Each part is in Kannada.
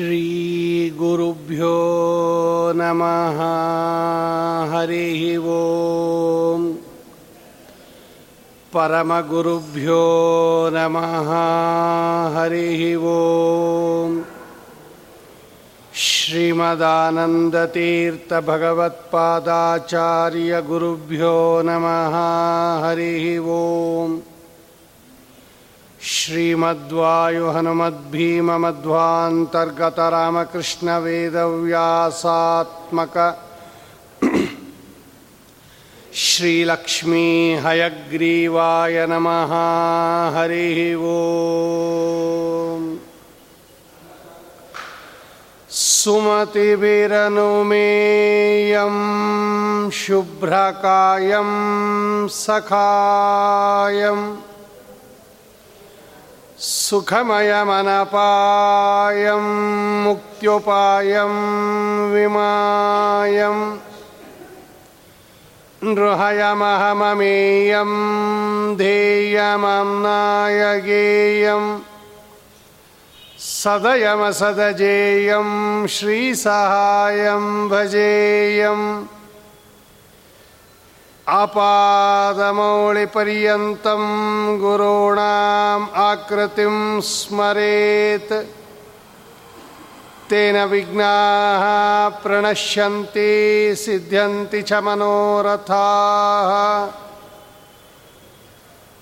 श्रीगुरुभ्यो नमः। हरिः ॐ परमगुरुभ्यो नमः। हरिः ॐ श्रीमदानन्दतीर्थभगवत्पादाचार्यगुरुभ्यो नमः। हरिः ॐ श्रीमद्वायुहनुमद्भीममध्वान्तर्गतरामकृष्णवेदव्यासात्मक श्रीलक्ष्मी हयग्रीवाय नमः हरिः ॐ सुमतिभिरनुमेयं शुभ्रकायं सखायम् सुखमयमनपायं मुक्त्युपायं विमायं। नृहयमहममेयं ध्येयमम्नायगेयं सदयमसदजेयं श्रीसहायं भजेयम् आपादमौलिपर्यन्तं गुरूणाम् आकृतिं स्मरेत् तेन विघ्नाः प्रणश्यन्ति सिद्ध्यन्ति च मनोरथाः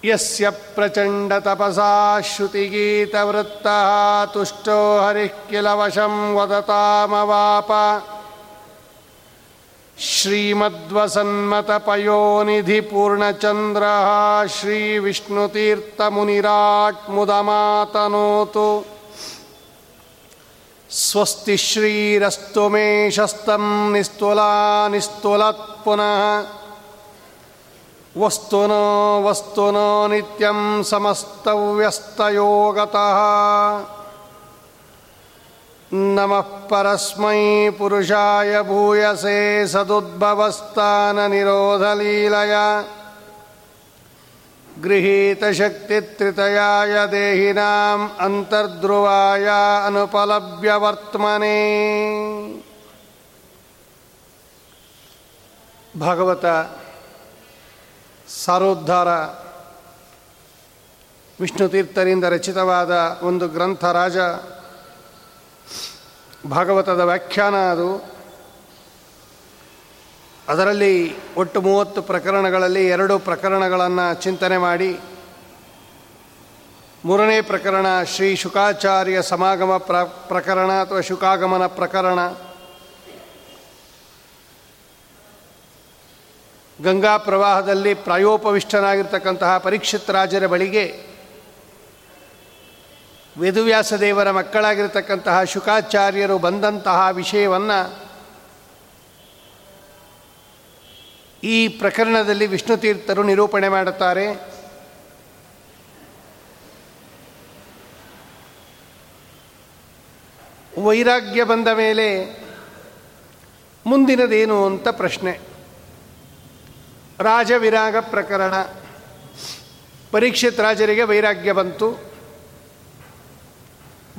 यस्य प्रचण्डतपसा श्रुतिगीतवृत्तः तुष्टो हरिः किल वशं वदतामवाप श्रीमद्वसन्मतपयोनिधिपूर्णचन्द्रः श्रीविष्णुतीर्थमुनिराट् मुदमातनोतु स्वस्ति श्रीरस्तु मे शस्तं निस्तुला निस्तुलत् पुनः। वस्तुनो वस्तुनो नित्यं समस्तव्यस्तयोगतः नमः परस्मै पुरुषाय भूयसे सदुद्भवस्थाननिरोधलीलया गृहीतशक्तित्रितयाय देहिनाम् अन्तर्ध्रुवाय अनुपलभ्यवर्त्मने ಭಗವತ ಸಾರೋದ್ಧಾರ ವಿಷ್ಣುತೀರ್ಥರಿಂದ ರಚಿತವಾದ ಒಂದು ಗ್ರಂಥ ರಾಜ ಭಾಗವತದ ವ್ಯಾಖ್ಯಾನ ಅದು. ಅದರಲ್ಲಿ ಒಟ್ಟು ಮೂವತ್ತು ಪ್ರಕರಣಗಳಲ್ಲಿ ಎರಡು ಪ್ರಕರಣಗಳನ್ನು ಚಿಂತನೆ ಮಾಡಿ, ಮೂರನೇ ಪ್ರಕರಣ ಶ್ರೀ ಶುಕಾಚಾರ್ಯ ಸಮಾಗಮ ಪ್ರ, ಪ್ರಕರಣ ಅಥವಾ ಶುಕಾಗಮನ ಪ್ರಕರಣ, ಗಂಗಾ ಪ್ರವಾಹದಲ್ಲಿ ಪ್ರಾಯೋಪವಿಷ್ಟನಾಗಿರ್ತಕ್ಕಂತಹ ಪರೀಕ್ಷಿತ್ ರಾಜರ ಬಳಿಗೆ ವೇದವ್ಯಾಸ ದೇವರ ಮಕ್ಕಳಾಗಿರತಕ್ಕಂತಹ ಶುಕಾಚಾರ್ಯರು ಬಂದಂತಹ ವಿಷಯವನ್ನು ಈ ಪ್ರಕರಣದಲ್ಲಿ ವಿಷ್ಣು ತೀರ್ಥರು ನಿರೂಪಣೆ ಮಾಡುತ್ತಾರೆ. ವೈರಾಗ್ಯ ಬಂದ ಮೇಲೆ ಮುಂದಿನದೇನು ಅಂತ ಪ್ರಶ್ನೆ. ರಾಜವಿರಾಗ ಪ್ರಕರಣ. ಪರೀಕ್ಷಿತ್ ರಾಜರಿಗೆ ವೈರಾಗ್ಯ ಬಂತು.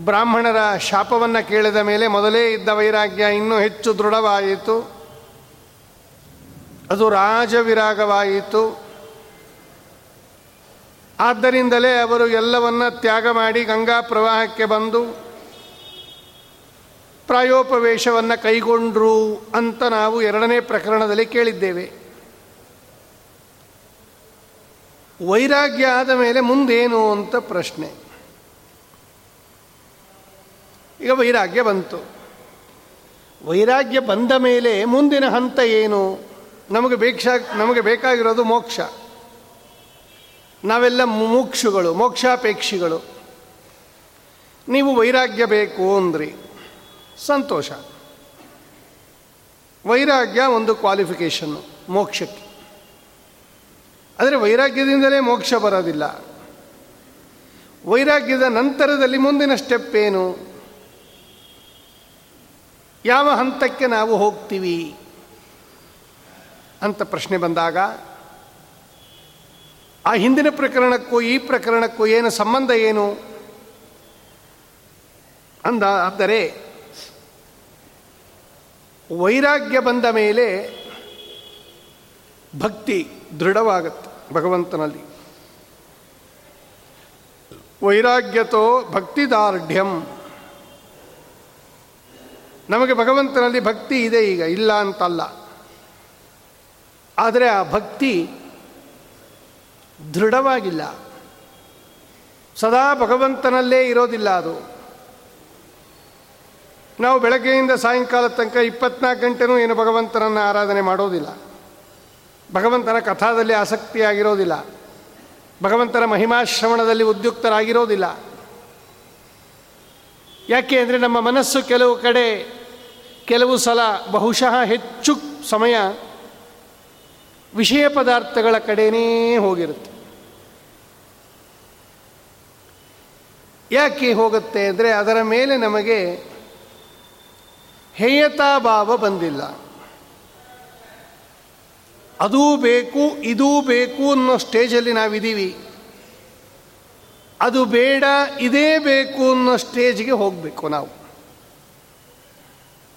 ಬ್ರಾಹ್ಮಣರ ಶಾಪವನ್ನು ಕೇಳಿದ ಮೇಲೆ ಮೊದಲೇ ಇದ್ದ ವೈರಾಗ್ಯ ಇನ್ನೂ ಹೆಚ್ಚು ದೃಢವಾಯಿತು. ಅದು ರಾಜವಿರಾಗವಾಯಿತು. ಆದ್ದರಿಂದಲೇ ಅವರು ಎಲ್ಲವನ್ನ ತ್ಯಾಗ ಮಾಡಿ ಗಂಗಾ ಪ್ರವಾಹಕ್ಕೆ ಬಂದು ಪ್ರಾಯೋಪವೇಶವನ್ನು ಕೈಗೊಂಡ್ರು ಅಂತ ನಾವು ಎರಡನೇ ಪ್ರಕರಣದಲ್ಲಿ ಕೇಳಿದ್ದೇವೆ. ವೈರಾಗ್ಯ ಆದ ಮೇಲೆ ಮುಂದೇನು ಅಂತ ಪ್ರಶ್ನೆ. ಈಗ ವೈರಾಗ್ಯ ಬಂತು. ವೈರಾಗ್ಯ ಬಂದ ಮೇಲೆ ಮುಂದಿನ ಹಂತ ಏನು? ನಮಗೆ ಬೇಕಾ, ನಮಗೆ ಬೇಕಾಗಿರೋದು ಮೋಕ್ಷ. ನಾವೆಲ್ಲ ಮುಮುಕ್ಷುಗಳು, ಮೋಕ್ಷಾಪೇಕ್ಷಿಗಳು. ನೀವು ವೈರಾಗ್ಯ ಬೇಕು ಅಂದ್ರಿ. ಸಂತೋಷ. ವೈರಾಗ್ಯ ಒಂದು ಕ್ವಾಲಿಫಿಕೇಷನ್ನು ಮೋಕ್ಷಕ್ಕೆ. ಆದರೆ ವೈರಾಗ್ಯದಿಂದಲೇ ಮೋಕ್ಷ ಬರೋದಿಲ್ಲ. ವೈರಾಗ್ಯದ ನಂತರದಲ್ಲಿ ಮುಂದಿನ ಸ್ಟೆಪ್ ಏನು? ಯಾವ ಹಂತಕ್ಕೆ ನಾವು ಹೋಗ್ತೀವಿ ಅಂತ ಪ್ರಶ್ನೆ ಬಂದಾಗ, ಆ ಹಿಂದಿನ ಪ್ರಕರಣಕ್ಕೂ ಈ ಪ್ರಕರಣಕ್ಕೂ ಏನು ಸಂಬಂಧ ಏನು? ಅಂದ, ಆದರೆ ವೈರಾಗ್ಯ ಬಂದ ಮೇಲೆ ಭಕ್ತಿ ದೃಢವಾಗುತ್ತೆ ಭಗವಂತನಲ್ಲಿ. ವೈರಾಗ್ಯತೋ ಭಕ್ತಿದಾರ್ಢ್ಯಂ ನಮಗೆ ಭಗವಂತನಲ್ಲಿ ಭಕ್ತಿ ಇದೆ ಈಗ, ಇಲ್ಲ ಅಂತಲ್ಲ. ಆದರೆ ಆ ಭಕ್ತಿ ದೃಢವಾಗಿಲ್ಲ. ಸದಾ ಭಗವಂತನಲ್ಲೇ ಇರೋದಿಲ್ಲ ಅದು. ನಾವು ಬೆಳಗ್ಗೆಯಿಂದ ಸಾಯಂಕಾಲ ತನಕ ಇಪ್ಪತ್ನಾಲ್ಕು ಗಂಟೆನೂ ಏನು ಭಗವಂತನನ್ನು ಆರಾಧನೆ ಮಾಡೋದಿಲ್ಲ. ಭಗವಂತನ ಕಥಾದಲ್ಲಿ ಆಸಕ್ತಿಯಾಗಿರೋದಿಲ್ಲ. ಭಗವಂತನ ಮಹಿಮಾಶ್ರವಣದಲ್ಲಿ ಉದ್ಯುಕ್ತರಾಗಿರೋದಿಲ್ಲ. ಯಾಕೆ ಅಂದರೆ ನಮ್ಮ ಮನಸ್ಸು ಕೆಲವು ಕಡೆ ಕೆಲವು ಸಲ ಬಹುಶಃ ಹೆಚ್ಚು ಸಮಯ ವಿಷಯ ಪದಾರ್ಥಗಳ ಕಡೆಯೇ ಹೋಗಿರುತ್ತೆ. ಯಾಕೆ ಹೋಗುತ್ತೆ ಅಂದರೆ ಅದರ ಮೇಲೆ ನಮಗೆ ಹೇಯತಾಭಾವ ಬಂದಿಲ್ಲ. ಅದೂ ಬೇಕು, ಇದೂ ಬೇಕು ಅನ್ನೋ ಸ್ಟೇಜಲ್ಲಿ ನಾವಿದ್ದೀವಿ. ಅದು ಬೇಡ, ಇದೇ ಬೇಕು ಅನ್ನೋ ಸ್ಟೇಜ್ಗೆ ಹೋಗಬೇಕು ನಾವು.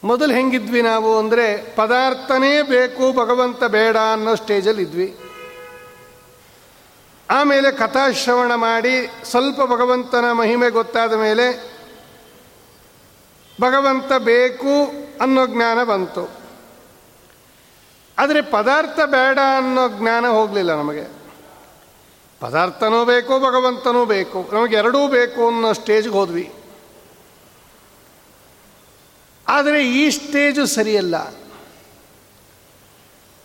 ಮೊದಲು ಹೆಂಗಿದ್ವಿ ನಾವು ಅಂದರೆ ಪದಾರ್ಥನೇ ಬೇಕು, ಭಗವಂತ ಬೇಡ ಅನ್ನೋ ಸ್ಟೇಜಲ್ಲಿ ಇದ್ವಿ ಆಮೇಲೆ ಕಥಾಶ್ರವಣ ಮಾಡಿ ಸ್ವಲ್ಪ ಭಗವಂತನ ಮಹಿಮೆ ಗೊತ್ತಾದ ಮೇಲೆ ಭಗವಂತ ಬೇಕು ಅನ್ನೋ ಜ್ಞಾನ ಬಂತು. ಆದರೆ ಪದಾರ್ಥ ಬೇಡ ಅನ್ನೋ ಜ್ಞಾನ ಹೋಗಲಿಲ್ಲ ನಮಗೆ. ಪದಾರ್ಥನೂ ಬೇಕು, ಭಗವಂತನೂ ಬೇಕು ನಮಗೆ ಎರಡೂ ಬೇಕು ಅನ್ನೋ ಸ್ಟೇಜ್ಗೆ ಹೋದ್ವಿ. ಆದರೆ ಈ ಸ್ಟೇಜು ಸರಿಯಲ್ಲ.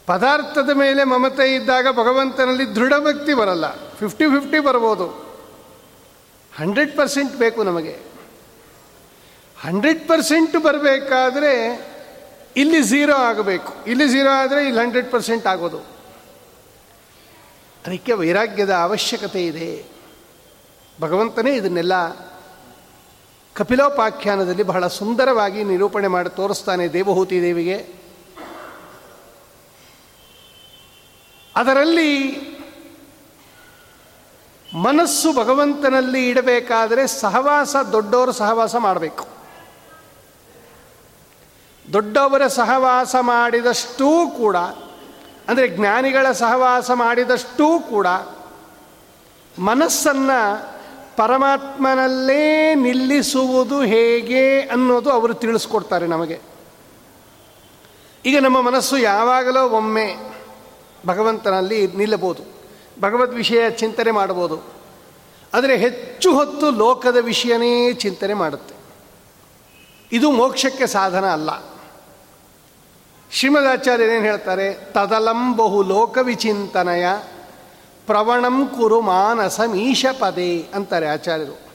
ಪದಾರ್ಥದ ಮೇಲೆ ಮಮತೆ ಇದ್ದಾಗ ಭಗವಂತನಲ್ಲಿ ದೃಢ ಭಕ್ತಿ ಬರಲ್ಲ. ಫಿಫ್ಟಿ ಫಿಫ್ಟಿ ಬರ್ಬೋದು. ಹಂಡ್ರೆಡ್ ಪರ್ಸೆಂಟ್ ಬೇಕು ನಮಗೆ. ಹಂಡ್ರೆಡ್ ಪರ್ಸೆಂಟ್ ಬರಬೇಕಾದ್ರೆ ಇಲ್ಲಿ ಝೀರೋ ಆಗಬೇಕು. ಇಲ್ಲಿ ಝೀರೋ ಆದರೆ ಇಲ್ಲಿ ಹಂಡ್ರೆಡ್ ಪರ್ಸೆಂಟ್ ಆಗೋದು. ಅದಕ್ಕೆ ವೈರಾಗ್ಯದ ಅವಶ್ಯಕತೆ ಇದೆ. ಭಗವಂತನೇ ಇದನ್ನೆಲ್ಲ ಕಪಿಲೋಪಾಖ್ಯಾನದಲ್ಲಿ ಬಹಳ ಸುಂದರವಾಗಿ ನಿರೂಪಣೆ ಮಾಡಿ ತೋರಿಸ್ತಾನೆ ದೇವಹೂತಿ ದೇವಿಗೆ. ಅದರಲ್ಲಿ ಮನಸ್ಸು ಭಗವಂತನಲ್ಲಿ ಇಡಬೇಕಾದರೆ ಸಹವಾಸ, ದೊಡ್ಡವರು ಸಹವಾಸ ಮಾಡಬೇಕು. ದೊಡ್ಡವರ ಸಹವಾಸ ಮಾಡಿದಷ್ಟೂ ಕೂಡ, ಅಂದರೆ ಜ್ಞಾನಿಗಳ ಸಹವಾಸ ಮಾಡಿದಷ್ಟೂ ಕೂಡ ಮನಸ್ಸನ್ನು ಪರಮಾತ್ಮನಲ್ಲೇ ನಿಲ್ಲಿಸುವುದು ಹೇಗೆ ಅನ್ನೋದು ಅವರು ತಿಳಿಸ್ಕೊಡ್ತಾರೆ ನಮಗೆ. ಈಗ ನಮ್ಮ ಮನಸ್ಸು ಯಾವಾಗಲೋ ಒಮ್ಮೆ ಭಗವಂತನಲ್ಲಿ ನಿಲ್ಲಬಹುದು ಭಗವದ್ ವಿಷಯ ಚಿಂತನೆ ಮಾಡ್ಬೋದು. ಆದರೆ ಹೆಚ್ಚು ಹೊತ್ತು ಲೋಕದ ವಿಷಯನೇ ಚಿಂತನೆ ಮಾಡುತ್ತೆ. ಇದು ಮೋಕ್ಷಕ್ಕೆ ಸಾಧನ ಅಲ್ಲ. ಶ್ರೀಮದಾಚಾರ್ಯರೇನು ಹೇಳ್ತಾರೆ? ತದಲಂ ಬಹು ಲೋಕ ವಿಚಿಂತನಯ ಪ್ರವಣಂ ಕುರು ಮಾನಸ ಮೀಶ ಪದೇ ಅಂತಾರೆ ಆಚಾರ್ಯರು.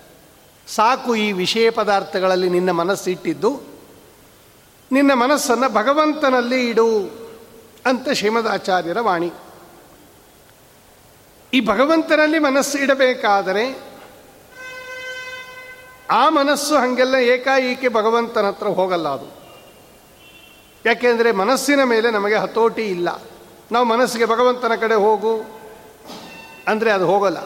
ಸಾಕು ಈ ವಿಷಯ ಪದಾರ್ಥಗಳಲ್ಲಿ ನಿನ್ನ ಮನಸ್ಸು ಇಟ್ಟಿದ್ದು ನಿನ್ನ ಮನಸ್ಸನ್ನು ಭಗವಂತನಲ್ಲಿ ಇಡು ಅಂತ ಶ್ರೀಮದ್ ಆಚಾರ್ಯರ ವಾಣಿ. ಈ ಭಗವಂತನಲ್ಲಿ ಮನಸ್ಸು ಇಡಬೇಕಾದರೆ ಆ ಮನಸ್ಸು ಹಾಗೆಲ್ಲ ಏಕಾಏಕಿ ಭಗವಂತನ ಹತ್ರ ಹೋಗಲ್ಲ ಅದು. ಯಾಕೆಂದರೆ ಮನಸ್ಸಿನ ಮೇಲೆ ನಮಗೆ ಹತೋಟಿ ಇಲ್ಲ. ನಾವು ಮನಸ್ಸಿಗೆ ಭಗವಂತನ ಕಡೆ ಹೋಗು ಅಂದರೆ ಅದು ಹೋಗಲ್ಲ.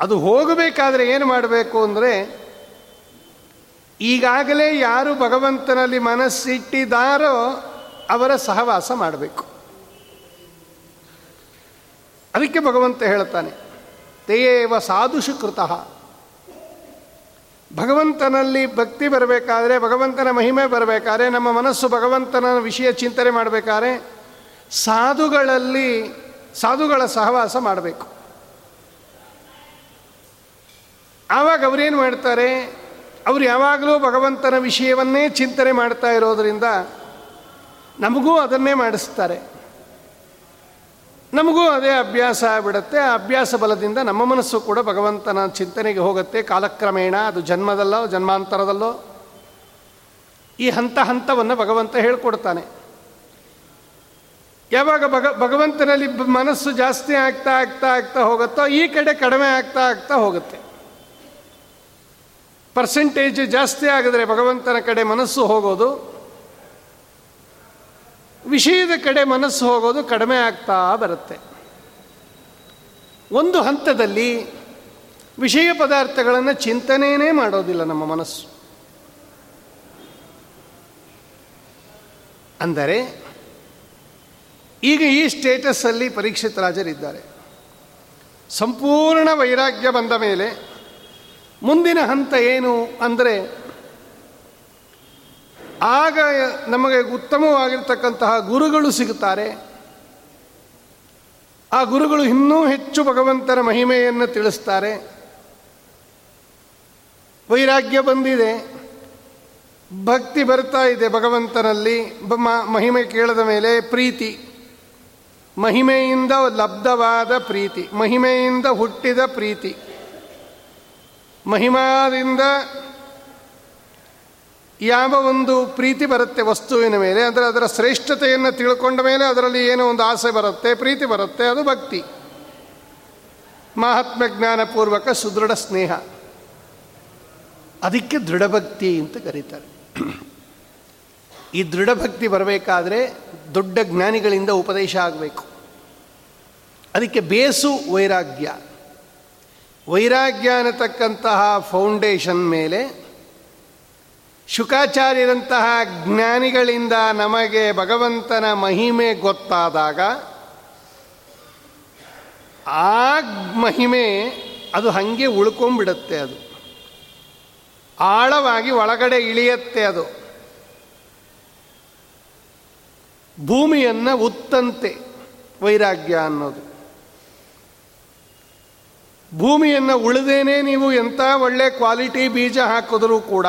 ಅದು ಹೋಗಬೇಕಾದ್ರೆ ಏನು ಮಾಡಬೇಕು ಅಂದರೆ, ಈಗಾಗಲೇ ಯಾರು ಭಗವಂತನಲ್ಲಿ ಮನಸ್ಸಿಟ್ಟಿದ್ದಾರೋ ಅವರ ಸಹವಾಸ ಮಾಡಬೇಕು. ಅದಕ್ಕೆ ಭಗವಂತ ಹೇಳ್ತಾನೆ, ತೇಯೇವ ಸಾಧುಷು ಕೃತಃ ಭಗವಂತನಲ್ಲಿ ಭಕ್ತಿ ಬರಬೇಕಾದ್ರೆ, ಭಗವಂತನ ಮಹಿಮೆ ಬರಬೇಕಾದ್ರೆ, ನಮ್ಮ ಮನಸ್ಸು ಭಗವಂತನ ವಿಷಯ ಚಿಂತನೆ ಮಾಡಬೇಕಾದ್ರೆ, ಸಾಧುಗಳಲ್ಲಿ ಸಾಧುಗಳ ಸಹವಾಸ ಮಾಡಬೇಕು. ಆವಾಗ ಅವರೇನು ಮಾಡ್ತಾರೆ? ಅವರು ಯಾವಾಗಲೂ ಭಗವಂತನ ವಿಷಯವನ್ನೇ ಚಿಂತನೆ ಮಾಡ್ತಾ ಇರೋದರಿಂದ ನಮಗೂ ಅದನ್ನೇ ಮಾಡಿಸ್ತಾರೆ. ನಮಗೂ ಅದೇ ಅಭ್ಯಾಸ ಬಿಡುತ್ತೆ ಆ ಅಭ್ಯಾಸ ಬಲದಿಂದ ನಮ್ಮ ಮನಸ್ಸು ಕೂಡ ಭಗವಂತನ ಚಿಂತನೆಗೆ ಹೋಗುತ್ತೆ. ಕಾಲಕ್ರಮೇಣ ಅದು ಜನ್ಮದಲ್ಲೋ ಜನ್ಮಾಂತರದಲ್ಲೋ ಈ ಹಂತ ಹಂತವನ್ನು ಭಗವಂತ ಹೇಳ್ಕೊಡ್ತಾನೆ. ಯಾವಾಗ ಭಗ, ಭಗವಂತನಲ್ಲಿ ಮನಸ್ಸು ಜಾಸ್ತಿ ಆಗ್ತಾ ಆಗ್ತಾ ಆಗ್ತಾ ಹೋಗುತ್ತೋ ಈ ಕಡೆ ಕಡಿಮೆ ಆಗ್ತಾ ಆಗ್ತಾ ಹೋಗುತ್ತೆ. ಪರ್ಸೆಂಟೇಜ್ ಜಾಸ್ತಿ ಆಗಿದ್ರೆ ಭಗವಂತನ ಕಡೆ ಮನಸ್ಸು ಹೋಗೋದು, ವಿಷಯದ ಕಡೆ ಮನಸ್ಸು ಹೋಗೋದು ಕಡಿಮೆ ಆಗ್ತಾ ಬರುತ್ತೆ. ಒಂದು ಹಂತದಲ್ಲಿ ವಿಷಯ ಪದಾರ್ಥಗಳನ್ನು ಚಿಂತನೆಯೇ ಮಾಡೋದಿಲ್ಲ ನಮ್ಮ ಮನಸ್ಸು. ಅಂದರೆ ಈಗ ಈ ಸ್ಟೇಟಸ್ಸಲ್ಲಿ ಪರೀಕ್ಷಿತ ರಾಜರಿದ್ದಾರೆ. ಸಂಪೂರ್ಣ ವೈರಾಗ್ಯ ಬಂದ ಮೇಲೆ ಮುಂದಿನ ಹಂತ ಏನು ಅಂದರೆ ಆಗ ನಮಗೆ ಉತ್ತಮವಾಗಿರ್ತಕ್ಕಂತಹ ಗುರುಗಳು ಸಿಗುತ್ತಾರೆ. ಆ ಗುರುಗಳು ಇನ್ನೂ ಹೆಚ್ಚು ಭಗವಂತನ ಮಹಿಮೆಯನ್ನು ತಿಳಿಸ್ತಾರೆ. ವೈರಾಗ್ಯ ಬಂದಿದೆ. ಭಕ್ತಿ ಬರ್ತಾ ಇದೆ ಭಗವಂತನಲ್ಲಿ. ಮಹಿಮೆ ಕೇಳದ ಮೇಲೆ ಪ್ರೀತಿ. ಮಹಿಮೆಯಿಂದ ಲಬ್ಧವಾದ ಪ್ರೀತಿ, ಮಹಿಮೆಯಿಂದ ಹುಟ್ಟಿದ ಪ್ರೀತಿ. ಮಹಿಮಾದಿಂದ ಯಾವ ಒಂದು ಪ್ರೀತಿ ಬರುತ್ತೆ ವಸ್ತುವಿನ ಮೇಲೆ, ಅಂದರೆ ಅದರ ಶ್ರೇಷ್ಠತೆಯನ್ನು ತಿಳ್ಕೊಂಡ ಮೇಲೆ ಅದರಲ್ಲಿ ಏನೋ ಒಂದು ಆಸೆ ಬರುತ್ತೆ, ಪ್ರೀತಿ ಬರುತ್ತೆ, ಅದು ಭಕ್ತಿ. ಮಹಾತ್ಮ ಜ್ಞಾನಪೂರ್ವಕ ಸುದೃಢ ಸ್ನೇಹ. ಅದಕ್ಕೆ ದೃಢಭಕ್ತಿ ಅಂತ ಕರೀತಾರೆ. ಈ ದೃಢಭಕ್ತಿ ಬರಬೇಕಾದ್ರೆ ದೊಡ್ಡ ಜ್ಞಾನಿಗಳಿಂದ ಉಪದೇಶ ಆಗಬೇಕು. ಅದಕ್ಕೆ ಬೇಸು ವೈರಾಗ್ಯ. ವೈರಾಗ್ಯ ಅನ್ನತಕ್ಕಂತಹ ಫೌಂಡೇಶನ್ ಮೇಲೆ ಶುಕಾಚಾರ್ಯರಂತಹ ಜ್ಞಾನಿಗಳಿಂದ ನಮಗೆ ಭಗವಂತನ ಮಹಿಮೆ ಗೊತ್ತಾದಾಗ ಆ ಮಹಿಮೆ ಅದು ಹಾಗೆ ಉಳ್ಕೊಂಬಿಡುತ್ತೆ ಅದು. ಆಳವಾಗಿ ಒಳಗಡೆ ಇಳಿಯತ್ತೆ ಅದು. ಭೂಮಿಯನ್ನು ಉತ್ತಂತೆ, ವೈರಾಗ್ಯ ಅನ್ನೋದು. ಭೂಮಿಯನ್ನು ಉಳಿದೇನೆ ನೀವು ಎಂಥ ಒಳ್ಳೆ ಕ್ವಾಲಿಟಿ ಬೀಜ ಹಾಕಿದ್ರೂ ಕೂಡ,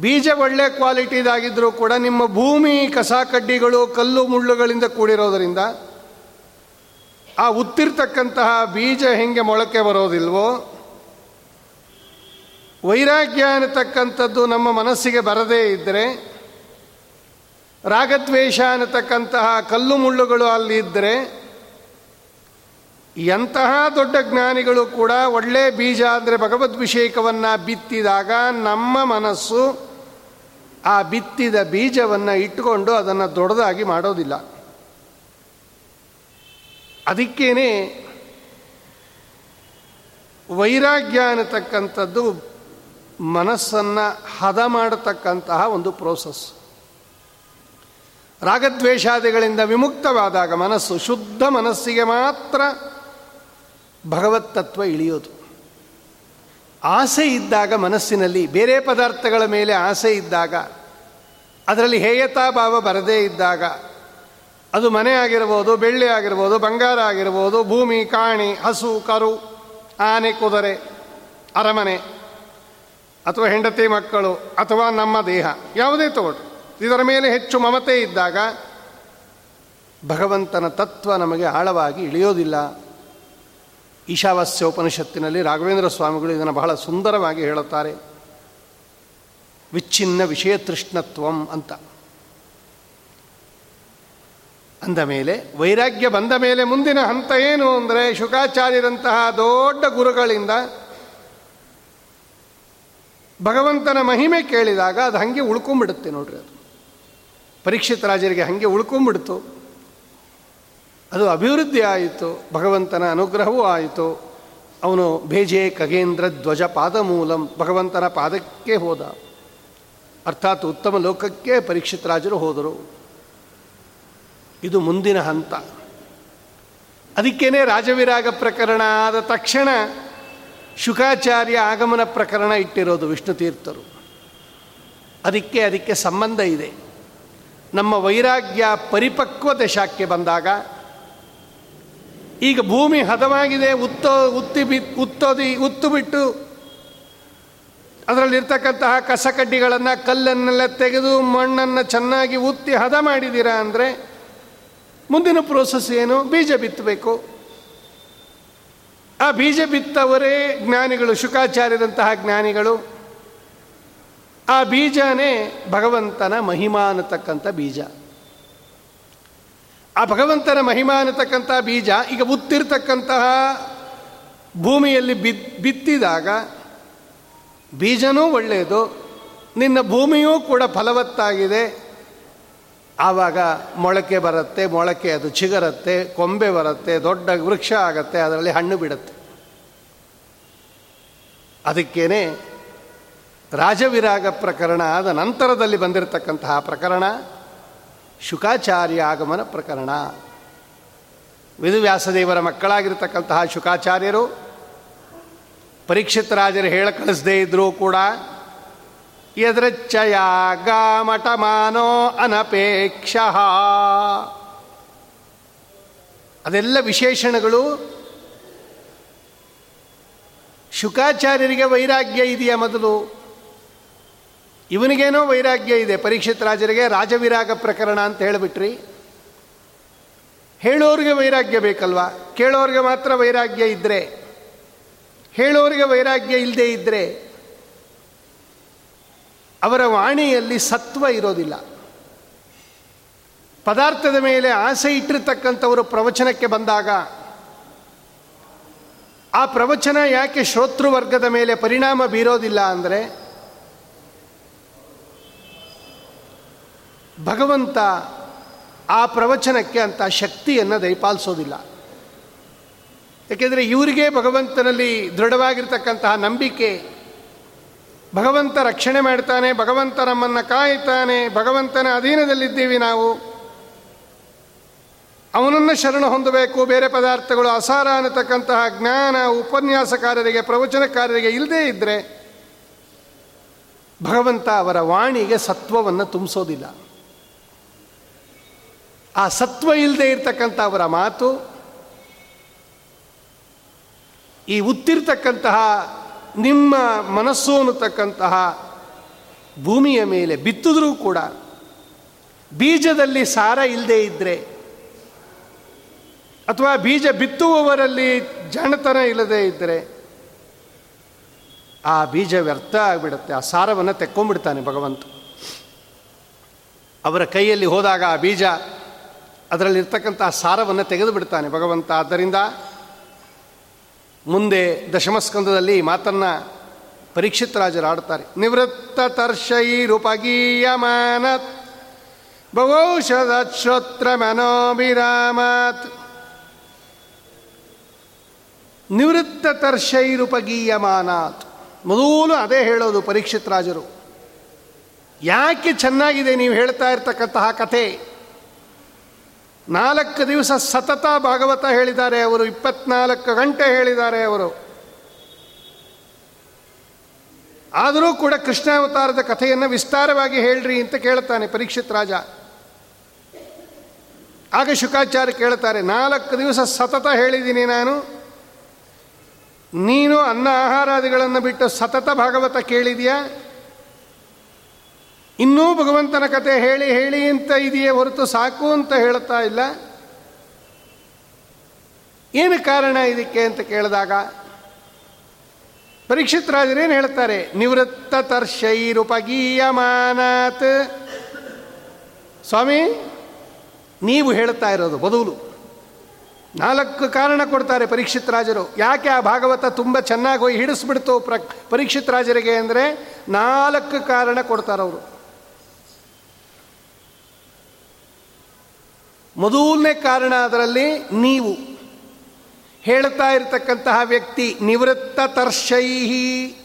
ಬೀಜ ಒಳ್ಳೆ ಕ್ವಾಲಿಟಿದಾಗಿದ್ದರೂ ಕೂಡ ನಿಮ್ಮ ಭೂಮಿ ಕಸ ಕಡ್ಡಿಗಳು ಕಲ್ಲು ಮುಳ್ಳುಗಳಿಂದ ಕೂಡಿರೋದರಿಂದ, ಆ ಉತ್ತಿರ್ತಕ್ಕಂತಹ ಬೀಜ ಹೆಂಗೆ ಮೊಳಕೆ ಬರೋದಿಲ್ವೋ, ವೈರಾಗ್ಯ ಅನ್ನತಕ್ಕಂಥದ್ದು ನಮ್ಮ ಮನಸ್ಸಿಗೆ ಬರದೇ ಇದ್ದರೆ ರಾಗದ್ವೇಷ ಅನ್ನತಕ್ಕಂತಹ ಕಲ್ಲು ಮುಳ್ಳುಗಳು ಅಲ್ಲಿ ಇದ್ದರೆ ಎಂತಹ ದೊಡ್ಡ ಜ್ಞಾನಿಗಳು ಕೂಡ ಒಳ್ಳೆ ಬೀಜ ಅಂದರೆ ಭಗವದ್ಭಿಷೇಕವನ್ನು ಬಿತ್ತಿದಾಗ ನಮ್ಮ ಮನಸ್ಸು ಆ ಬಿತ್ತಿದ ಬೀಜವನ್ನು ಇಟ್ಟುಕೊಂಡು ಅದನ್ನು ದೊಡ್ಡದಾಗಿ ಮಾಡೋದಿಲ್ಲ. ಅದಕ್ಕೇನೆ ವೈರಾಗ್ಯ ಅನ್ನತಕ್ಕಂಥದ್ದು ಮನಸ್ಸನ್ನು ಹದ ಮಾಡತಕ್ಕಂತಹ ಒಂದು ಪ್ರೋಸೆಸ್ ರಾಗದ್ವೇಷಾದಿಗಳಿಂದ ವಿಮುಕ್ತವಾದಾಗ ಮನಸ್ಸು ಶುದ್ಧ ಮನಸ್ಸಿಗೆ ಮಾತ್ರ ಭಗವತ್ತತ್ವ ಇಳಿಯೋದು. ಆಸೆ ಇದ್ದಾಗ ಮನಸ್ಸಿನಲ್ಲಿ ಬೇರೆ ಪದಾರ್ಥಗಳ ಮೇಲೆ ಆಸೆ ಇದ್ದಾಗ, ಅದರಲ್ಲಿ ಹೇಯತಾ ಭಾವ ಬರದೇ ಇದ್ದಾಗ, ಅದು ಮನೆ ಆಗಿರ್ಬೋದು, ಬೆಳ್ಳಿ ಆಗಿರ್ಬೋದು, ಬಂಗಾರ ಆಗಿರ್ಬೋದು, ಭೂಮಿ, ಕಾಣಿ, ಹಸು, ಕರು, ಆನೆ, ಕುದುರೆ, ಅರಮನೆ, ಅಥವಾ ಹೆಂಡತಿ ಮಕ್ಕಳು, ಅಥವಾ ನಮ್ಮ ದೇಹ, ಯಾವುದೇ ತಗೊಳ್ಳಿ ಇದರ ಮೇಲೆ ಹೆಚ್ಚು ಮಮತೆ ಇದ್ದಾಗ ಭಗವಂತನ ತತ್ವ ನಮಗೆ ಆಳವಾಗಿ ಇಳಿಯೋದಿಲ್ಲ. ಈಶಾವಾಸ್ಯ ಉಪನಿಷತ್ತಿನಲ್ಲಿ ರಾಘವೇಂದ್ರ ಸ್ವಾಮಿಗಳು ಇದನ್ನು ಬಹಳ ಸುಂದರವಾಗಿ ಹೇಳುತ್ತಾರೆ. ವಿಚ್ಛಿನ್ನ ವಿಷಯ ತೃಷ್ಣತ್ವಂ ಅಂತ. ಅಂದ ಮೇಲೆ ವೈರಾಗ್ಯ ಬಂದ ಮೇಲೆ ಮುಂದಿನ ಹಂತ ಏನು ಅಂದರೆ ಶುಕಾಚಾರ್ಯರಂತಹ ದೊಡ್ಡ ಗುರುಗಳಿಂದ ಭಗವಂತನ ಮಹಿಮೆ ಕೇಳಿದಾಗ ಅದು ಹಂಗೆ ಉಳ್ಕೊಂಬಿಡುತ್ತೆ ನೋಡ್ರಿ ಅದು. ಪರೀಕ್ಷಿತ ರಾಜರಿಗೆ ಹಾಗೆ ಉಳ್ಕೊಂಬಿಡ್ತು. ಅದು ಅಭಿವೃದ್ಧಿ ಆಯಿತು, ಭಗವಂತನ ಅನುಗ್ರಹವೂ ಆಯಿತು. ಅವನು ಭೇಜೆ ಖಗೇಂದ್ರ ಧ್ವಜ ಪಾದ ಮೂಲಂ, ಭಗವಂತನ ಪಾದಕ್ಕೆ ಹೋದ. ಅರ್ಥಾತ್ ಉತ್ತಮ ಲೋಕಕ್ಕೆ ಪರೀಕ್ಷಿತ ರಾಜರು ಹೋದರು. ಇದು ಮುಂದಿನ ಹಂತ. ಅದಕ್ಕೇನೆ ರಾಜವಿರಾಗ ಪ್ರಕರಣ ಆದ ತಕ್ಷಣ ಶುಕಾಚಾರ್ಯ ಆಗಮನ ಪ್ರಕರಣ ಇಟ್ಟಿರೋದು ವಿಷ್ಣು ತೀರ್ಥರು ಅದಕ್ಕೆ ಅದಕ್ಕೆ ಸಂಬಂಧ ಇದೆ. ನಮ್ಮ ವೈರಾಗ್ಯ ಪರಿಪಕ್ವ ದಶಕ್ಕೆ ಬಂದಾಗ, ಈಗ ಭೂಮಿ ಹದವಾಗಿದೆ, ಉತ್ತೋ, ಉತ್ತಿ ಬಿ, ಉತ್ತೋದಿ, ಉತ್ತು ಬಿಟ್ಟು ಅದರಲ್ಲಿರ್ತಕ್ಕಂತಹ ಕಸಕಡ್ಡಿಗಳನ್ನು ಕಲ್ಲನ್ನೆಲ್ಲ ತೆಗೆದು ಮಣ್ಣನ್ನು ಚೆನ್ನಾಗಿ ಉತ್ತಿ ಹದ ಮಾಡಿದ್ದೀರಾ ಅಂದರೆ ಮುಂದಿನ ಪ್ರೋಸೆಸ್ ಏನು? ಬೀಜ ಬಿತ್ತಬೇಕು. ಆ ಬೀಜ ಬಿತ್ತವರೇ ಜ್ಞಾನಿಗಳು ಶುಕಾಚಾರ್ಯದಂತಹ ಜ್ಞಾನಿಗಳು ಆ ಬೀಜನೇ ಭಗವಂತನ ಮಹಿಮಾ ಅನ್ನತಕ್ಕಂಥ ಬೀಜ. ಆ ಭಗವಂತನ ಮಹಿಮಾ ಅನ್ನತಕ್ಕಂಥ ಬೀಜ ಈಗ ಉತ್ತಿರ್ತಕ್ಕಂತಹ ಭೂಮಿಯಲ್ಲಿ ಬಿತ್ ಬಿತ್ತಿದಾಗ ಬೀಜನೂ ಒಳ್ಳೆಯದು, ನಿನ್ನ ಭೂಮಿಯೂ ಕೂಡ ಫಲವತ್ತಾಗಿದೆ. ಆವಾಗ ಮೊಳಕೆ ಬರುತ್ತೆ, ಮೊಳಕೆ ಅದು ಚಿಗರತ್ತೆ, ಕೊಂಬೆ ಬರುತ್ತೆ, ದೊಡ್ಡ ವೃಕ್ಷ ಆಗತ್ತೆ, ಅದರಲ್ಲಿ ಹಣ್ಣು ಬಿಡುತ್ತೆ. ಅದಕ್ಕೇನೆ ರಾಜವಿರಾಗ ಪ್ರಕರಣ ಆದ ನಂತರದಲ್ಲಿ ಬಂದಿರತಕ್ಕಂತಹ ಪ್ರಕರಣ, ಶುಕಾಚಾರ್ಯ ಆಗಮನ ಪ್ರಕರಣ. ವಿಧುವ್ಯಾಸದೇವರ ಮಕ್ಕಳಾಗಿರ್ತಕ್ಕಂತಹ ಶುಕಾಚಾರ್ಯರು, ಪರೀಕ್ಷಿತ ರಾಜರು ಹೇಳ ಕಳಿಸದೇ ಇದ್ರೂ ಕೂಡ ಎದೃಚ್ಛಯ ಮಾನೋ ಅನಪೇಕ್ಷ ಅದೆಲ್ಲ ವಿಶೇಷಣಗಳು, ಶುಕಾಚಾರ್ಯರಿಗೆ ವೈರಾಗ್ಯ ಇದೆಯಾ ಮೊದಲು? ಇವನಿಗೇನೋ ವೈರಾಗ್ಯ ಇದೆ. ಪರೀಕ್ಷಿತ್ ರಾಜರಿಗೆ ರಾಜವಿರಾಗ ಪ್ರಕರಣ ಅಂತ ಹೇಳಿಬಿಟ್ರಿ. ಹೇಳೋರಿಗೆ ವೈರಾಗ್ಯ ಬೇಕಲ್ವಾ? ಕೇಳೋರಿಗೆ ಮಾತ್ರ ವೈರಾಗ್ಯ ಇದ್ದರೆ ಹೇಳೋರಿಗೆ ವೈರಾಗ್ಯ ಇಲ್ಲದೇ ಇದ್ದರೆ ಅವರ ವಾಣಿಯಲ್ಲಿ ಸತ್ವ ಇರೋದಿಲ್ಲ. ಪದಾರ್ಥದ ಮೇಲೆ ಆಸೆ ಇಟ್ಟಿರ್ತಕ್ಕಂಥವರು ಪ್ರವಚನಕ್ಕೆ ಬಂದಾಗ, ಆ ಪ್ರವಚನ ಯಾಕೆ ಶ್ರೋತೃವರ್ಗದ ಮೇಲೆ ಪರಿಣಾಮ ಬೀರೋದಿಲ್ಲ ಅಂದರೆ ಭಗವಂತ ಆ ಪ್ರವಚನಕ್ಕೆ ಅಂತ ಶಕ್ತಿಯನ್ನು ದಯಪಾಲಿಸೋದಿಲ್ಲ. ಏಕೆಂದರೆ ಇವರಿಗೆ ಭಗವಂತನಲ್ಲಿ ದೃಢವಾಗಿರ್ತಕ್ಕಂತಹ ನಂಬಿಕೆ, ಭಗವಂತ ರಕ್ಷಣೆ ಮಾಡ್ತಾನೆ, ಭಗವಂತ ನಮ್ಮನ್ನು ಕಾಯ್ತಾನೆ, ಭಗವಂತನ ಅಧೀನದಲ್ಲಿದ್ದೀವಿ ನಾವು. ಅವನನ್ನು ಶರಣ ಹೊಂದಬೇಕು, ಬೇರೆ ಪದಾರ್ಥಗಳು ಅಸಾರ ಅನ್ನತಕ್ಕಂತಹ ಜ್ಞಾನ ಉಪನ್ಯಾಸಕಾರರಿಗೆ, ಪ್ರವಚನಕಾರರಿಗೆ ಇಲ್ಲದೇ ಇದ್ದರೆ ಭಗವಂತ ಅವರ ವಾಣಿಗೆ ಸತ್ವವನ್ನು ತುಂಬಿಸೋದಿಲ್ಲ. ಆ ಸತ್ವ ಇಲ್ಲದೆ ಇರತಕ್ಕಂಥ ಅವರ ಮಾತು, ಈ ಉತ್ತಿರ್ತಕ್ಕಂತಹ ನಿಮ್ಮ ಮನಸ್ಸು ಅನ್ನತಕ್ಕಂತಹ ಭೂಮಿಯ ಮೇಲೆ ಬಿತ್ತಿದ್ರೂ ಕೂಡ, ಬೀಜದಲ್ಲಿ ಸಾರ ಇಲ್ಲದೆ ಇದ್ದರೆ ಅಥವಾ ಬೀಜ ಬಿತ್ತುವವರಲ್ಲಿ ಜಾಣತನ ಇಲ್ಲದೆ ಇದ್ದರೆ ಆ ಬೀಜ ವ್ಯರ್ಥ ಆಗಿಬಿಡುತ್ತೆ, ಆ ಸಾರವನ್ನು ತೆಕ್ಕೊಂಡ್ಬಿಡ್ತಾನೆ ಭಗವಂತ. ಅವರ ಕೈಯಲ್ಲಿ ಹೋದಾಗ ಆ ಬೀಜ ಅದರಲ್ಲಿರ್ತಕ್ಕಂಥ ಸಾರವನ್ನು ತೆಗೆದು ಬಿಡ್ತಾನೆ ಭಗವಂತ. ಆದ್ದರಿಂದ ಮುಂದೆ ದಶಮಸ್ಕಂದದಲ್ಲಿ ಮಾತನ್ನ ಪರೀಕ್ಷಿತ್ ರಾಜರು ಆಡ್ತಾರೆ ನಿವೃತ್ತ ತರ್ಷೈರುಪಗೀಯಮಾನತ್ ಭವೌಷಧ ಶ್ರೋತ್ರ ಮನೋಭಿರಾಮತ್ ನಿವೃತ್ತ ತರ್ಷೈರುಪಗೀಯಮಾನಾತ್ ಮೊದಲು ಅದೇ ಹೇಳೋದು ಪರೀಕ್ಷಿತ್ ರಾಜರು. ಯಾಕೆ ಚೆನ್ನಾಗಿದೆ ನೀವು ಹೇಳ್ತಾ ಇರ್ತಕ್ಕಂತಹ ಕಥೆ? ನಾಲ್ಕು ದಿವಸ ಸತತ ಭಾಗವತ ಹೇಳಿದ್ದಾರೆ ಅವರು, ಇಪ್ಪತ್ನಾಲ್ಕು ಗಂಟೆ ಹೇಳಿದ್ದಾರೆ ಅವರು. ಆದರೂ ಕೂಡ ಕೃಷ್ಣಾವತಾರದ ಕಥೆಯನ್ನು ವಿಸ್ತಾರವಾಗಿ ಹೇಳ್ರಿ ಅಂತ ಕೇಳ್ತಾನೆ ಪರೀಕ್ಷಿತ್ ರಾಜ. ಆಗ ಶುಕಾಚಾರ್ಯ ಕೇಳ್ತಾರೆ ನಾಲ್ಕು ದಿವಸ ಸತತ ಹೇಳಿದ್ದೀನಿ ನಾನು. ನೀನು ಅನ್ನ ಆಹಾರಾದಿಗಳನ್ನು ಬಿಟ್ಟು ಸತತ ಭಾಗವತ ಕೇಳಿದೆಯಾ? ಇನ್ನೂ ಭಗವಂತನ ಕತೆ ಹೇಳಿ ಹೇಳಿ ಅಂತ ಇದೆಯೇ ಹೊರತು ಸಾಕು ಅಂತ ಹೇಳ್ತಾ ಇಲ್ಲ? ಏನು ಕಾರಣ ಇದಕ್ಕೆ ಅಂತ ಕೇಳಿದಾಗ, ಪರೀಕ್ಷಿತ್ ರಾಜರೇನು ಹೇಳ್ತಾರೆ ನಿವೃತ್ತ ತರ್ಷೈರುಪಗೀಯಮಾನಾತ್ ಸ್ವಾಮಿ, ನೀವು ಹೇಳ್ತಾ ಇರೋದು ಬದಲು. ನಾಲ್ಕು ಕಾರಣ ಕೊಡ್ತಾರೆ ಪರೀಕ್ಷಿತ್ ರಾಜರು. ಯಾಕೆ ಆ ಭಾಗವತ ತುಂಬ ಚೆನ್ನಾಗಿ ಹೋಗಿ ಹಿಡಿಸ್ಬಿಡ್ತು ಪ್ರ, ಪರೀಕ್ಷಿತ್ ರಾಜರಿಗೆ ಅಂದರೆ ನಾಲ್ಕು ಕಾರಣ ಕೊಡ್ತಾರವರು. ಮೊದಲನೇ ಕಾರಣ ಅದರಲ್ಲಿ ನೀವು ಹೇಳ್ತಾ ಇರತಕ್ಕಂತಹ ವ್ಯಕ್ತಿ ನಿವೃತ್ತ ತರ್ಷೈಹಿ.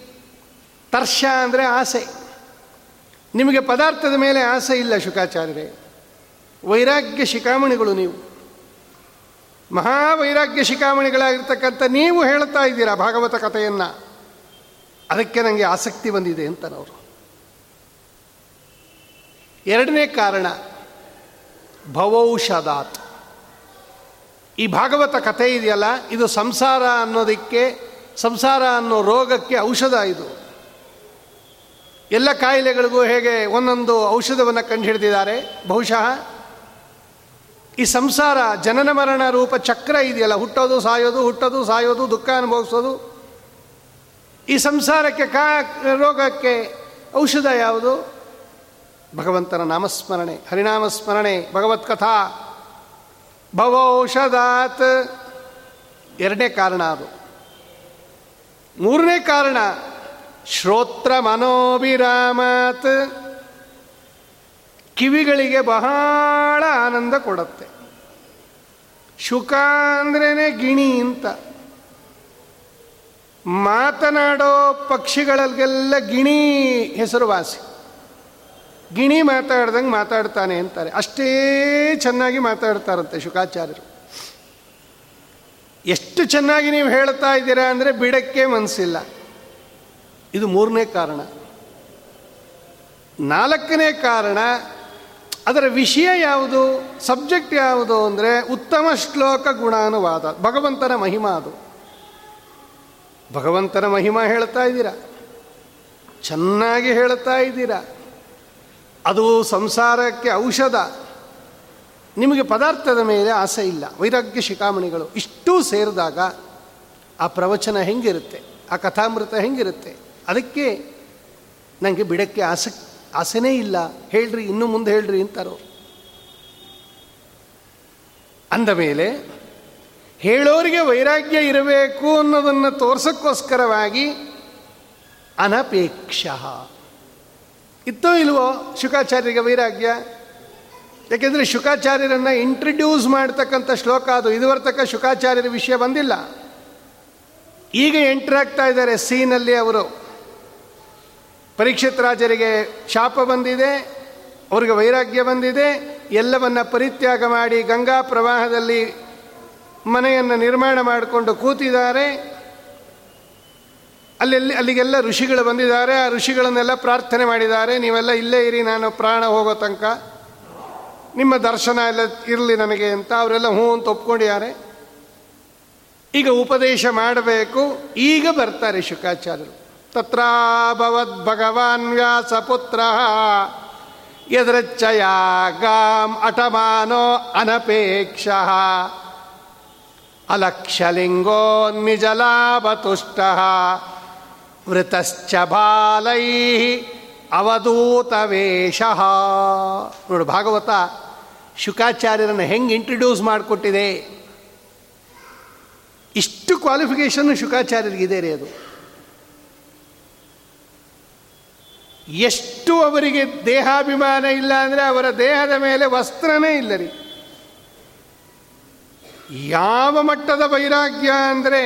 ತರ್ಷ ಅಂದರೆ ಆಸೆ. ನಿಮಗೆ ಪದಾರ್ಥದ ಮೇಲೆ ಆಸೆ ಇಲ್ಲ ಶುಕಾಚಾರ್ಯರೇ. ವೈರಾಗ್ಯ ಶಿಖಾಮಣಿಗಳು ನೀವು. ಮಹಾವೈರಾಗ್ಯ ಶಿಖಾಮಣಿಗಳಾಗಿರ್ತಕ್ಕಂಥ ನೀವು ಹೇಳ್ತಾ ಇದ್ದೀರಾ ಭಾಗವತ ಕಥೆಯನ್ನು. ಅದಕ್ಕೆ ನನಗೆ ಆಸಕ್ತಿ ಬಂದಿದೆ ಅಂತನವರು. ಎರಡನೇ ಕಾರಣ ಭವೌಷಧಾತ್. ಈ ಭಾಗವತ ಕಥೆ ಇದೆಯಲ್ಲ? ಇದು ಸಂಸಾರ ಅನ್ನೋದಕ್ಕೆ, ಸಂಸಾರ ಅನ್ನೋ ರೋಗಕ್ಕೆ ಔಷಧ ಇದು. ಎಲ್ಲ ಕಾಯಿಲೆಗಳಿಗೂ ಹೇಗೆ ಒಂದೊಂದು ಔಷಧವನ್ನು ಕಂಡುಹಿಡಿದಿದ್ದಾರೆ? ಬಹುಶಃ ಈ ಸಂಸಾರ, ಜನನ ಮರಣ ರೂಪ ಚಕ್ರ ಇದೆಯಲ್ಲ? ಹುಟ್ಟೋದು, ಸಾಯೋದು ಹುಟ್ಟೋದು, ಸಾಯೋದು, ದುಃಖ ಅನುಭವಿಸೋದು. ಈ ಸಂಸಾರಕ್ಕೆ ಕಾ, ರೋಗಕ್ಕೆ ಔಷಧ ಯಾವುದು? ಭಗವಂತನ ನಾಮಸ್ಮರಣೆ, ಹರಿನಾಮಸ್ಮರಣೆ ಭಗವತ್ ಕಥಾ ಭವೌಷಧಾತ್. ಎರಡನೇ ಕಾರಣ ಅದು. ಮೂರನೇ ಕಾರಣ, ಶ್ರೋತ್ರ ಮನೋಭಿರಾಮಾತ್ ಕಿವಿಗಳಿಗೆ ಬಹಳ ಆನಂದ ಕೊಡತ್ತೆ. ಶುಕ ಅಂದ್ರೇ ಗಿಣಿ ಅಂತ. ಮಾತನಾಡೋ ಪಕ್ಷಿಗಳಿಗೆಲ್ಲ ಗಿಣಿ ಹೆಸರುವಾಸಿ. ಗಿಣಿ ಮಾತಾಡ್ದಂಗೆ ಮಾತಾಡ್ತಾನೆ ಅಂತಾರೆ. ಅಷ್ಟೇ ಚೆನ್ನಾಗಿ ಮಾತಾಡ್ತಾರಂತೆ ಶುಕಾಚಾರ್ಯರು. ಎಷ್ಟು ಚೆನ್ನಾಗಿ ನೀವು ಹೇಳ್ತಾ ಇದ್ದೀರಾ ಅಂದರೆ ಬಿಡಕ್ಕೆ ಮನಸ್ಸಿಲ್ಲ ಇದು ಮೂರನೇ ಕಾರಣ. ನಾಲ್ಕನೇ ಕಾರಣ, ಅದರ ವಿಷಯ ಯಾವುದು, ಸಬ್ಜೆಕ್ಟ್ ಯಾವುದು ಅಂದರೆ ಉತ್ತಮ ಶ್ಲೋಕ ಗುಣಾನುವಾದ. ಭಗವಂತನ ಮಹಿಮಾ ಅದು. ಭಗವಂತನ ಮಹಿಮಾ ಹೇಳ್ತಾ ಇದ್ದೀರಾ? ಚೆನ್ನಾಗಿ ಹೇಳ್ತಾ ಇದ್ದೀರಾ? ಅದು ಸಂಸಾರಕ್ಕೆ ಔಷಧ. ನಿಮಗೆ ಪದಾರ್ಥದ ಮೇಲೆ ಆಸೆ ಇಲ್ಲ. ವೈರಾಗ್ಯ ಶಿಖಾಮಣಿಗಳು ಇಷ್ಟೂ ಸೇರಿದಾಗ ಆ ಪ್ರವಚನ ಹೆಂಗಿರುತ್ತೆ? ಆ ಕಥಾಮೃತ ಹೆಂಗಿರುತ್ತೆ? ಅದಕ್ಕೆ ನನಗೆ ಬಿಡಕ್ಕೆ ಆಸೆ, ಆಸೆನೇ ಇಲ್ಲ. ಹೇಳ್ರಿ, ಇನ್ನು ಮುಂದೆ ಹೇಳ್ರಿ ಅಂತಾರೋ. ಅಂದ ಮೇಲೆ ಹೇಳೋರಿಗೆ ವೈರಾಗ್ಯ ಇರಬೇಕು ಅನ್ನೋದನ್ನು ತೋರ್ಸೋಕ್ಕೋಸ್ಕರವಾಗಿ ಅನಪೇಕ್ಷ. ಇತ್ತೋ ಇಲ್ವೋ ಶುಕಾಚಾರ್ಯರಿಗೆ ವೈರಾಗ್ಯ? ಯಾಕೆಂದರೆ ಶುಕಾಚಾರ್ಯರನ್ನು ಇಂಟ್ರಡ್ಯೂಸ್ ಮಾಡ್ತಕ್ಕಂಥ ಶ್ಲೋಕ ಅದು. ಇದುವರ್ತಕ್ಕ ಶುಕಾಚಾರ್ಯರ ವಿಷಯ ಬಂದಿಲ್ಲ. ಈಗ ಎಂಟ್ರಾಗ್ತಾ ಇದ್ದಾರೆ ಸೀನಲ್ಲಿ ಅವರು. ಪರೀಕ್ಷಿತ್ ರಾಜರಿಗೆ ಶಾಪ ಬಂದಿದೆ, ಅವ್ರಿಗೆ ವೈರಾಗ್ಯ ಬಂದಿದೆ, ಎಲ್ಲವನ್ನ ಪರಿತ್ಯಾಗ ಮಾಡಿ ಗಂಗಾ ಪ್ರವಾಹದಲ್ಲಿ ಮನೆಯನ್ನು ನಿರ್ಮಾಣ ಮಾಡಿಕೊಂಡು ಕೂತಿದ್ದಾರೆ. ಅಲ್ಲೆಲ್ಲಿ ಅಲ್ಲಿಗೆಲ್ಲ ಋಷಿಗಳು ಬಂದಿದ್ದಾರೆ. ಆ ಋಷಿಗಳನ್ನೆಲ್ಲ ಪ್ರಾರ್ಥನೆ ಮಾಡಿದ್ದಾರೆ. ನೀವೆಲ್ಲ ಇಲ್ಲೇ ಇರಿ, ನಾನು ಪ್ರಾಣ ಹೋಗೋ ತನಕ. ನಿಮ್ಮ ದರ್ಶನ ಎಲ್ಲ ಇರಲಿ ನನಗೆ ಅಂತ. ಅವರೆಲ್ಲ ಹ್ಞೂ ಅಂತ ಒಪ್ಕೊಂಡಿದ್ದಾರೆ. ಈಗ ಉಪದೇಶ ಮಾಡಬೇಕು. ಈಗ ಬರ್ತಾರೆ ಶುಕಾಚಾರ್ಯರು ತತ್ರಾಭವದ್ ಭಗವಾನ್ ವ್ಯಾಸಪುತ್ರ ಎದರಚ್ಚಯ ಗಾಂ ಅಟಮಾನೋ ಅನಪೇಕ್ಷ. ಅಲಕ್ಷಲಿಂಗೋ ನಿಜಲಾಭತುಷ್ಟ ವೃತಶ್ಚ ಬಾಲೈ ಅವಧೂತ ವೇಷ ನೋಡು, ಭಾಗವತ ಶುಕಾಚಾರ್ಯರನ್ನು ಹೆಂಗೆ ಇಂಟ್ರಡ್ಯೂಸ್ ಮಾಡಿಕೊಟ್ಟಿದೆ? ಇಷ್ಟು ಕ್ವಾಲಿಫಿಕೇಶನ್ ಶುಕಾಚಾರ್ಯರಿಗಿದೆ ರೀ ಅದು. ಎಷ್ಟು ಅವರಿಗೆ ದೇಹಾಭಿಮಾನ ಇಲ್ಲ ಅಂದರೆ ಅವರ ದೇಹದ ಮೇಲೆ ವಸ್ತ್ರನೇ ಇಲ್ಲ ರೀ. ಯಾವ ಮಟ್ಟದ ವೈರಾಗ್ಯ ಅಂದರೆ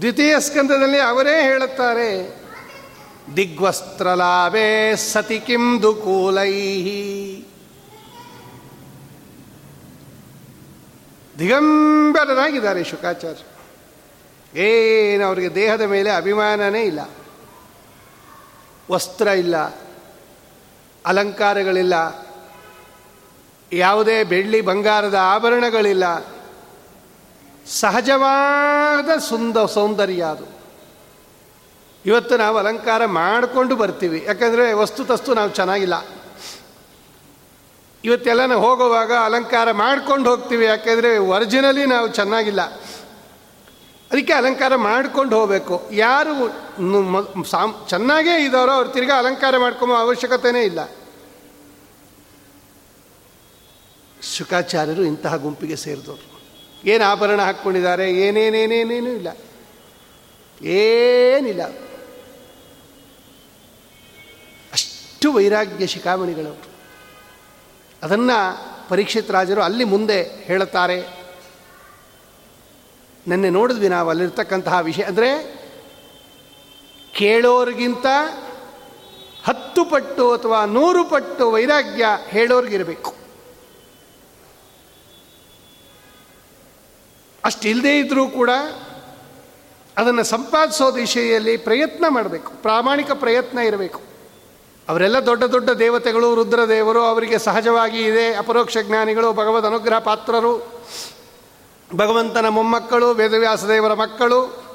ದ್ವಿತೀಯ ಸ್ಕಂದದಲ್ಲಿ ಅವರೇ ಹೇಳುತ್ತಾರೆ, ದಿಗ್ವಸ್ತ್ರಲಾಭೇ ಸತಿ ಕಿಂ ದುಕೂಲೈ ದಿಗಂಬರರಾಗಿದ್ದಾರೆ ಶುಕಾಚಾರ್ಯ. ಏನು ಅವರಿಗೆ ದೇಹದ ಮೇಲೆ ಅಭಿಮಾನನೇ ಇಲ್ಲ. ವಸ್ತ್ರ ಇಲ್ಲ, ಅಲಂಕಾರಗಳಿಲ್ಲ, ಯಾವುದೇ ಬೆಳ್ಳಿ ಬಂಗಾರದ ಆಭರಣಗಳಿಲ್ಲ. ಸಹಜವಾದ ಸುಂದ ಸೌಂದರ್ಯ ಅದು. ಇವತ್ತು ನಾವು ಅಲಂಕಾರ ಮಾಡಿಕೊಂಡು ಬರ್ತೀವಿ. ಯಾಕಂದರೆ ವಸ್ತು ತಸ್ತು ನಾವು ಚೆನ್ನಾಗಿಲ್ಲ. ಇವತ್ತೆಲ್ಲ ನಾವು ಹೋಗುವಾಗ ಅಲಂಕಾರ ಮಾಡ್ಕೊಂಡು ಹೋಗ್ತೀವಿ. ಯಾಕೆಂದರೆ ಒರಿಜಿನಲಿ ನಾವು ಚೆನ್ನಾಗಿಲ್ಲ. ಅದಕ್ಕೆ ಅಲಂಕಾರ ಮಾಡ್ಕೊಂಡು ಹೋಗಬೇಕು. ಯಾರು ಸಾಮ್ ಚೆನ್ನಾಗೇ ಇದ್ದಾರೋ ಅವ್ರು ತಿರ್ಗಾ ಅಲಂಕಾರ ಮಾಡ್ಕೊಂಬೋ ಅವಶ್ಯಕತೆಯೇ ಇಲ್ಲ. ಶುಕಾಚಾರ್ಯರು ಇಂತಹ ಗುಂಪಿಗೆ ಸೇರಿದವರು. ಏನು ಆಭರಣ ಹಾಕ್ಕೊಂಡಿದ್ದಾರೆ? ಏನೇನೇನೇನೇನೂ ಇಲ್ಲ. ಏನಿಲ್ಲ. ಅಷ್ಟು ವೈರಾಗ್ಯ ಶಿಖಾಮಣಿಗಳವರು. ಅದನ್ನು ಪರೀಕ್ಷಿತ್ ರಾಜರು ಅಲ್ಲಿ ಮುಂದೆ ಹೇಳುತ್ತಾರೆ. ನೆನ್ನೆ ನೋಡಿದ್ವಿ ನಾವು ಅಲ್ಲಿರ್ತಕ್ಕಂತಹ ವಿಷಯ. ಅಂದರೆ ಕೇಳೋರಿಗಿಂತ ಹತ್ತು ಪಟ್ಟು ಅಥವಾ ನೂರು ಪಟ್ಟು ವೈರಾಗ್ಯ ಹೇಳೋರಿಗಿರಬೇಕು. ಅಷ್ಟಿಲ್ಲದೇ ಇದ್ದರೂ ಕೂಡ ಅದನ್ನು ಸಂಪಾದಿಸೋ ದಿಶೆಯಲ್ಲಿ ಪ್ರಯತ್ನ ಮಾಡಬೇಕು. ಪ್ರಾಮಾಣಿಕ ಪ್ರಯತ್ನ ಇರಬೇಕು. ಅವರೆಲ್ಲ ದೊಡ್ಡ ದೊಡ್ಡ ದೇವತೆಗಳು, ರುದ್ರದೇವರು, ಅವರಿಗೆ ಸಹಜವಾಗಿ ಇದೆ. ಅಪರೋಕ್ಷ ಜ್ಞಾನಿಗಳು, ಭಗವದ್ ಅನುಗ್ರಹ ಪಾತ್ರರು, ಭಗವಂತನ ಮೊಮ್ಮಕ್ಕಳು, ವೇದವ್ಯಾಸದೇವರ ಮಕ್ಕಳು.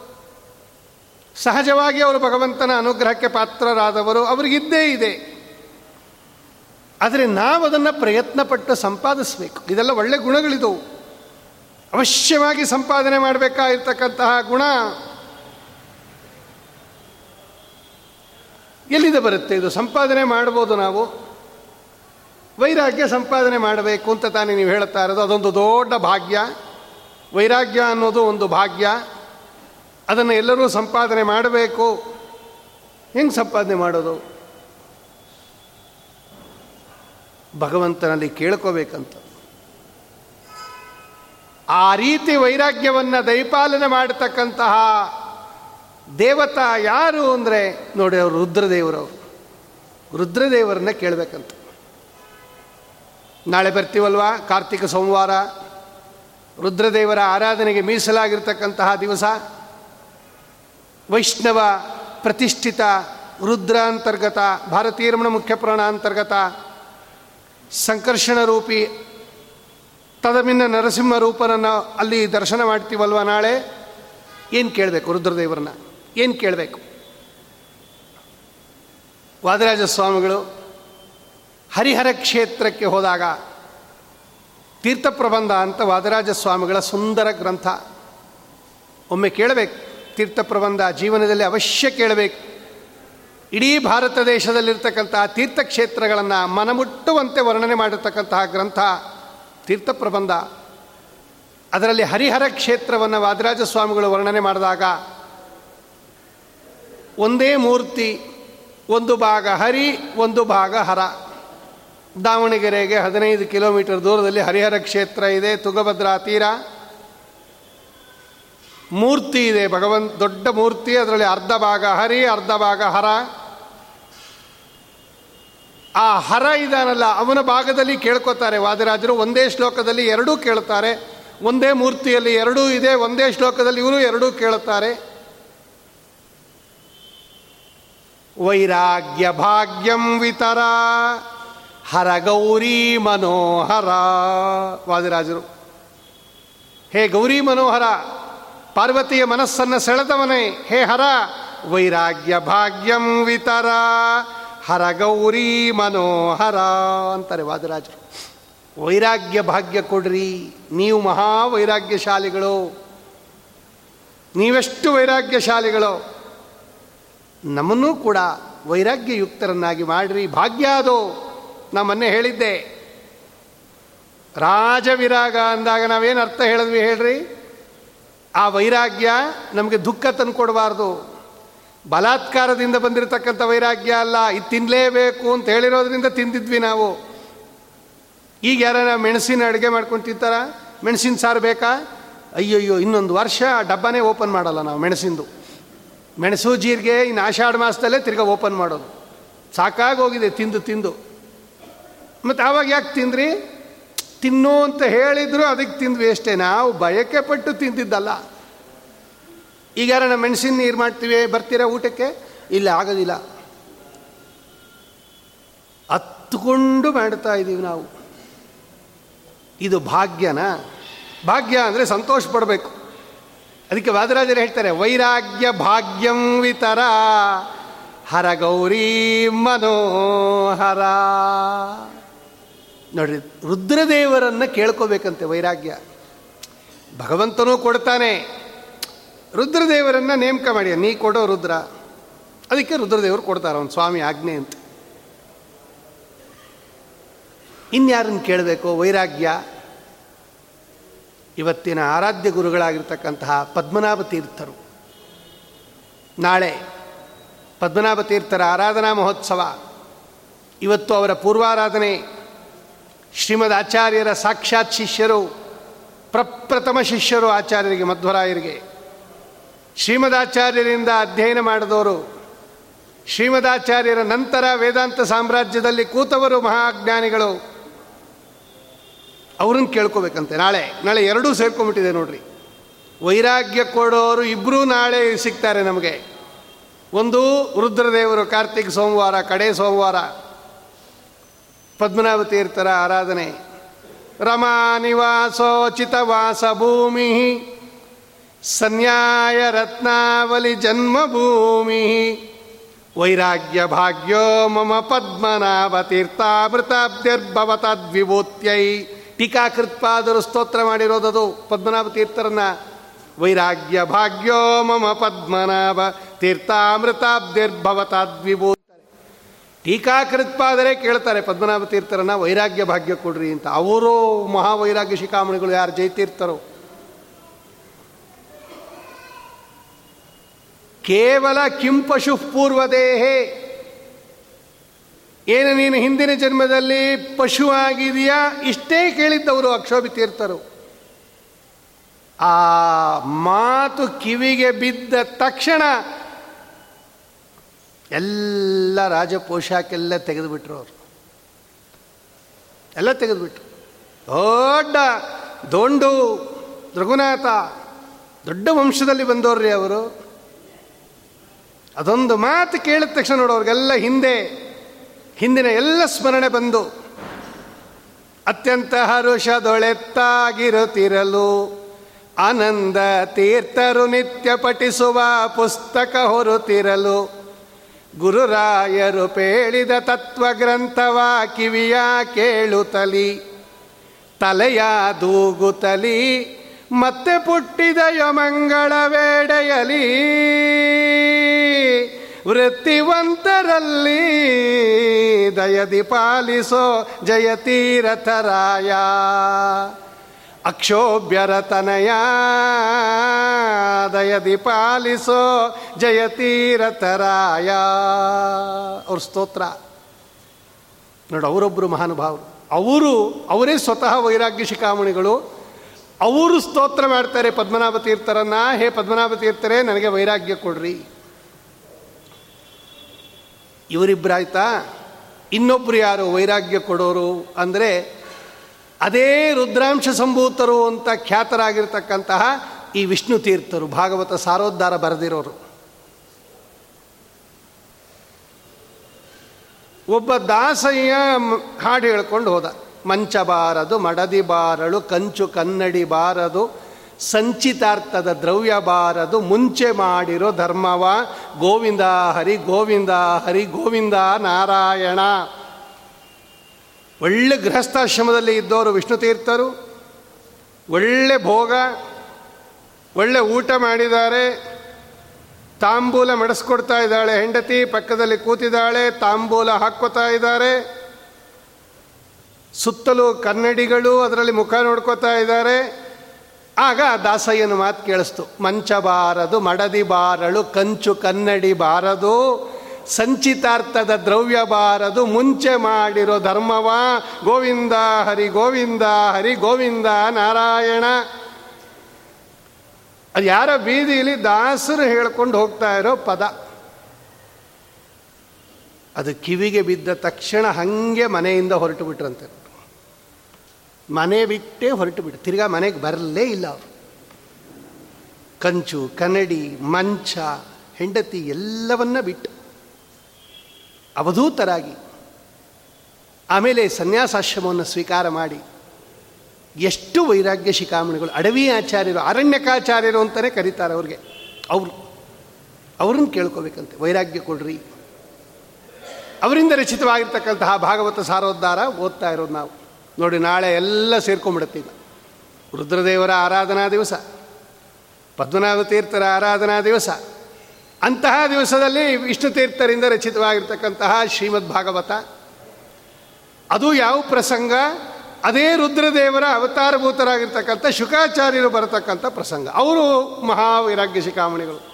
ಸಹಜವಾಗಿ ಅವರು ಭಗವಂತನ ಅನುಗ್ರಹಕ್ಕೆ ಪಾತ್ರರಾದವರು. ಅವರಿಗಿದ್ದೇ ಇದೆ. ಆದರೆ ನಾವು ಅದನ್ನು ಪ್ರಯತ್ನಪಟ್ಟು ಸಂಪಾದಿಸಬೇಕು. ಇದೆಲ್ಲ ಒಳ್ಳೆ ಗುಣಗಳಿದವು. ಅವಶ್ಯವಾಗಿ ಸಂಪಾದನೆ ಮಾಡಬೇಕಾಗಿರ್ತಕ್ಕಂತಹ ಗುಣ ಎಲ್ಲಿದೆ ಬರುತ್ತೆ ಇದು? ಸಂಪಾದನೆ ಮಾಡ್ಬೋದು ನಾವು. ವೈರಾಗ್ಯ ಸಂಪಾದನೆ ಮಾಡಬೇಕು ಅಂತ ತಾನೇ ನೀವು ಹೇಳ್ತಾ ಇರೋದು. ಅದೊಂದು ದೊಡ್ಡ ಭಾಗ್ಯ. ವೈರಾಗ್ಯ ಅನ್ನೋದು ಒಂದು ಭಾಗ್ಯ. ಅದನ್ನು ಎಲ್ಲರೂ ಸಂಪಾದನೆ ಮಾಡಬೇಕು. ಹೆಂಗೆ ಸಂಪಾದನೆ ಮಾಡೋದು? ಭಗವಂತನಲ್ಲಿ ಕೇಳ್ಕೋಬೇಕಂತ. ಆ ರೀತಿ ವೈರಾಗ್ಯವನ್ನು ದೈಪಾಲನೆ ಮಾಡತಕ್ಕಂತಹ ದೇವತಾ ಯಾರು ಅಂದರೆ ನೋಡಿ ಅವರು ರುದ್ರದೇವರವರು. ರುದ್ರದೇವರನ್ನ ಕೇಳಬೇಕಂತ. ನಾಳೆ ಬರ್ತೀವಲ್ವಾ? ಕಾರ್ತಿಕ ಸೋಮವಾರ. ರುದ್ರದೇವರ ಆರಾಧನೆಗೆ ಮೀಸಲಾಗಿರ್ತಕ್ಕಂತಹ ದಿವಸ. ವೈಷ್ಣವ ಪ್ರತಿಷ್ಠಿತ ರುದ್ರ ಅಂತರ್ಗತ ಭಾರತೀಯರಮಣ ಮುಖ್ಯ ಪುರಾಣ ಅಂತರ್ಗತ ಸಂಕರ್ಷಣ ರೂಪಿ ತದಮಿನ್ನ ನರಸಿಂಹ ರೂಪನನ್ನು ಅಲ್ಲಿ ದರ್ಶನ ಮಾಡ್ತೀವಲ್ವ ನಾಳೆ? ಏನು ಕೇಳಬೇಕು ರುದ್ರದೇವರನ್ನ? ಏನು ಕೇಳಬೇಕು? ವಾದರಾಜ ಸ್ವಾಮಿಗಳು ಹರಿಹರ ಕ್ಷೇತ್ರಕ್ಕೆ ಹೋದಾಗ ತೀರ್ಥ ಪ್ರಬಂಧ ಅಂತ ವಾದರಾಜ ಸ್ವಾಮಿಗಳ ಸುಂದರ ಗ್ರಂಥ. ಒಮ್ಮೆ ಕೇಳಬೇಕು ತೀರ್ಥಪ್ರಬಂಧ ಜೀವನದಲ್ಲಿ ಅವಶ್ಯ ಕೇಳಬೇಕು. ಇಡೀ ಭಾರತ ದೇಶದಲ್ಲಿರ್ತಕ್ಕಂತಹ ತೀರ್ಥಕ್ಷೇತ್ರಗಳನ್ನು ಮನಮುಟ್ಟುವಂತೆ ವರ್ಣನೆ ಮಾಡಿರ್ತಕ್ಕಂತಹ ಗ್ರಂಥ. ತೀರ್ಥಪ್ರಬಂಧ ಅದರಲ್ಲಿ ಹರಿಹರ ಕ್ಷೇತ್ರವನ್ನು ವಾದರಾಜ ಸ್ವಾಮಿಗಳು ವರ್ಣನೆ ಮಾಡಿದಾಗ ಒಂದೇ ಮೂರ್ತಿ, ಒಂದು ಭಾಗ ಹರಿ, ಒಂದು ಭಾಗ ಹರ. ದಾವಣಗೆರೆಗೆ ಹದಿನೈದು ಕಿಲೋಮೀಟರ್ ದೂರದಲ್ಲಿ ಹರಿಹರ ಕ್ಷೇತ್ರ ಇದೆ, ತುಗಭದ್ರಾ ತೀರ. ಮೂರ್ತಿ ಇದೆ, ಭಗವಂತ, ದೊಡ್ಡ ಮೂರ್ತಿ, ಅದರಲ್ಲಿ ಅರ್ಧ ಭಾಗ ಹರಿ, ಅರ್ಧ ಭಾಗ ಹರ. ಆ ಹರ ಇದಾನಲ್ಲ, ಅವನ ಭಾಗದಲ್ಲಿ ಕೇಳ್ಕೊತಾರೆ. ವಾದಿರಾಜರು ಒಂದೇ ಶ್ಲೋಕದಲ್ಲಿ ಎರಡೂ ಕೇಳ್ತಾರೆ. ಒಂದೇ ಮೂರ್ತಿಯಲ್ಲಿ ಎರಡೂ ಇದೆ, ಒಂದೇ ಶ್ಲೋಕದಲ್ಲಿ ಇವರು ಎರಡೂ ಕೇಳುತ್ತಾರೆ ವೈರಾಗ್ಯ ಭಾಗ್ಯಂ ವಿತರ ಹರ ಗೌರಿ ಮನೋಹರ. ವಾದಿರಾಜರು, ಹೇ ಗೌರಿ ಮನೋಹರ, ಪಾರ್ವತಿಯ ಮನಸ್ಸನ್ನು ಸೆಳೆದವನೇ, ಹೇ ಹರ, ವೈರಾಗ್ಯ ಭಾಗ್ಯಂ ವಿತರ ಹರ ಗೌರಿ ಮನೋಹರ ಅಂತಾರೆ ವಾದರಾಜರು. ವೈರಾಗ್ಯ ಭಾಗ್ಯ ಕೊಡ್ರಿ. ನೀವು ಮಹಾ ವೈರಾಗ್ಯಶಾಲಿಗಳು. ನೀವೆಷ್ಟು ವೈರಾಗ್ಯಶಾಲಿಗಳು. ನಮ್ಮನ್ನೂ ಕೂಡ ವೈರಾಗ್ಯಯುಕ್ತರನ್ನಾಗಿ ಮಾಡ್ರಿ. ಭಾಗ್ಯ ಅದು ನಾ ಮೊನ್ನೆ ಹೇಳಿದ್ದೆ. ರಾಜವಿರಾಗ ಅಂದಾಗ ನಾವೇನು ಅರ್ಥ ಹೇಳಿದ್ವಿ ಹೇಳ್ರಿ? ಆ ವೈರಾಗ್ಯ ನಮಗೆ ದುಃಖ ತಂದುಕೊಡಬಾರ್ದು. ಬಲಾತ್ಕಾರದಿಂದ ಬಂದಿರತಕ್ಕಂಥ ವೈರಾಗ್ಯ ಅಲ್ಲ, ಇದು ತಿನ್ನಲೇಬೇಕು ಅಂತ ಹೇಳಿರೋದ್ರಿಂದ ತಿಂದಿದ್ವಿ ನಾವು. ಈಗ ಯಾರ ಮೆಣಸಿನ ಅಡುಗೆ ಮಾಡ್ಕೊಂಡು ತಿಂತಾರ? ಮೆಣಸಿನ ಸಾರು ಬೇಕಾ? ಅಯ್ಯಯ್ಯೋ, ಇನ್ನೊಂದು ವರ್ಷ ಆ ಡಬ್ಬನೇ ಓಪನ್ ಮಾಡಲ್ಲ ನಾವು ಮೆಣಸಿಂದು. ಮೆಣಸು ಜೀರಿಗೆ ಇನ್ನು ಆಷಾಢ ಮಾಸದಲ್ಲೇ ತಿರ್ಗಾ ಓಪನ್ ಮಾಡೋದು. ಸಾಕಾಗೋಗಿದೆ ತಿಂದು ತಿಂದು. ಮತ್ತು ಆವಾಗ ಯಾಕೆ ತಿಂದ್ರಿ? ತಿನ್ನು ಅಂತ ಹೇಳಿದ್ರು ಅದಕ್ಕೆ ತಿಂದ್ವಿ ಅಷ್ಟೇ. ನಾವು ಬಯಕೆ ಪಟ್ಟು ತಿಂತಿದ್ದಲ್ಲ ಈಗ ಯಾರನ್ನ ಮೆಣಸಿನ ನೀರು ಮಾಡ್ತೀವಿ, ಬರ್ತೀರಾ ಊಟಕ್ಕೆ? ಇಲ್ಲ, ಆಗೋದಿಲ್ಲ. ಹತ್ತುಕೊಂಡು ಮಾಡ್ತಾ ಇದ್ದೀವಿ ನಾವು. ಇದು ಭಾಗ್ಯನ? ಭಾಗ್ಯ ಅಂದರೆ ಸಂತೋಷ ಪಡಬೇಕು. ಅದಕ್ಕೆ ವಾದರಾಜರು ಹೇಳ್ತಾರೆ, ವೈರಾಗ್ಯ ಭಾಗ್ಯಂ ವಿತರ, ಹರ ಗೌರಿ ಮನೋಹರ. ನೋಡ್ರಿ, ರುದ್ರದೇವರನ್ನು ಕೇಳ್ಕೋಬೇಕಂತೆ ವೈರಾಗ್ಯ. ಭಗವಂತನೂ ಕೊಡ್ತಾನೆ. ರುದ್ರದೇವರನ್ನು ನೇಮಕ ಮಾಡಿ, ನೀ ಕೊಡೋ ರುದ್ರ. ಅದಕ್ಕೆ ರುದ್ರದೇವರು ಕೊಡ್ತಾರೆ, ಅವನು ಸ್ವಾಮಿ ಆಜ್ಞೆ ಅಂತ. ಇನ್ಯಾರನ್ನು ಕೇಳಬೇಕು? ವೈರಾಗ್ಯ. ಇವತ್ತಿನ ಆರಾಧ್ಯ ಗುರುಗಳಾಗಿರ್ತಕ್ಕಂತಹ ಪದ್ಮನಾಭ ತೀರ್ಥರು. ನಾಳೆ ಪದ್ಮನಾಭ ತೀರ್ಥರ ಆರಾಧನಾ ಮಹೋತ್ಸವ. ಇವತ್ತು ಅವರ ಪೂರ್ವಾರಾಧನೆ. ಶ್ರೀಮದ್ ಆಚಾರ್ಯರ ಸಾಕ್ಷಾತ್ ಶಿಷ್ಯರು, ಪ್ರಪ್ರಥಮ ಶಿಷ್ಯರು ಆಚಾರ್ಯರಿಗೆ, ಮಧ್ವರಾಯರಿಗೆ. ಶ್ರೀಮದಾಚಾರ್ಯರಿಂದ ಅಧ್ಯಯನ ಮಾಡಿದವರು, ಶ್ರೀಮದಾಚಾರ್ಯರ ನಂತರ ವೇದಾಂತ ಸಾಮ್ರಾಜ್ಯದಲ್ಲಿ ಕೂತವರು ಮಹಾಜ್ಞಾನಿಗಳು. ಅವ್ರನ್ನ ಕೇಳ್ಕೋಬೇಕಂತೆ ನಾಳೆ. ನಾಳೆ ಎರಡೂ ಸೇರ್ಕೊಂಬಿಟ್ಟಿದೆ ನೋಡ್ರಿ. ವೈರಾಗ್ಯ ಕೊಡೋರು ಇಬ್ಬರೂ ನಾಳೆ ಸಿಗ್ತಾರೆ ನಮಗೆ. ಒಂದು ರುದ್ರದೇವರು, ಕಾರ್ತಿಕ್ ಸೋಮವಾರ, ಕಡೆ ಸೋಮವಾರ. ಪದ್ಮನಾಭ ತೀರ್ಥರ ಆರಾಧನೆ. ರಮಾ ನಿವಾಸೋಚಿತ ವಾಸ ಭೂಮಿ ಸನ್ಯಾಯ ರತ್ನಾವಲಿ ಜನ್ಮಭೂಮಿ. ವೈರಾಗ್ಯ ಭಾಗ್ಯೋ ಮಮ ಪದ್ಮನಾಭ ತೀರ್ಥಾಮೃತಾಬ್ದಿರ್ಭವತದ್ವಿಭೂತ್ಯೈ ಟೀಕಾಕೃತ್ಪಾದರು ಸ್ತೋತ್ರ ಮಾಡಿರೋದದು ಪದ್ಮನಾಭ ತೀರ್ಥರನ್ನ ವೈರಾಗ್ಯ ಭಾಗ್ಯೋ ಮಮ ಪದ್ಮನಾಭ ಟೀಕಾ ಟೀಕಾಕೃತ್ಪಾದರೆ ಕೇಳ್ತಾರೆ ಪದ್ಮನಾಭ ತೀರ್ಥರನ್ನ ವೈರಾಗ್ಯ ಭಾಗ್ಯ ಕೊಡ್ರಿ ಅಂತ. ಅವರು ಮಹಾವೈರಾಗ್ಯ ಶಿಖಾಮಣಿಗಳು ಯಾರು? ಜೈತೀರ್ಥರು ಕೇವಲ ಕಿಂಪಶು ಪೂರ್ವದೇಹೇ. ಏನು ನೀನು ಹಿಂದಿನ ಜನ್ಮದಲ್ಲಿ ಪಶುವಾಗಿದೆಯಾ ಇಷ್ಟೇ ಕೇಳಿದ್ದವರು ಅಕ್ಷೋಭಿ ತೀರ್ಥರು. ಆ ಮಾತು ಕಿವಿಗೆ ಬಿದ್ದ ತಕ್ಷಣ ಎಲ್ಲ ರಾಜ ಪೋಷಾಕೆಲ್ಲ ತೆಗೆದುಬಿಟ್ರು ಅವರು. ಎಲ್ಲ ತೆಗೆದುಬಿಟ್ರು. ದೊಡ್ಡ ದೊಂಡು ರಘುನಾಥ ದೊಡ್ಡ ವಂಶದಲ್ಲಿ ಬಂದವ್ರಿ ಅವರು. ಅದೊಂದು ಮಾತು ಕೇಳಿದ ತಕ್ಷಣ ನೋಡೋರಿಗೆಲ್ಲ ಹಿಂದೆ, ಹಿಂದಿನ ಎಲ್ಲ ಸ್ಮರಣೆ ಬಂದು, ಅತ್ಯಂತ ಹರುಷದೊಳೆತ್ತಾಗಿರುತ್ತಿರಲು ಆನಂದ ತೀರ್ಥರು ನಿತ್ಯ ಪಠಿಸುವ ಪುಸ್ತಕ ಹೊರುತ್ತಿರಲು, ಗುರುರಾಯರು ಪೇಳಿದ ತತ್ವ ಗ್ರಂಥವ ಕಿವಿಯ ಕೇಳುತ್ತಲಿ, ತಲೆಯ ದೂಗುತ್ತಲಿ ಮತ್ತೆ ಪುಟ್ಟಿದ ಯಮಂಗಳ ವೇಡೆಯಲಿ, ವೃತ್ತಿವಂತರಲ್ಲಿ ದಯದಿ ಪಾಲಿಸೋ ಜಯತೀರಥರಾಯ. ಅಕ್ಷೋಭ್ಯರತನಯ ದಯದಿ ಪಾಲಿಸೋ ಜಯತೀರಥರಾಯ. ಅವ್ರ ಸ್ತೋತ್ರ. ನೋಡು ಅವರೊಬ್ಬರು ಮಹಾನುಭಾವರು. ಅವರು, ಅವರೇ ಸ್ವತಃ ವೈರಾಗ್ಯ ಶಿಖಾಮಣಿಗಳು. ಅವರು ಸ್ತೋತ್ರ ಮಾಡ್ತಾರೆ ಪದ್ಮನಾಭ ತೀರ್ಥರನ್ನ ಹೇ ಪದ್ಮನಾಭ ತೀರ್ಥರೇ ನನಗೆ ವೈರಾಗ್ಯ ಕೊಡ್ರಿ. ಇವರಿಬ್ಬರಾಯ್ತಾ ಇನ್ನೊಬ್ರು ಯಾರು ವೈರಾಗ್ಯ ಕೊಡೋರು ಅಂದರೆ ಅದೇ ರುದ್ರಾಂಶ ಸಂಭೂತರು ಅಂತ ಖ್ಯಾತರಾಗಿರ್ತಕ್ಕಂತಹ ಈ ವಿಷ್ಣು ತೀರ್ಥರು, ಭಾಗವತ ಸಾರೋದ್ಧಾರ ಬರೆದಿರೋರು. ಒಬ್ಬ ದಾಸಯ್ಯ ಹಾಡು ಹೇಳ್ಕೊಂಡು ಹೋದ. ಮಂಚ ಬಾರದು ಮಡದಿ ಬಾರಳು, ಕಂಚು ಕನ್ನಡಿ ಬಾರದು, ಸಂಚಿತಾರ್ಥದ ದ್ರವ್ಯ ಬಾರದು, ಮುಂಚೆ ಮಾಡಿರೋ ಧರ್ಮವ ಗೋವಿಂದ ಹರಿ ಗೋವಿಂದ ಹರಿ, ಗೋವಿಂದ ನಾರಾಯಣ. ಒಳ್ಳೆ ಗೃಹಸ್ಥಾಶ್ರಮದಲ್ಲಿ ಇದ್ದವರು ವಿಷ್ಣು ತೀರ್ಥರು, ಒಳ್ಳೆ ಭೋಗ, ಒಳ್ಳೆ ಊಟ ಮಾಡಿದ್ದಾರೆ, ತಾಂಬೂಲ ಮಡಿಸ್ಕೊಡ್ತಾ ಇದ್ದಾಳೆ, ಹೆಂಡತಿ ಪಕ್ಕದಲ್ಲಿ ಕೂತಿದ್ದಾಳೆ, ತಾಂಬೂಲ ಹಾಕ್ಕೋತಾ ಇದ್ದಾರೆ. ಸುತ್ತಲೂ ಕನ್ನಡಿಗಳು ಅದರಲ್ಲಿ ಮುಖ ನೋಡ್ಕೋತಾ ಇದ್ದಾರೆ. ಆಗ ದಾಸಯ್ಯನ ಮಾತು ಕೇಳಿಸ್ತು. ಮಂಚ ಬಾರದು, ಮಡದಿ ಬಾರಳು, ಕಂಚು ಕನ್ನಡಿ ಬಾರದು, ಸಂಚಿತಾರ್ಥದ ದ್ರವ್ಯ ಬಾರದು, ಮುಂಚೆ ಮಾಡಿರೋ ಧರ್ಮವ ಗೋವಿಂದ ಹರಿ ಗೋವಿಂದ ಹರಿ, ಗೋವಿಂದ ನಾರಾಯಣ. ಅದು ಯಾರ ಬೀದಿಯಲ್ಲಿ ದಾಸರು ಹೇಳ್ಕೊಂಡು ಹೋಗ್ತಾ ಇರೋ ಪದ. ಅದು ಕಿವಿಗೆ ಬಿದ್ದ ತಕ್ಷಣ ಹಂಗೆ ಮನೆಯಿಂದ ಹೊರಟು ಬಿಟ್ರಂತೆ. ಮನೆ ಬಿಟ್ಟೇ ಹೊರಟು ಬಿಟ್ಟು ತಿರ್ಗಾ ಮನೆಗೆ ಬರಲೇ ಇಲ್ಲ ಅವರು. ಕಂಚು, ಕನ್ನಡಿ, ಮಂಚ, ಹೆಂಡತಿ ಎಲ್ಲವನ್ನ ಬಿಟ್ಟು ಅವಧೂತರಾಗಿ ಆಮೇಲೆ ಸನ್ಯಾಸಾಶ್ರಮವನ್ನು ಸ್ವೀಕಾರ ಮಾಡಿ ಎಷ್ಟು ವೈರಾಗ್ಯ ಶಿಖಾಮಣಿಗಳು, ಅಡವಿ ಆಚಾರ್ಯರು, ಅರಣ್ಯಕಾಚಾರ್ಯರು ಅಂತಲೇ ಕರೀತಾರೆ ಅವ್ರಿಗೆ. ಅವರು, ಅವ್ರನ್ನ ಕೇಳ್ಕೋಬೇಕಂತೆ. ವೈರಾಗ್ಯ ಕೊಡ್ರಿ. ಅವರಿಂದ ರಚಿತವಾಗಿರ್ತಕ್ಕಂತಹ ಭಾಗವತ ಸಾರೋದ್ಧಾರ ಓದ್ತಾ ಇರೋದು ನಾವು. ನೋಡಿ, ನಾಳೆ ಎಲ್ಲ ಸೇರ್ಕೊಂಡ್ಬಿಡುತ್ತೀಗ ರುದ್ರದೇವರ ಆರಾಧನಾ ದಿವಸ, ಪದ್ಮನಾಭ ತೀರ್ಥರ ಆರಾಧನಾ ದಿವಸ. ಅಂತಹ ದಿವಸದಲ್ಲಿ ವಿಷ್ಣು ತೀರ್ಥರಿಂದ ರಚಿತವಾಗಿರ್ತಕ್ಕಂತಹ ಶ್ರೀಮದ್ ಭಾಗವತ. ಅದು ಯಾವ ಪ್ರಸಂಗ? ಅದೇ ರುದ್ರದೇವರ ಅವತಾರಭೂತರಾಗಿರ್ತಕ್ಕಂಥ ಶುಕಾಚಾರ್ಯರು ಬರತಕ್ಕಂಥ ಪ್ರಸಂಗ. ಅವರು ಮಹಾವೈರಾಗ್ಯ ಶಿಖಾಮಣಿಗಳು.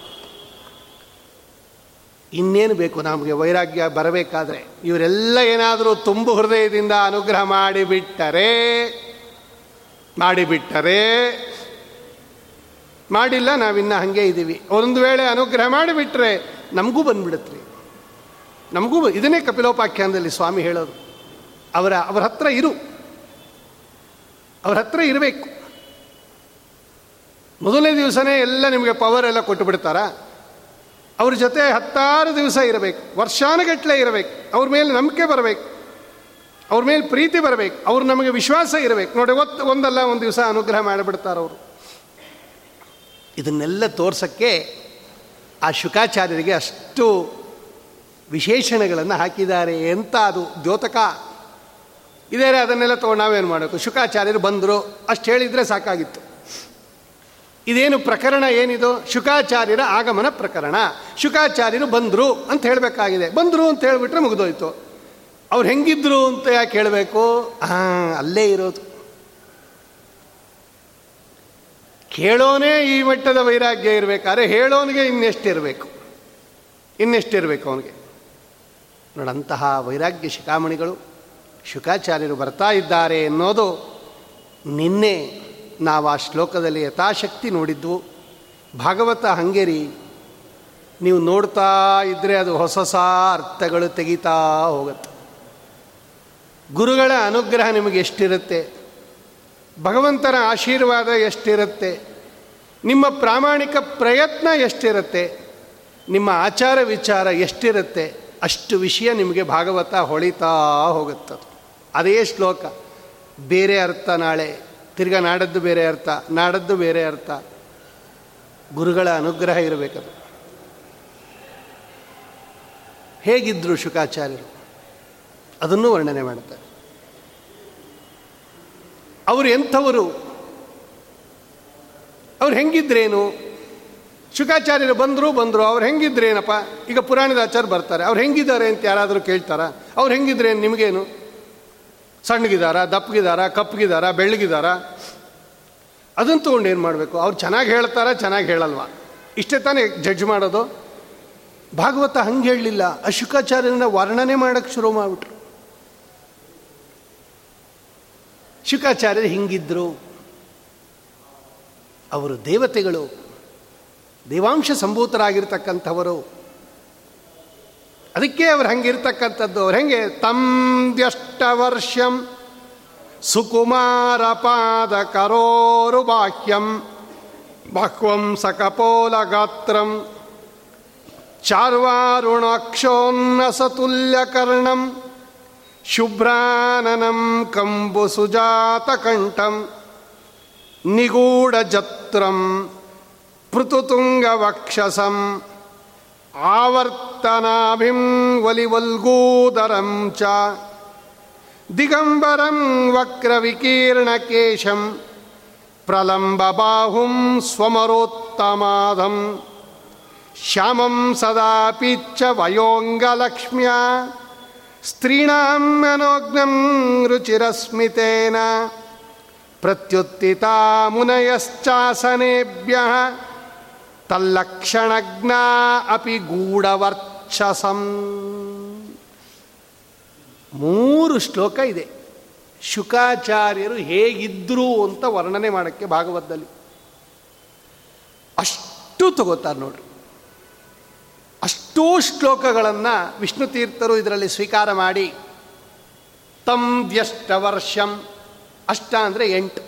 ಇನ್ನೇನು ಬೇಕು ನಮಗೆ? ವೈರಾಗ್ಯ ಬರಬೇಕಾದ್ರೆ ಇವರೆಲ್ಲ ಏನಾದರೂ ತುಂಬು ಹೃದಯದಿಂದ ಅನುಗ್ರಹ ಮಾಡಿಬಿಟ್ಟರೆ ಮಾಡಿಬಿಟ್ಟರೆ, ಮಾಡಿಲ್ಲ, ನಾವಿನ್ನ ಹಾಗೆ ಇದ್ದೀವಿ ಒಂದು ವೇಳೆ ಅನುಗ್ರಹ ಮಾಡಿಬಿಟ್ರೆ ನಮಗೂ ಬಂದ್ಬಿಡುತ್ತೆ ನಮಗೂ ಇದನ್ನೇ ಕಪಿಲೋಪಾಖ್ಯಾನದಲ್ಲಿ ಸ್ವಾಮಿ ಹೇಳೋದು. ಅವರ ಅವರ ಹತ್ರ ಇರು. ಅವ್ರ ಹತ್ರ ಇರಬೇಕು. ಮೊದಲನೇ ದಿವಸನೇ ಎಲ್ಲ ನಿಮಗೆ ಪವರ್ ಎಲ್ಲ ಕೊಟ್ಟು ಬಿಡ್ತಾರಾ? ಅವ್ರ ಜೊತೆ ಹತ್ತಾರು ದಿವಸ ಇರಬೇಕು ವರ್ಷಾನುಗಟ್ಟಲೆ ಇರಬೇಕು, ಅವ್ರ ಮೇಲೆ ನಂಬಿಕೆ ಬರಬೇಕು, ಅವ್ರ ಮೇಲೆ ಪ್ರೀತಿ ಬರಬೇಕು, ಅವ್ರು ನಮಗೆ ವಿಶ್ವಾಸ ಇರಬೇಕು. ನೋಡಿ, ಒತ್ತು, ಒಂದಲ್ಲ, ಒಂದು ದಿವಸ ಅನುಗ್ರಹ ಮಾಡಿಬಿಡ್ತಾರೆ ಅವರು. ಇದನ್ನೆಲ್ಲ ತೋರ್ಸೋಕ್ಕೆ ಆ ಶುಕಾಚಾರ್ಯರಿಗೆ ಅಷ್ಟು ವಿಶೇಷಣಗಳನ್ನು ಹಾಕಿದ್ದಾರೆ ಅಂತ ಅದು ದ್ಯೋತಕ. ಇದೇ ಅದನ್ನೆಲ್ಲ ತಗೊಂಡು ನಾವೇನು ಮಾಡಬೇಕು ಶುಕಾಚಾರ್ಯರು ಬಂದರು, ಅಷ್ಟು ಹೇಳಿದರೆ ಸಾಕಾಗಿತ್ತು. ಇದೇನು ಪ್ರಕರಣ ಏನಿದು? ಶುಕಾಚಾರ್ಯರ ಆಗಮನ ಪ್ರಕರಣ. ಶುಕಾಚಾರ್ಯರು ಬಂದರು ಅಂತ ಹೇಳಬೇಕಾಗಿದೆ. ಬಂದರು ಅಂತ ಹೇಳಿಬಿಟ್ರೆ ಮುಗಿದೋಯ್ತು. ಅವ್ರು ಹೆಂಗಿದ್ರು ಅಂತ ಯಾಕೆ ಹೇಳಬೇಕು? ಹಾಂ ಅಲ್ಲೇ ಇರೋದು. ಕೇಳೋನೇ ಈ ಮಟ್ಟದ ವೈರಾಗ್ಯ ಇರಬೇಕಾದ್ರೆ ಹೇಳೋನಿಗೆ ಇನ್ನೆಷ್ಟಿರಬೇಕು? ಇನ್ನೆಷ್ಟಿರಬೇಕು ಅವನಿಗೆ? ನೋಡಂತಹ ವೈರಾಗ್ಯ ಶಿಖಾಮಣಿಗಳು ಶುಕಾಚಾರ್ಯರು ಬರ್ತಾ ಇದ್ದಾರೆ ಅನ್ನೋದು ನಿನ್ನೆ ನಾವು ಆ ಶ್ಲೋಕದಲ್ಲಿ ಯಥಾಶಕ್ತಿ ನೋಡಿದ್ವು ಭಾಗವತ ಹಂಗೇರಿ, ನೀವು ನೋಡ್ತಾ ಇದ್ದರೆ ಅದು ಹೊಸ ಹೊಸ ಅರ್ಥಗಳು ತೆಗಿತಾ ಹೋಗುತ್ತೆ. ಗುರುಗಳ ಅನುಗ್ರಹ ನಿಮಗೆ ಎಷ್ಟಿರುತ್ತೆ? ಭಗವಂತನ ಆಶೀರ್ವಾದ ಎಷ್ಟಿರುತ್ತೆ? ನಿಮ್ಮ ಪ್ರಾಮಾಣಿಕ ಪ್ರಯತ್ನ ಎಷ್ಟಿರುತ್ತೆ? ನಿಮ್ಮ ಆಚಾರ ವಿಚಾರ ಎಷ್ಟಿರುತ್ತೆ? ಅಷ್ಟು ವಿಷಯ ನಿಮಗೆ ಭಾಗವತ ಹೊಳಿತಾ ಹೋಗುತ್ತದೆ. ಅದೇ ಶ್ಲೋಕ, ಬೇರೆ ಅರ್ಥ ನಾಳೆ. ತಿರ್ಗಾ ನಾಡದ್ದು ಬೇರೆ ಅರ್ಥ, ನಾಡದ್ದು ಬೇರೆ ಅರ್ಥ. ಗುರುಗಳ ಅನುಗ್ರಹ ಇರಬೇಕದು. ಹೇಗಿದ್ರು ಶುಕಾಚಾರ್ಯರು, ಅದನ್ನು ವರ್ಣನೆ ಮಾಡುತ್ತಾರೆ ಅವರು ಎಂಥವರು? ಅವ್ರು ಹೆಂಗಿದ್ರೇನು? ಶುಕಾಚಾರ್ಯರು ಬಂದರು ಬಂದರು, ಅವ್ರು ಹೆಂಗಿದ್ರೇನಪ್ಪ? ಈಗ ಪುರಾಣದ ಆಚಾರ ಬರ್ತಾರೆ, ಅವ್ರು ಹೆಂಗಿದ್ದಾರೆ ಅಂತ ಯಾರಾದರೂ ಕೇಳ್ತಾರ? ಅವ್ರು ಹೆಂಗಿದ್ರೇನು, ನಿಮಗೇನು? ಸಣ್ಣಗಿದಾರ, ದಪ್ಪಗಿದಾರ, ಕಪ್ಪಗಿದಾರ, ಬೆಳ್ಳಗಿದಾರ? ಅದನ್ನು ತೊಗೊಂಡು ಏನು ಮಾಡಬೇಕು? ಅವ್ರು ಚೆನ್ನಾಗಿ ಹೇಳ್ತಾರ, ಚೆನ್ನಾಗಿ ಹೇಳಲ್ವಾ? ಇಷ್ಟೇ ತಾನೇ ಜಡ್ಜ್ ಮಾಡೋದು? ಭಾಗವತ ಹಂಗೆ ಹೇಳಲಿಲ್ಲ. ಅಶುಕಾಚಾರ್ಯನ ವರ್ಣನೆ ಮಾಡೋಕ್ಕೆ ಶುರು ಮಾಡಿಬಿಟ್ರು. ಶುಕಾಚಾರ್ಯರು ಹಿಂಗಿದ್ರು. ಅವರು ದೇವತೆಗಳು. ದೇವಾಂಶ ಸಂಭೂತರಾಗಿರ್ತಕ್ಕಂಥವರು. ಅದಕ್ಕೆ ಅವ್ರು ಹಂಗಿರ್ತಕ್ಕಂಥದ್ದು. ಅವ್ರು ಹೆಂಗೆ? ತಂದ್ಯಷ್ಟ ವರ್ಷಂ ಸುಕುಮಾರ ಪಾದ ಬಾಹ್ಯಂ ಬಾಹ್ವಂ ಸಕಪೋಲ ಗಾತ್ರಂ ಚಾರ್ವಾರುಣಾಕ್ಷೋನ್ನಸತುಲ್ಯಕರ್ಣಂ ಶುಭ್ರಾನನಂ ಕಂಬು ಸುಜಾತಕಂಠಂ ನಿಗೂಢಜತ್ರಂ ಪೃತುತುಂಗವಕ್ಷಸಂ ಆವರ್ತನಾಭಿಂ ವಲಿವಲ್ಗೂದರಂ ಚ ದಿಗಂಬರಂ ವಕ್ರವಿಕೀರ್ಣಕೇಶಂ ಪ್ರಲಂಬಬಾಹುಂ ಸ್ವಮರೋತ್ತಮಾದಂ ಶ್ಯಾಮಂ ಸದಾಪಿ ಚ ವಯೋಂಗಲಕ್ಷ್ಮ್ಯ ಸ್ತ್ರೀಣಾಂ ಮನೋಜ್ಞಂ ರುಚಿರಸ್ಮಿತೇನ ಪ್ರತ್ಯುತ್ತಿತಾ ಮುನಯಶ್ಚಾಸನೇಭ್ಯ ತಲ್ಲಕ್ಷಣಜ್ಞ ಅಪಿ ಗೂಢವರ್ಚಸಂ. ಮೂರು ಶ್ಲೋಕ ಇದೆ. ಶುಕಾಚಾರ್ಯರು ಹೇಗಿದ್ರು ಅಂತ ವರ್ಣನೆ ಮಾಡೋಕ್ಕೆ ಭಾಗವತದಲ್ಲಿ. ಅಷ್ಟು ತಗೋತಾರೆ ನೋಡ್ರಿ. ಅಷ್ಟೋ ಶ್ಲೋಕಗಳನ್ನು ವಿಷ್ಣು ತೀರ್ಥರು ಇದರಲ್ಲಿ ಸ್ವೀಕಾರ ಮಾಡಿ, ತಂ ವ್ಯಷ್ಟ ವರ್ಷಂ ಅಷ್ಟ ಅಂದರೆ ಎಂಟು.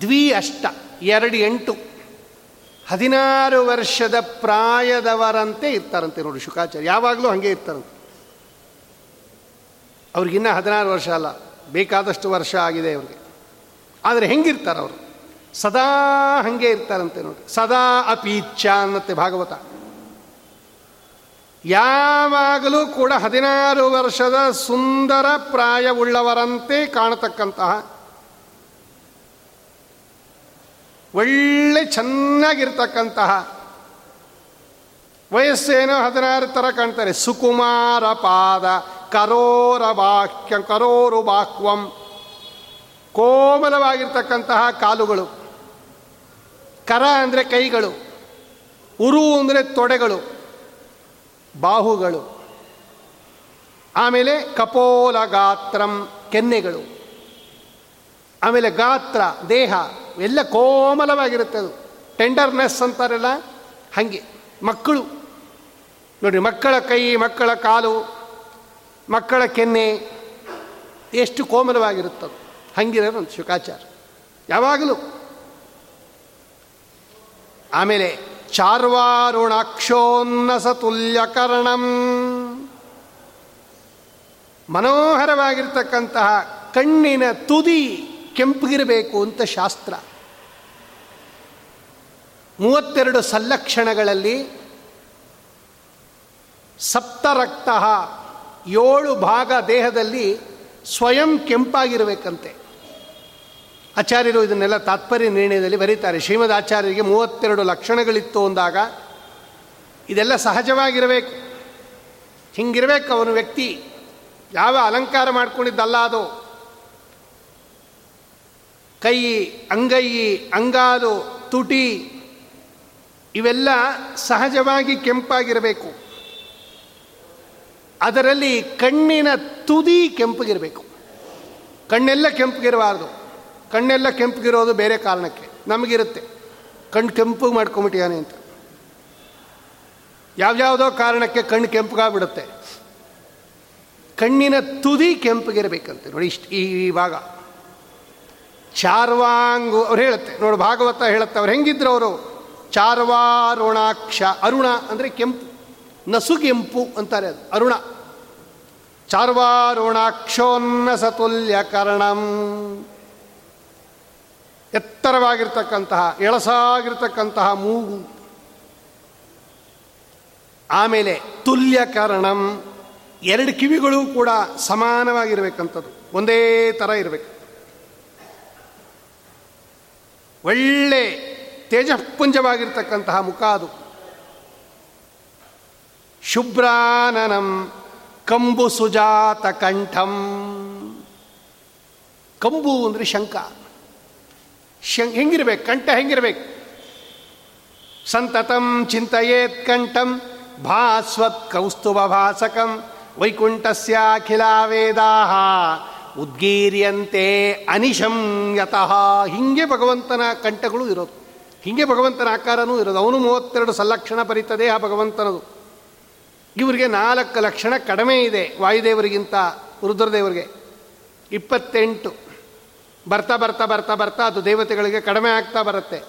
ದ್ವಿ ಅಷ್ಟ ಎರಡು ಎಂಟು. ಹದಿನಾರು ವರ್ಷದ ಪ್ರಾಯದವರಂತೆ ಇರ್ತಾರಂತೆ ನೋಡಿ ಶುಕಾಚಾರ್ಯ ಯಾವಾಗಲೂ ಹಾಗೆ ಇರ್ತಾರಂತೆ. ಅವ್ರಿಗಿನ್ನ ಹದಿನಾರು ವರ್ಷ ಅಲ್ಲ, ಬೇಕಾದಷ್ಟು ವರ್ಷ ಆಗಿದೆ ಅವ್ರಿಗೆ ಆದರೆ ಹೆಂಗಿರ್ತಾರೆ ಅವರು? ಸದಾ ಹಾಗೆ ಇರ್ತಾರಂತೆ ನೋಡಿ. ಸದಾ ಅಪೀಚ್ಛ ಅನ್ನತ್ತೆ ಭಾಗವತ. ಯಾವಾಗಲೂ ಕೂಡ ಹದಿನಾರು ವರ್ಷದ ಸುಂದರ ಪ್ರಾಯವುಳ್ಳವರಂತೆ ಕಾಣತಕ್ಕಂತಹ ಒಳ್ಳೆ ಚೆನ್ನಾಗಿರ್ತಕ್ಕಂತಹ ವಯಸ್ಸೇನೋ ಹದಿನಾರು ಥರ ಕಾಣ್ತಾರೆ. ಸುಕುಮಾರ ಪಾದ, ಕರೋರ ವಾಕ್ಯ, ಕರೋರು ವಾಕ್ವಂ, ಕೋಮಲವಾಗಿರ್ತಕ್ಕಂತಹ ಕಾಲುಗಳು. ಕರ ಅಂದರೆ ಕೈಗಳು, ಉರು ಅಂದರೆ ತೊಡೆಗಳು, ಬಾಹುಗಳು. ಆಮೇಲೆ ಕಪೋಲ ಗಾತ್ರಂ ಕೆನ್ನೆಗಳು. ಆಮೇಲೆ ಗಾತ್ರ, ದೇಹ ಎಲ್ಲ ಕೋಮಲವಾಗಿರುತ್ತೆ ಅದು. ಟೆಂಡರ್ನೆಸ್ ಅಂತಾರಲ್ಲ, ಹಾಗೆ. ಮಕ್ಕಳು. ನೋಡಿ, ಮಕ್ಕಳ ಕೈ, ಮಕ್ಕಳ ಕಾಲು, ಮಕ್ಕಳ ಕೆನ್ನೆ, ಎಷ್ಟು ಕೋಮಲವಾಗಿರುತ್ತದು ಹಂಗಿರೋದು ಶುಕಾಚಾರ. ಯಾವಾಗಲೂ. ಆಮೇಲೆ ಚಾರ್ವಾರುಣಾಕ್ಷೋನ್ನಸ ತುಲ್ಯಕರ್ಣಂ ಮನೋಹರವಾಗಿರ್ತಕ್ಕಂತಹ ಕಣ್ಣಿನ ತುದಿ. ಕೆಂಪಗಿರಬೇಕು ಅಂತ ಶಾಸ್ತ್ರ. ಮೂವತ್ತೆರಡು ಸಲ್ಲಕ್ಷಣಗಳಲ್ಲಿ ಸಪ್ತರಕ್ತ ಏಳು ಭಾಗ ದೇಹದಲ್ಲಿ ಸ್ವಯಂ ಕೆಂಪಾಗಿರಬೇಕಂತೆ. ಆಚಾರ್ಯರು ಇದನ್ನೆಲ್ಲ ತಾತ್ಪರ್ಯ ನಿರ್ಣಯದಲ್ಲಿ ಬರೀತಾರೆ. ಶ್ರೀಮದ್ ಆಚಾರ್ಯರಿಗೆ ಮೂವತ್ತೆರಡು ಲಕ್ಷಣಗಳಿತ್ತು ಅಂದಾಗ ಇದೆಲ್ಲ ಸಹಜವಾಗಿರಬೇಕು. ಹಿಂಗಿರಬೇಕು ಅವನು ವ್ಯಕ್ತಿ. ಯಾವ ಅಲಂಕಾರ ಮಾಡ್ಕೊಂಡಿದ್ದಲ್ಲ ಅದು. ಕೈ, ಅಂಗೈ, ಅಂಗಾಲು, ತುಟಿ ಇವೆಲ್ಲ ಸಹಜವಾಗಿ ಕೆಂಪಾಗಿರಬೇಕು. ಅದರಲ್ಲಿ ಕಣ್ಣಿನ ತುದಿ ಕೆಂಪಗಿರಬೇಕು. ಕಣ್ಣೆಲ್ಲ ಕೆಂಪಗಿರಬಾರ್ದು. ಕಣ್ಣೆಲ್ಲ ಕೆಂಪಗಿರೋದು ಬೇರೆ ಕಾರಣಕ್ಕೆ. ನಮಗಿರುತ್ತೆ. ಕಣ್ಣು ಕೆಂಪು ಮಾಡ್ಕೊಂಬಿಟ್ಟಿಯಾನೆ ಅಂತ. ಯಾವ್ಯಾವುದೋ ಕಾರಣಕ್ಕೆ ಕಣ್ಣು ಕೆಂಪಗಾಗ್ಬಿಡುತ್ತೆ. ಕಣ್ಣಿನ ತುದಿ ಕೆಂಪಗಿರಬೇಕಂತೆ ನೋಡಿ ಇಷ್ಟು ಈ ಭಾಗ. ಚಾರ್ವಾಂಗು ಅವ್ರು ಹೇಳುತ್ತೆ. ನೋಡು, ಭಾಗವತ ಹೇಳುತ್ತೆ ಅವ್ರು ಹೆಂಗಿದ್ರು ಅವರು? ಚಾರ್ವಾರುಣಾಕ್ಷ ಅರುಣ ಅಂದರೆ ಕೆಂಪು. ನಸು ಕೆಂಪು ಅಂತಾರೆ ಅದು, ಅರುಣ. ಚಾರ್ವಾರುಣಾಕ್ಷೋನ್ನಸತುಲ್ಯ ಕರ್ಣಂ. ಎತ್ತರವಾಗಿರ್ತಕ್ಕಂತಹ, ಎಳಸಾಗಿರ್ತಕ್ಕಂತಹ ಮೂಗು. ಆಮೇಲೆ ತುಲ್ಯ ಕರ್ಣಂ. ಎರಡು ಕಿವಿಗಳು ಕೂಡ ಸಮಾನವಾಗಿರಬೇಕಂಥದ್ದು ಒಂದೇ ಥರ ಇರಬೇಕು. ಒಳ್ಳೆ ತೇಜಃಪುಂಜವಾಗಿರ್ತಕ್ಕಂತಹ ಮುಖ ಅದು. ಶುಭ್ರಾನನಂ ಕಂಬು ಸುಜಾತ ಕಂಠಂ. ಕಂಬು ಅಂದರೆ ಶಂಕ ಶಂ ಹೆಂಗಿರ್ಬೇಕು? ಕಂಠ ಹೆಂಗಿರ್ಬೇಕು? ಸಂತತಂ ಚಿಂತೆಯೇತ್ ಕಂಠಂ ಭಾಸ್ವತ್ ಕೌಸ್ತುಭ ಭಾಸಕಂ ವೈಕುಂಠಸ್ಯಾಖಿಲ ವೇದಾ ಉದ್ಗೀರ್ಯಂತೆ ಅನಿಶಂ ಯತಃ. ಹಿಂಗೆ ಭಗವಂತನ ಕಂಠಗಳು ಇರೋದು. ಹಿಂಗೆ ಭಗವಂತನ ಆಕಾರನೂ ಇರೋದು. ಅವನು ಮೂವತ್ತೆರಡು ಸಲ್ಲಕ್ಷಣ ಬರೀತದೆ ಆ ಭಗವಂತನದು. ಇವರಿಗೆ ನಾಲ್ಕು ಲಕ್ಷಣ ಕಡಿಮೆ ಇದೆ ವಾಯುದೇವರಿಗಿಂತ, ರುದ್ರದೇವರಿಗೆ. ಇಪ್ಪತ್ತೆಂಟು. ಬರ್ತಾ ಬರ್ತಾ ಬರ್ತಾ ಬರ್ತಾ ಅದು ದೇವತೆಗಳಿಗೆ ಕಡಿಮೆ ಆಗ್ತಾ ಬರುತ್ತೆ.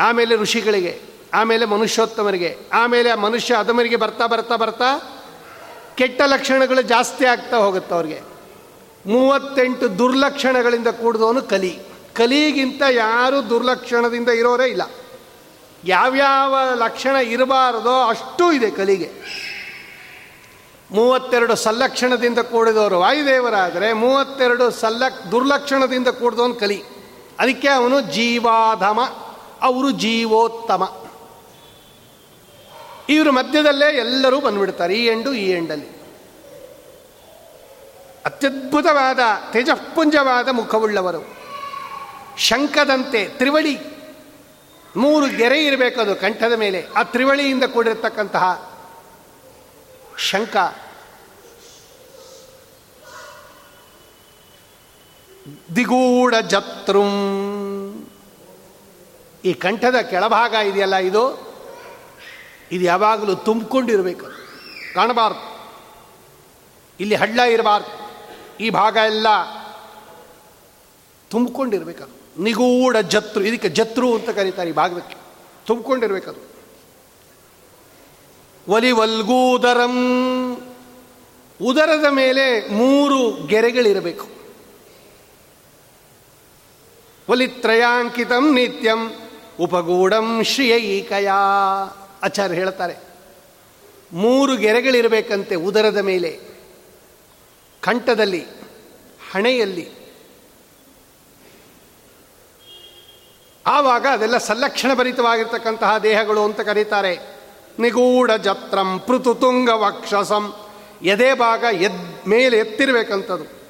ಆಮೇಲೆ ಋಷಿಗಳಿಗೆ, ಆಮೇಲೆ ಮನುಷ್ಯೋತ್ತಮರಿಗೆ, ಆಮೇಲೆ ಆ ಮನುಷ್ಯ ಅದಮರಿಗೆ ಬರ್ತಾ ಬರ್ತಾ ಬರ್ತಾ ಕೆಟ್ಟ ಲಕ್ಷಣಗಳು ಜಾಸ್ತಿ ಆಗ್ತಾ ಹೋಗುತ್ತೆ ಅವ್ರಿಗೆ. ಮೂವತ್ತೆಂಟು ದುರ್ಲಕ್ಷಣಗಳಿಂದ ಕೂಡಿದವನು ಕಲಿ. ಕಲಿಗಿಂತ ಯಾರು ದುರ್ಲಕ್ಷಣದಿಂದ ಇರೋರೇ ಇಲ್ಲ. ಯಾವ್ಯಾವ ಲಕ್ಷಣ ಇರಬಾರದೋ ಅಷ್ಟೂ ಇದೆ ಕಲಿಗೆ. ಮೂವತ್ತೆರಡು ಸಲ್ಲಕ್ಷಣದಿಂದ ಕೂಡಿದವರು ವಾಯುದೇವರಾದರೆ ಮೂವತ್ತೆರಡು ಸಲ್ಲ ದುರ್ಲಕ್ಷಣದಿಂದ ಕೂಡಿದವನು ಕಲಿ. ಅದಕ್ಕೆ ಅವನು ಜೀವಾಧಮ, ಅವರು ಜೀವೋತ್ತಮ. ಇವರು ಮಧ್ಯದಲ್ಲೇ ಎಲ್ಲರೂ ಬಂದ್ಬಿಡ್ತಾರೆ, ಈ ಎಂಡು, ಈ ಎಂಡಲ್ಲಿ. ಅತ್ಯದ್ಭುತವಾದ, ತೇಜಪುಂಜವಾದ ಮುಖವುಳ್ಳವರು. ಶಂಕದಂತೆ ತ್ರಿವಳಿ, ಮೂರು ಗೆರೆ ಇರಬೇಕು ಅದು ಕಂಠದ ಮೇಲೆ. ಆ ತ್ರಿವಳಿಯಿಂದ ಕೂಡಿರತಕ್ಕಂತಹ ಶಂಕ ದಿಗೂಢ ಜತ್ರುಂ. ಈ ಕಂಠದ ಕೆಳಭಾಗ ಇದೆಯಲ್ಲ ಇದು? ಇದು ಯಾವಾಗಲೂ ತುಂಬಿಕೊಂಡಿರಬೇಕು. ಕಾಣಬಾರ್ದು. ಇಲ್ಲಿ ಹಳ್ಳ ಇರಬಾರ್ದು. ಈ ಭಾಗ ಎಲ್ಲ ತುಂಬಿಕೊಂಡಿರ್ಬೇಕದು ನಿಗೂಢ ಜತ್ರು, ಇದಕ್ಕೆ ಜತ್ರು ಅಂತ ಕರೀತಾರೆ ಈ ಭಾಗಕ್ಕೆ ತುಂಬಿಕೊಂಡಿರ್ಬೇಕದು. ಒಲಿ ವಲ್ಗೂದರಂ ಉದರದ ಮೇಲೆ ಮೂರು ಗೆರೆಗಳಿರಬೇಕು. ಒಲಿತ್ರಯಾಂಕಿತಂ ನಿತ್ಯಂ ಉಪಗೂಢಂ ಶ್ರಿಯೈಕಯ. ಆಚಾರ್ಯ ಹೇಳ್ತಾರೆ ಮೂರು ಗೆರೆಗಳಿರಬೇಕಂತೆ ಉದರದ ಮೇಲೆ, ಕಂಠದಲ್ಲಿ, ಹಣೆಯಲ್ಲಿ. ಆವಾಗ ಅದೆಲ್ಲ ಸಂಲಕ್ಷಣ ಭರಿತವಾಗಿರ್ತಕ್ಕಂತಹ ದೇಹಗಳು ಅಂತ ಕರೀತಾರೆ. ನಿಗೂಢ ಜತ್ರಂ ಪೃತುತುಂಗ ವಕ್ಷಸಂ. ಎದೆ ಭಾಗ ಎದ್ ಮೇಲೆ ಎತ್ತಿರಬೇಕಂಥದ್ದು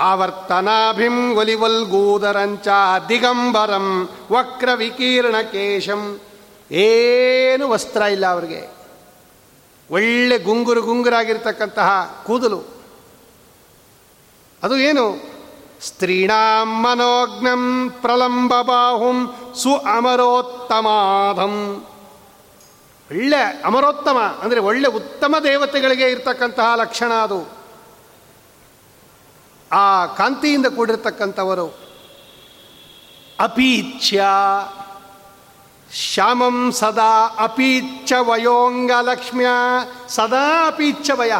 ಆವರ್ತನಾಭಿಂ ಒಲಿವಲ್ಗೂದರಂಚ ದಿಗಂಬರಂ ವಕ್ರ ವಿಕೀರ್ಣ ಕೇಶಂ ಏನು ವಸ್ತ್ರ ಇಲ್ಲ ಅವರಿಗೆ. ಒಳ್ಳೆ ಗುಂಗುರು ಗುಂಗುರಾಗಿರ್ತಕ್ಕಂತಹ ಕೂದಲು. ಅದು ಏನು? ಸ್ತ್ರೀಣಾಂ ಮನೋಜ್ಞಂ ಪ್ರಲಂಬ ಬಾಹುಂ ಸು ಅಮರೋತ್ತಮಾಧಂ ಒಳ್ಳೆ ಅಮರೋತ್ತಮ, ಅಂದರೆ ಒಳ್ಳೆ ಉತ್ತಮ ದೇವತೆಗಳಿಗೆ ಇರ್ತಕ್ಕಂತಹ ಲಕ್ಷಣ ಅದು. ಆ ಕಾಂತಿಯಿಂದ ಕೂಡಿರ್ತಕ್ಕಂಥವರು ಅಪೀಚ್ಯ. ಶ್ಯಾಮಂ ಸದಾ ಅಪೀಚ್ಛ ವಯೋಂಗ ಲಕ್ಷ್ಮ್ಯ ಸದಾ ಅಪೀಚ್ಛ ವಯ.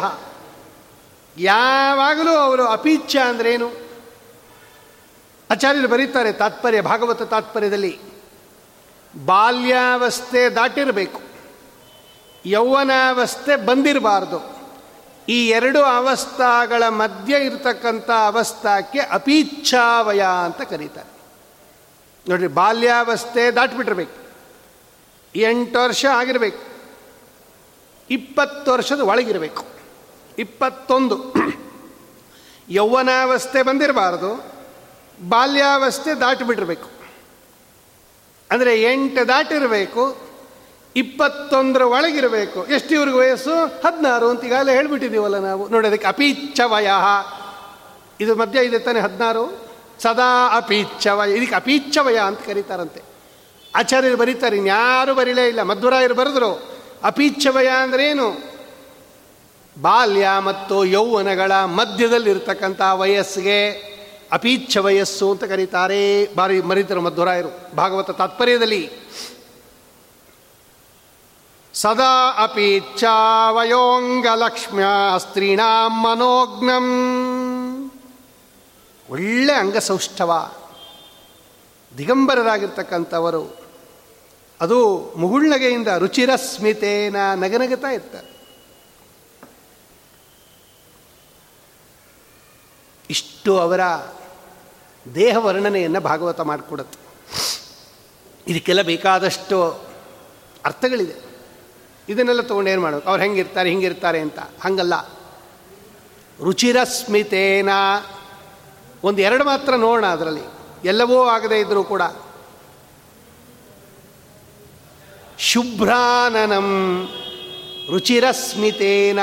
ಯಾವಾಗಲೂ ಅವರು ಅಪೀಚ್ಛ ಅಂದ್ರೇನು? ಆಚಾರ್ಯರು ಬರೀತಾರೆ ತಾತ್ಪರ್ಯ, ಭಾಗವತ ತಾತ್ಪರ್ಯದಲ್ಲಿ. ಬಾಲ್ಯಾವಸ್ಥೆ ದಾಟಿರಬೇಕು. ಯೌವನಾವಸ್ಥೆ ಬಂದಿರಬಾರ್ದು. ಈ ಎರಡು ಅವಸ್ಥಾಗಳ ಮಧ್ಯೆ ಇರತಕ್ಕಂಥ ಅವಸ್ಥಾಕ್ಕೆ ಅಪೀಚ್ಛಾವಯ ಅಂತ ಕರೀತಾರೆ. ನೋಡ್ರಿ, ಬಾಲ್ಯಾವಸ್ಥೆ ದಾಟಿಬಿಟ್ಟಿರ್ಬೇಕು ಎಂಟು ವರ್ಷ ಆಗಿರಬೇಕು. ಇಪ್ಪತ್ತು ವರ್ಷದ ಒಳಗಿರಬೇಕು. ಇಪ್ಪತ್ತೊಂದು. ಯೌವನಾವಸ್ಥೆ ಬಂದಿರಬಾರ್ದು. ಬಾಲ್ಯಾವಸ್ಥೆ ದಾಟಿಬಿಟ್ಟಿರಬೇಕು. ಅಂದರೆ ಎಂಟು ದಾಟಿರಬೇಕು, ಇಪ್ಪತ್ತೊಂದರ ಒಳಗಿರಬೇಕು. ಎಷ್ಟು ಇವ್ರಿಗೆ ವಯಸ್ಸು? ಹದಿನಾರು ಅಂತ ಈಗಾಗಲೇ ಹೇಳಿಬಿಟ್ಟಿದ್ದೀವಲ್ಲ ನಾವು. ನೋಡಿ ಅದಕ್ಕೆ ಅಪೀಚ್ಛ ವಯ ಇದು ಮಧ್ಯ ಇದೆ ತಾನೆ ಹದಿನಾರು? ಸದಾ ಅಪೀಚ್ಛವಯ. ಇದಕ್ಕೆ ಅಪೀಚ್ಛವಯ ಅಂತ ಕರೀತಾರಂತೆ. ಆಚಾರ್ಯರು ಬರೀತಾರೆ, ಇನ್ಯಾರು ಬರೀಲೇ ಇಲ್ಲ. ಮಧ್ವರಾಯರು ಬರೆದ್ರು, ಅಪೀಚ್ಛವಯ ಏನು ಬಾಲ್ಯ ಮತ್ತು ಯೌವನಗಳ ಮಧ್ಯದಲ್ಲಿರ್ತಕ್ಕಂಥ ವಯಸ್ಸಿಗೆ ಅಪೀಚ್ಛ ವಯಸ್ಸು ಅಂತ ಕರೀತಾರೆ. ಬಾರಿ ಮರಿತರು ಮಧ್ವರಾಯರು. ಭಾಗವತ ತಾತ್ಪರ್ಯದಲ್ಲಿ, ಸದಾ ಲಕ್ಷ್ಮ್ಯ ಸ್ತ್ರೀಣಾಂ ಮನೋಜ್ಞಂ. ಒಳ್ಳೆ ಅಂಗಸೌಷ್ಠವ. ದಿಗಂಬರರಾಗಿರ್ತಕ್ಕಂಥವರು ಅದು ಮುಗುಳ್ನಗೆಯಿಂದ ರುಚಿರಸ್ಮಿತೇನ ನಗನಗತಾ ಇರ್ತಾರೆ. ಇಷ್ಟು ಅವರ ದೇಹ ವರ್ಣನೆಯನ್ನು ಭಾಗವತ ಮಾಡಿಕೊಡುತ್ತೆ. ಇದಕ್ಕೆಲ್ಲ ಬೇಕಾದಷ್ಟು ಅರ್ಥಗಳಿದೆ. ಇದನ್ನೆಲ್ಲ ತೊಗೊಂಡು ಏನು ಮಾಡಬೇಕು ಅವ್ರು ಹೆಂಗಿರ್ತಾರೆ, ಹಿಂಗಿರ್ತಾರೆ ಅಂತ. ಹಂಗಲ್ಲ. ರುಚಿರಸ್ಮಿತೇನ. ಒಂದು ಎರಡು ಮಾತ್ರ ನೋಡೋಣ ಅದರಲ್ಲಿ. ಎಲ್ಲವೂ ಆಗದೇ ಇದ್ದರೂ ಕೂಡ ಶುಭ್ರಾನನಂ ರುಚಿರಸ್ಮಿತೇನ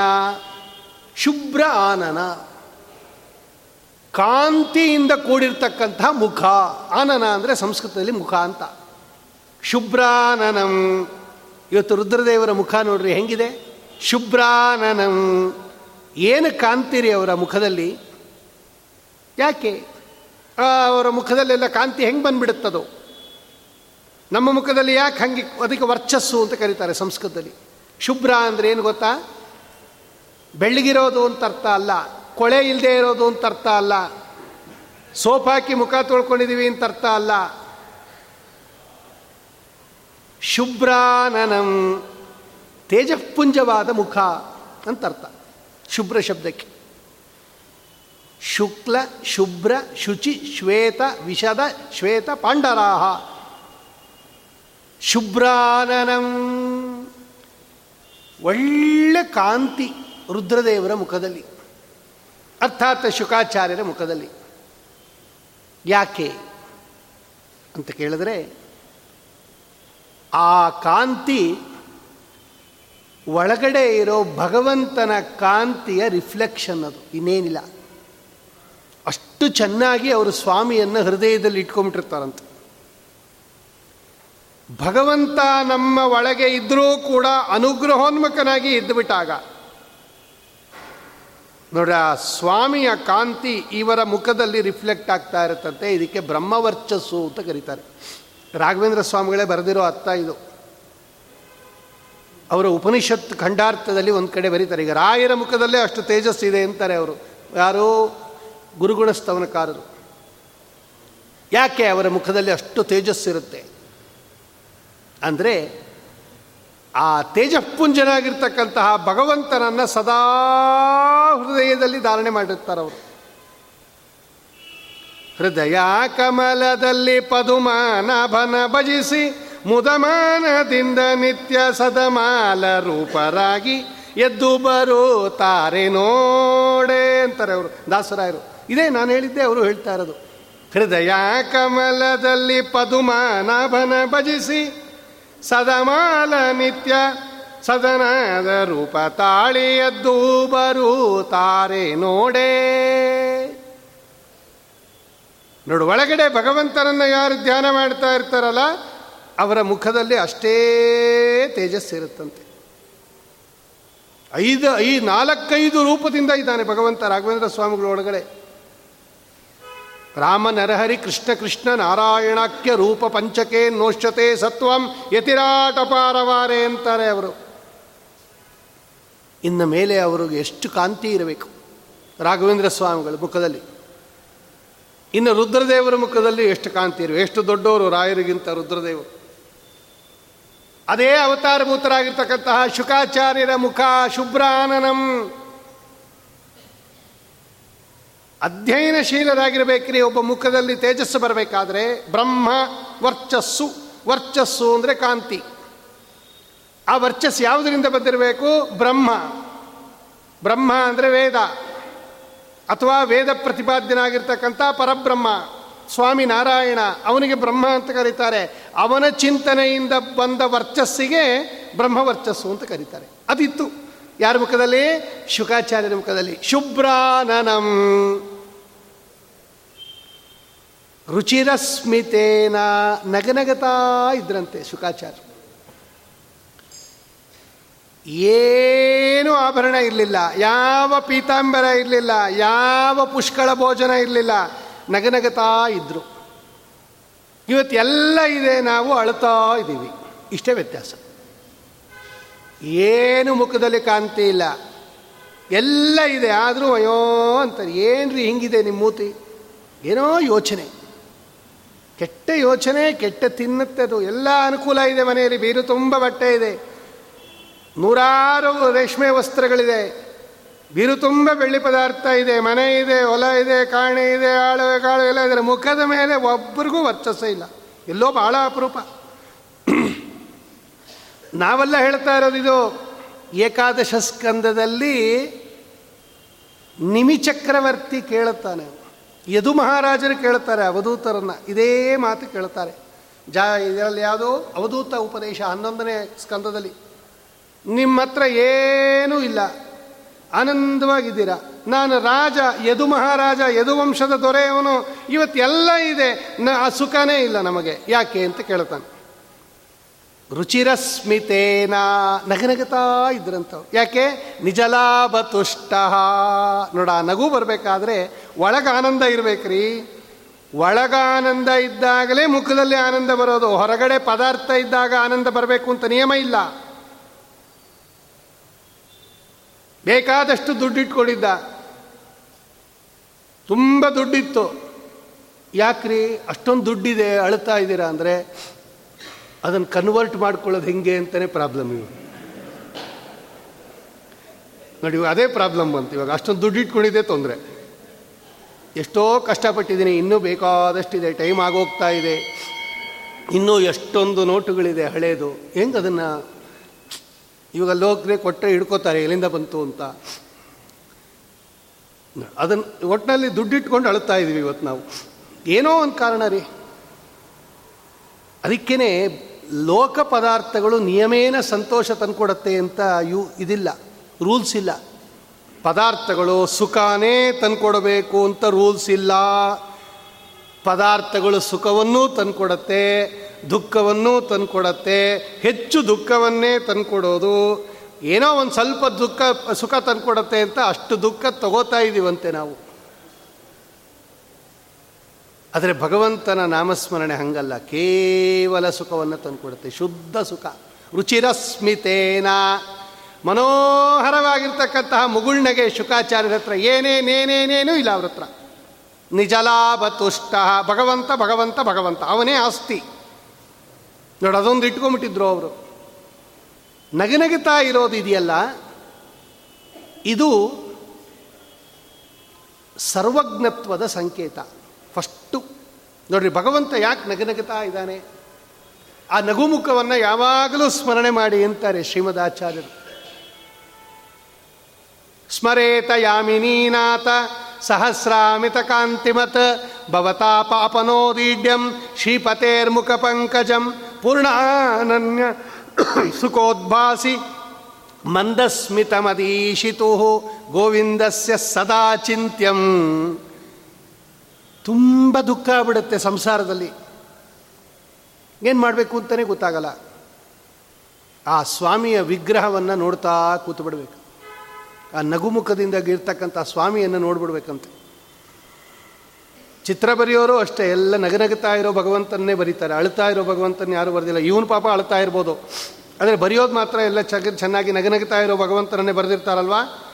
ಶುಭ್ರ ಆನನ ಕಾಂತಿಯಿಂದ ಕೂಡಿರ್ತಕ್ಕಂಥ ಮುಖ, ಆನನ ಅಂದರೆ ಸಂಸ್ಕೃತದಲ್ಲಿ ಮುಖ ಅಂತ. ಶುಭ್ರಾನನಂ. ಇವತ್ತು ರುದ್ರದೇವರ ಮುಖ ನೋಡ್ರಿ ಹೆಂಗಿದೆ? ಶುಭ್ರಾನನಂ. ಏನು ಕಾಂತಿರಿ ಅವರ ಮುಖದಲ್ಲಿ? ಯಾಕೆ? ಅವರ ಮುಖದಲ್ಲೆಲ್ಲ ಕಾಂತಿ ಹೆಂಗೆ ಬಂದ್ಬಿಡುತ್ತದೋ? ನಮ್ಮ ಮುಖದಲ್ಲಿ ಯಾಕೆ ಹಂಗೆ ಅದಕ್ಕೆ ವರ್ಚಸ್ಸು ಅಂತ ಕರೀತಾರೆ ಸಂಸ್ಕೃತದಲ್ಲಿ? ಶುಭ್ರ ಅಂದರೆ ಏನು ಗೊತ್ತಾ? ಬೆಳ್ಳಗಿರೋದು ಅಂತ ಅರ್ಥ ಅಲ್ಲ, ಕೊಳೆ ಇಲ್ಲದೆ ಇರೋದು ಅಂತ ಅರ್ಥ ಅಲ್ಲ, ಸೋಪ್ ಮುಖ ತೊಳ್ಕೊಂಡಿದ್ದೀವಿ ಅಂತ ಅರ್ಥ ಅಲ್ಲ. ಶುಭ್ರಾನನಂ ತೇಜಪುಂಜವಾದ ಮುಖ ಅಂತ ಅರ್ಥ, ಶುಭ್ರ ಶಬ್ದಕ್ಕೆ. ಶುಕ್ಲ, ಶುಭ್ರ, ಶುಚಿ, ಶ್ವೇತ, ವಿಷದ, ಶ್ವೇತ, ಪಾಂಡರಾಹ. ಶುಭ್ರಾನನಂ. ಒಳ್ಳೆ ಕಾಂತಿ ರುದ್ರದೇವರ ಮುಖದಲ್ಲಿ, ಅರ್ಥಾತ್ ಶುಕಾಚಾರ್ಯರ ಮುಖದಲ್ಲಿ. ಯಾಕೆ ಅಂತ ಕೇಳಿದ್ರೆ, ಆ ಕಾಂತಿ ಒಳಗಡೆ ಇರೋ ಭಗವಂತನ ಕಾಂತಿಯ ರಿಫ್ಲೆಕ್ಷನ್ ಅದು, ಇನ್ನೇನಿಲ್ಲ. ಅಷ್ಟು ಚೆನ್ನಾಗಿ ಅವರು ಸ್ವಾಮಿಯನ್ನು ಹೃದಯದಲ್ಲಿ ಇಟ್ಕೊಂಡ್ಬಿಟ್ಟಿರ್ತಾರಂತೆ. ಭಗವಂತ ನಮ್ಮ ಒಳಗೆ ಇದ್ದರೂ ಕೂಡ ಅನುಗ್ರಹೋನ್ಮುಖನಾಗಿ ಇದ್ದುಬಿಟ್ಟಾಗ ನೋಡ್ರಿ, ಆ ಸ್ವಾಮಿಯ ಕಾಂತಿ ಇವರ ಮುಖದಲ್ಲಿ ರಿಫ್ಲೆಕ್ಟ್ ಆಗ್ತಾ ಇರುತ್ತಂತೆ. ಇದಕ್ಕೆ ಬ್ರಹ್ಮವರ್ಚಸ್ಸು ಅಂತ ಕರೀತಾರೆ. ರಾಘವೇಂದ್ರ ಸ್ವಾಮಿಗಳೇ ಬರೆದಿರೋ ಅರ್ಥ ಇದು. ಅವರ ಉಪನಿಷತ್ ಖಂಡಾರ್ಥದಲ್ಲಿ ಒಂದು ಕಡೆ ಬರೀತಾರೆ. ಈಗ ರಾಯರ ಮುಖದಲ್ಲೇ ಅಷ್ಟು ತೇಜಸ್ಸು ಇದೆ ಅಂತಾರೆ ಅವರು. ಯಾರೋ? ಗುರುಗುಣ ಸ್ತವನಕಾರರು ಯಾಕೆ ಅವರ ಮುಖದಲ್ಲಿ ಅಷ್ಟು ತೇಜಸ್ಸಿರುತ್ತೆ? ಅಂದರೆ ಆ ತೇಜಪುಂಜನಾಗಿರ್ತಕ್ಕಂತಹ ಭಗವಂತನನ್ನು ಸದಾ ಹೃದಯದಲ್ಲಿ ಧಾರಣೆ ಮಾಡಿರ್ತಾರೆ ಅವರು. ಹೃದಯ ಕಮಲದಲ್ಲಿ ಪದುಮಾನಭನ ಭಜಿಸಿ ಮುದಮಾನದಿಂದ ನಿತ್ಯ ಸದಮಾಲ ರೂಪರಾಗಿ ಎದ್ದು ಬರುತ್ತಾರೆ ನೋಡೆ ಅಂತಾರೆ ಅವರು, ದಾಸರಾಯರು. ಇದೇ ನಾನು ಹೇಳಿದ್ದೆ ಅವರು ಹೇಳ್ತಾ ಇರೋದು. ಹೃದಯ ಕಮಲದಲ್ಲಿ ಪದುಮಾನಭನ ಭಜಿಸಿ ಸದಮಾಲ ನಿತ್ಯ ಸದನದ ರೂಪ ತಾಳಿಯದ್ದು ಬರುತ್ತಾರೆ ನೋಡೇ. ನೋಡು, ಒಳಗಡೆ ಭಗವಂತನನ್ನು ಯಾರು ಧ್ಯಾನ ಮಾಡ್ತಾ ಇರ್ತಾರಲ್ಲ, ಅವರ ಮುಖದಲ್ಲಿ ಅಷ್ಟೇ ತೇಜಸ್ಸಿರುತ್ತಂತೆ ಐದು ಐ ನಾಲ್ಕೈದು ರೂಪದಿಂದ ಇದ್ದಾನೆ ಭಗವಂತ ರಾಘವೇಂದ್ರ ಸ್ವಾಮಿಗಳ ಒಳಗಡೆ. ರಾಮ ನರಹರಿ ಕೃಷ್ಣ ಕೃಷ್ಣ ನಾರಾಯಣಾಖ್ಯ ರೂಪ ಪಂಚಕೇ ನೋಶ್ಚತೆ ಸತ್ವಂ ಯತಿರಾಟಪಾರವಾರೆ ಅಂತಾರೆ ಅವರು. ಇನ್ನು ಮೇಲೆ ಅವರಿಗೆ ಎಷ್ಟು ಕಾಂತಿ ಇರಬೇಕು? ರಾಘವೇಂದ್ರ ಸ್ವಾಮಿಗಳ ಮುಖದಲ್ಲಿ. ಇನ್ನು ರುದ್ರದೇವರ ಮುಖದಲ್ಲಿ ಎಷ್ಟು ಕಾಂತಿ ಇರಬೇಕು? ಎಷ್ಟು ದೊಡ್ಡವರು ರಾಯರಿಗಿಂತ ರುದ್ರದೇವರು? ಅದೇ ಅವತಾರಭೂತರಾಗಿರ್ತಕ್ಕಂತಹ ಶುಕಾಚಾರ್ಯರ ಮುಖ ಶುಭ್ರಾನನಂ. ಅಧ್ಯಯನಶೀಲರಾಗಿರಬೇಕ್ರಿ, ಒಬ್ಬ ಮುಖದಲ್ಲಿ ತೇಜಸ್ಸು ಬರಬೇಕಾದ್ರೆ ಬ್ರಹ್ಮ, ವರ್ಚಸ್ಸು ವರ್ಚಸ್ಸು ಅಂದರೆ ಕಾಂತಿ. ಆ ವರ್ಚಸ್ಸು ಯಾವುದರಿಂದ ಬಂದಿರಬೇಕು? ಬ್ರಹ್ಮ. ಬ್ರಹ್ಮ ಅಂದರೆ ವೇದ. ಅಥವಾ ವೇದ ಪ್ರತಿಪಾದ್ಯನಾಗಿರ್ತಕ್ಕಂಥ ಪರಬ್ರಹ್ಮ, ಸ್ವಾಮಿ ನಾರಾಯಣ, ಅವನಿಗೆ ಬ್ರಹ್ಮ ಅಂತ ಕರೀತಾರೆ. ಅವನ ಚಿಂತನೆಯಿಂದ ಬಂದ ವರ್ಚಸ್ಸಿಗೆ ಬ್ರಹ್ಮ ವರ್ಚಸ್ಸು ಅಂತ ಕರೀತಾರೆ. ಅದಿತ್ತು. ಯಾರ ಮುಖದಲ್ಲಿ? ಶುಕಾಚಾರ್ಯರ ಮುಖದಲ್ಲಿ. ಶುಭ್ರಾನನಂ. ರುಚಿರಸ್ಮಿತೇನ ನಗನಗತಾ ಇದ್ರಂತೆ ಶುಕಾಚಾರ್ಯ ಏನು ಆಭರಣ ಇರಲಿಲ್ಲ. ಯಾವ ಪೀತಾಂಬರ ಇರಲಿಲ್ಲ. ಯಾವ ಪುಷ್ಕಳ ಭೋಜನ ಇರಲಿಲ್ಲ. ನಗನಗತಾ ಇದ್ರು. ಇವತ್ತು ಎಲ್ಲ ಇದೆ ನಾವು ಅಳ್ತಾ ಇದ್ದೀವಿ. ಇಷ್ಟೇ ವ್ಯತ್ಯಾಸ. ಏನು ಮುಖದಲ್ಲಿ ಕಾಂತಿ ಇಲ್ಲ. ಎಲ್ಲ ಇದೆ, ಆದರೂ ಅಯ್ಯೋ ಅಂತಾರೆ. ಏನ್ರಿ ಹಿಂಗಿದೆ ನಿಮ್ಮ ಮೂತಿ? ಏನೋ ಯೋಚನೆ. ಕೆಟ್ಟ ಯೋಚನೆ, ಕೆಟ್ಟ ತಿನ್ನುತ್ತೆ ಅದು. ಎಲ್ಲ ಅನುಕೂಲ ಇದೆ ಮನೆಯಲ್ಲಿ, ಬೀರು ತುಂಬ ಬಟ್ಟೆ ಇದೆ. ನೂರಾರು ರೇಷ್ಮೆ ವಸ್ತ್ರಗಳಿದೆ. ಬೀರು ತುಂಬ ಬೆಳ್ಳಿ ಪದಾರ್ಥ ಇದೆ. ಮನೆ ಇದೆ, ಹೊಲ ಇದೆ, ಕಾಣೆ ಇದೆ ಆಳು ಕಾಳು ಎಲ್ಲ ಇದೆ. ಮುಖದ ಮೇಲೆ ಒಬ್ಬರಿಗೂ ವರ್ಚಸ್ಸ ಇಲ್ಲ. ಎಲ್ಲೋ ಭಾಳ ಅಪರೂಪ. ನಾವೆಲ್ಲ ಹೇಳ್ತಾ ಇರೋದು ಇದು ಏಕಾದಶ ಸ್ಕಂದದಲ್ಲಿ ನಿಮಿಚಕ್ರವರ್ತಿ ಕೇಳುತ್ತಾನೆ. ಯದು ಮಹಾರಾಜರು ಕೇಳ್ತಾರೆ ಅವಧೂತರನ್ನು. ಇದೇ ಮಾತು ಕೇಳ್ತಾರೆ ಜಾ, ಇದರಲ್ಲಿ ಯಾವುದು ಅವಧೂತ ಉಪದೇಶ ಹನ್ನೊಂದನೇ ಸ್ಕಂದದಲ್ಲಿ. ನಿಮ್ಮ ಹತ್ರ ಏನೂ ಇಲ್ಲ. ಆನಂದವಾಗಿದ್ದೀರಾ. ನಾನು ರಾಜ, ಯದು ಮಹಾರಾಜ, ಯದು ವಂಶದ ದೊರೆಯವನು. ಇವತ್ತೆಲ್ಲ ಇದೆ. ನ, ಆ ಸುಖನೇ ಇಲ್ಲ ನಮಗೆ. ಯಾಕೆ ಅಂತ ಕೇಳ್ತಾನೆ ರುಚಿರಸ್ಮಿತೇನ ನಗನಗತಾ ಇದ್ರಂಥವ್ರು ಯಾಕೆ? ನಿಜಲಾಭ ತುಷ್ಟ. ನೋಡ ನಗು ಬರಬೇಕಾದ್ರೆ ಒಳಗ ಆನಂದ ಇರಬೇಕ್ರಿ. ಒಳಗ ಆನಂದ ಇದ್ದಾಗಲೇ ಮುಖದಲ್ಲಿ ಆನಂದ ಬರೋದು. ಹೊರಗಡೆ ಪದಾರ್ಥ ಇದ್ದಾಗ ಆನಂದ ಬರಬೇಕು ಅಂತ ನಿಯಮ ಇಲ್ಲ. ಬೇಕಾದಷ್ಟು ದುಡ್ಡಿಟ್ಕೊಂಡಿದ್ದ. ತುಂಬ ದುಡ್ಡಿತ್ತು. ಯಾಕ್ರಿ? ಅಷ್ಟೊಂದು ದುಡ್ಡಿದೆ ಅಳ್ತಾ ಇದ್ದೀರಾ ಅಂದರೆ ಅದನ್ನು ಕನ್ವರ್ಟ್ ಮಾಡ್ಕೊಳ್ಳೋದು ಹೆಂಗೆ ಅಂತಲೇ ಪ್ರಾಬ್ಲಮ್ ಇವಾಗ ನೋಡಿ, ಇವಾಗ ಅದೇ ಪ್ರಾಬ್ಲಮ್ ಬಂತು. ಇವಾಗ ಅಷ್ಟೊಂದು ದುಡ್ಡು ಇಟ್ಕೊಂಡಿದ್ದೆ ತೊಂದರೆ. ಎಷ್ಟೋ ಕಷ್ಟಪಟ್ಟಿದ್ದೀನಿ, ಇನ್ನೂ ಬೇಕಾದಷ್ಟಿದೆ ಟೈಮ್ ಆಗೋಗ್ತಾ ಇದೆ. ಇನ್ನೂ ಎಷ್ಟೊಂದು ನೋಟುಗಳಿದೆ ಹಳೇದು. ಹೆಂಗೆ ಅದನ್ನು ಇವಾಗ ಲೋಕರೆ ಕೊಟ್ಟರೆ ಹಿಡ್ಕೋತಾರೆ, ಎಲ್ಲಿಂದ ಬಂತು ಅಂತ. ಅದನ್ನು ಒಟ್ಟಿನಲ್ಲಿ ದುಡ್ಡಿಟ್ಕೊಂಡು ಅಳುತ್ತಾ ಇದ್ದೀವಿ ಇವತ್ತು ನಾವು. ಏನೋ ಒಂದು ಕಾರಣ ರೀ. ಅದಕ್ಕೇ ಲೋಕ ಪದಾರ್ಥಗಳು ನಿಯಮೇನ ಸಂತೋಷ ತಂದುಕೊಡತ್ತೆ ಅಂತ ಯು ಇದಿಲ್ಲ, ರೂಲ್ಸ್ ಇಲ್ಲ. ಪದಾರ್ಥಗಳು ಸುಖಾನೇ ತಂದುಕೊಡಬೇಕು ಅಂತ ರೂಲ್ಸ್ ಇಲ್ಲ. ಪದಾರ್ಥಗಳು ಸುಖವನ್ನೂ ತಂದುಕೊಡತ್ತೆ, ದುಃಖವನ್ನೂ ತಂದುಕೊಡತ್ತೆ, ಹೆಚ್ಚು ದುಃಖವನ್ನೇ ತಂದುಕೊಡೋದು. ಏನೋ ಒಂದು ಸ್ವಲ್ಪ ದುಃಖ, ಸುಖ ತಂದುಕೊಡತ್ತೆ ಅಂತ ಅಷ್ಟು ದುಃಖ ತಗೋತಾ ಇದ್ದೀವಂತೆ ನಾವು. ಆದರೆ ಭಗವಂತನ ನಾಮಸ್ಮರಣೆ ಹಂಗಲ್ಲ, ಕೇವಲ ಸುಖವನ್ನು ತಂದುಕೊಡುತ್ತೆ, ಶುದ್ಧ ಸುಖ. ರುಚಿರಸ್ಮಿತೇನ. ಮನೋಹರವಾಗಿರ್ತಕ್ಕಂತಹ ಮುಗುಳ್ನಗೆ ಶುಕಾಚಾರ್ಯರ ಹತ್ರ ಏನೇನೇನೇನೇನೂ ಇಲ್ಲ ಅವ್ರ ಹತ್ರ. ನಿಜಲಾಭ ತುಷ್ಟ, ಭಗವಂತ ಭಗವಂತ ಭಗವಂತ, ಅವನೇ ಆಸ್ತಿ. ನೋಡಿ, ಅದೊಂದು ಇಟ್ಕೊಂಬಿಟ್ಟಿದ್ರು ಅವರು. ನಗನಗುತ್ತಾ ಇರೋದು ಇದೆಯಲ್ಲ, ಇದು ಸರ್ವಜ್ಞತ್ವದ ಸಂಕೇತ. ಫಸ್ಟು. ನೋಡ್ರಿ, ಭಗವಂತ ಯಾಕೆ ನಗನಗುತ್ತಾ ಇದ್ದಾನೆ? ಆ ನಗುಮುಖವನ್ನು ಯಾವಾಗಲೂ ಸ್ಮರಣೆ ಮಾಡಿ ಅಂತಾರೆ ಶ್ರೀಮದಾಚಾರ್ಯರು. ಸ್ಮರೇತ ಯಾಮಿನೀನಾಥ ಸಹಸ್ರಾಮಿತ ಕಾಂತಿಮತ್ ಭವತಾ ಪಾಪನೋದೀಡ್ಯಂ ಶ್ರೀಪತೇರ್ಮುಖ ಪಂಕಜಂ, ಪೂರ್ಣಾನನ್ಯ ಸುಖೋದ್ಭಾಸಿ, ಮಂದಸ್ಮಿತಮದೀಶಿತು, ಗೋವಿಂದಸ್ಯ ಸದಾ ಚಿಂತ್ಯಂ ತುಂಬ ದುಃಖ ಆಗ್ಬಿಡುತ್ತೆ ಸಂಸಾರದಲ್ಲಿ. ಏನು ಮಾಡಬೇಕು ಅಂತಲೇ ಗೊತ್ತಾಗಲ್ಲ. ಆ ಸ್ವಾಮಿಯ ವಿಗ್ರಹವನ್ನು ನೋಡ್ತಾ ಕೂತು ಬಿಡಬೇಕು ಆ ನಗುಮುಖದಿಂದ ಇರ್ತಕ್ಕಂಥ ಸ್ವಾಮಿಯನ್ನು ನೋಡ್ಬಿಡ್ಬೇಕಂತೆ. ಚಿತ್ರ ಬರೆಯೋರು ಅಷ್ಟೇ, ಎಲ್ಲ ನಗನಗುತ್ತಾ ಇರೋ ಭಗವಂತನ್ನೇ ಬರೀತಾರೆ. ಅಳ್ತಾ ಇರೋ ಭಗವಂತನ ಯಾರು ಬರೆದಿಲ್ಲ. ಇವನು ಪಾಪ ಅಳ್ತಾ ಇರ್ಬೋದು. ಆದರೆ ಬರೆಯೋದು ಮಾತ್ರ ಎಲ್ಲ ಚಗ ಚೆನ್ನಾಗಿ ನಗನಗುತ್ತಾ ಇರೋ ಭಗವಂತನನ್ನೇ ಬರೆದಿರ್ತಾರಲ್ವಾ?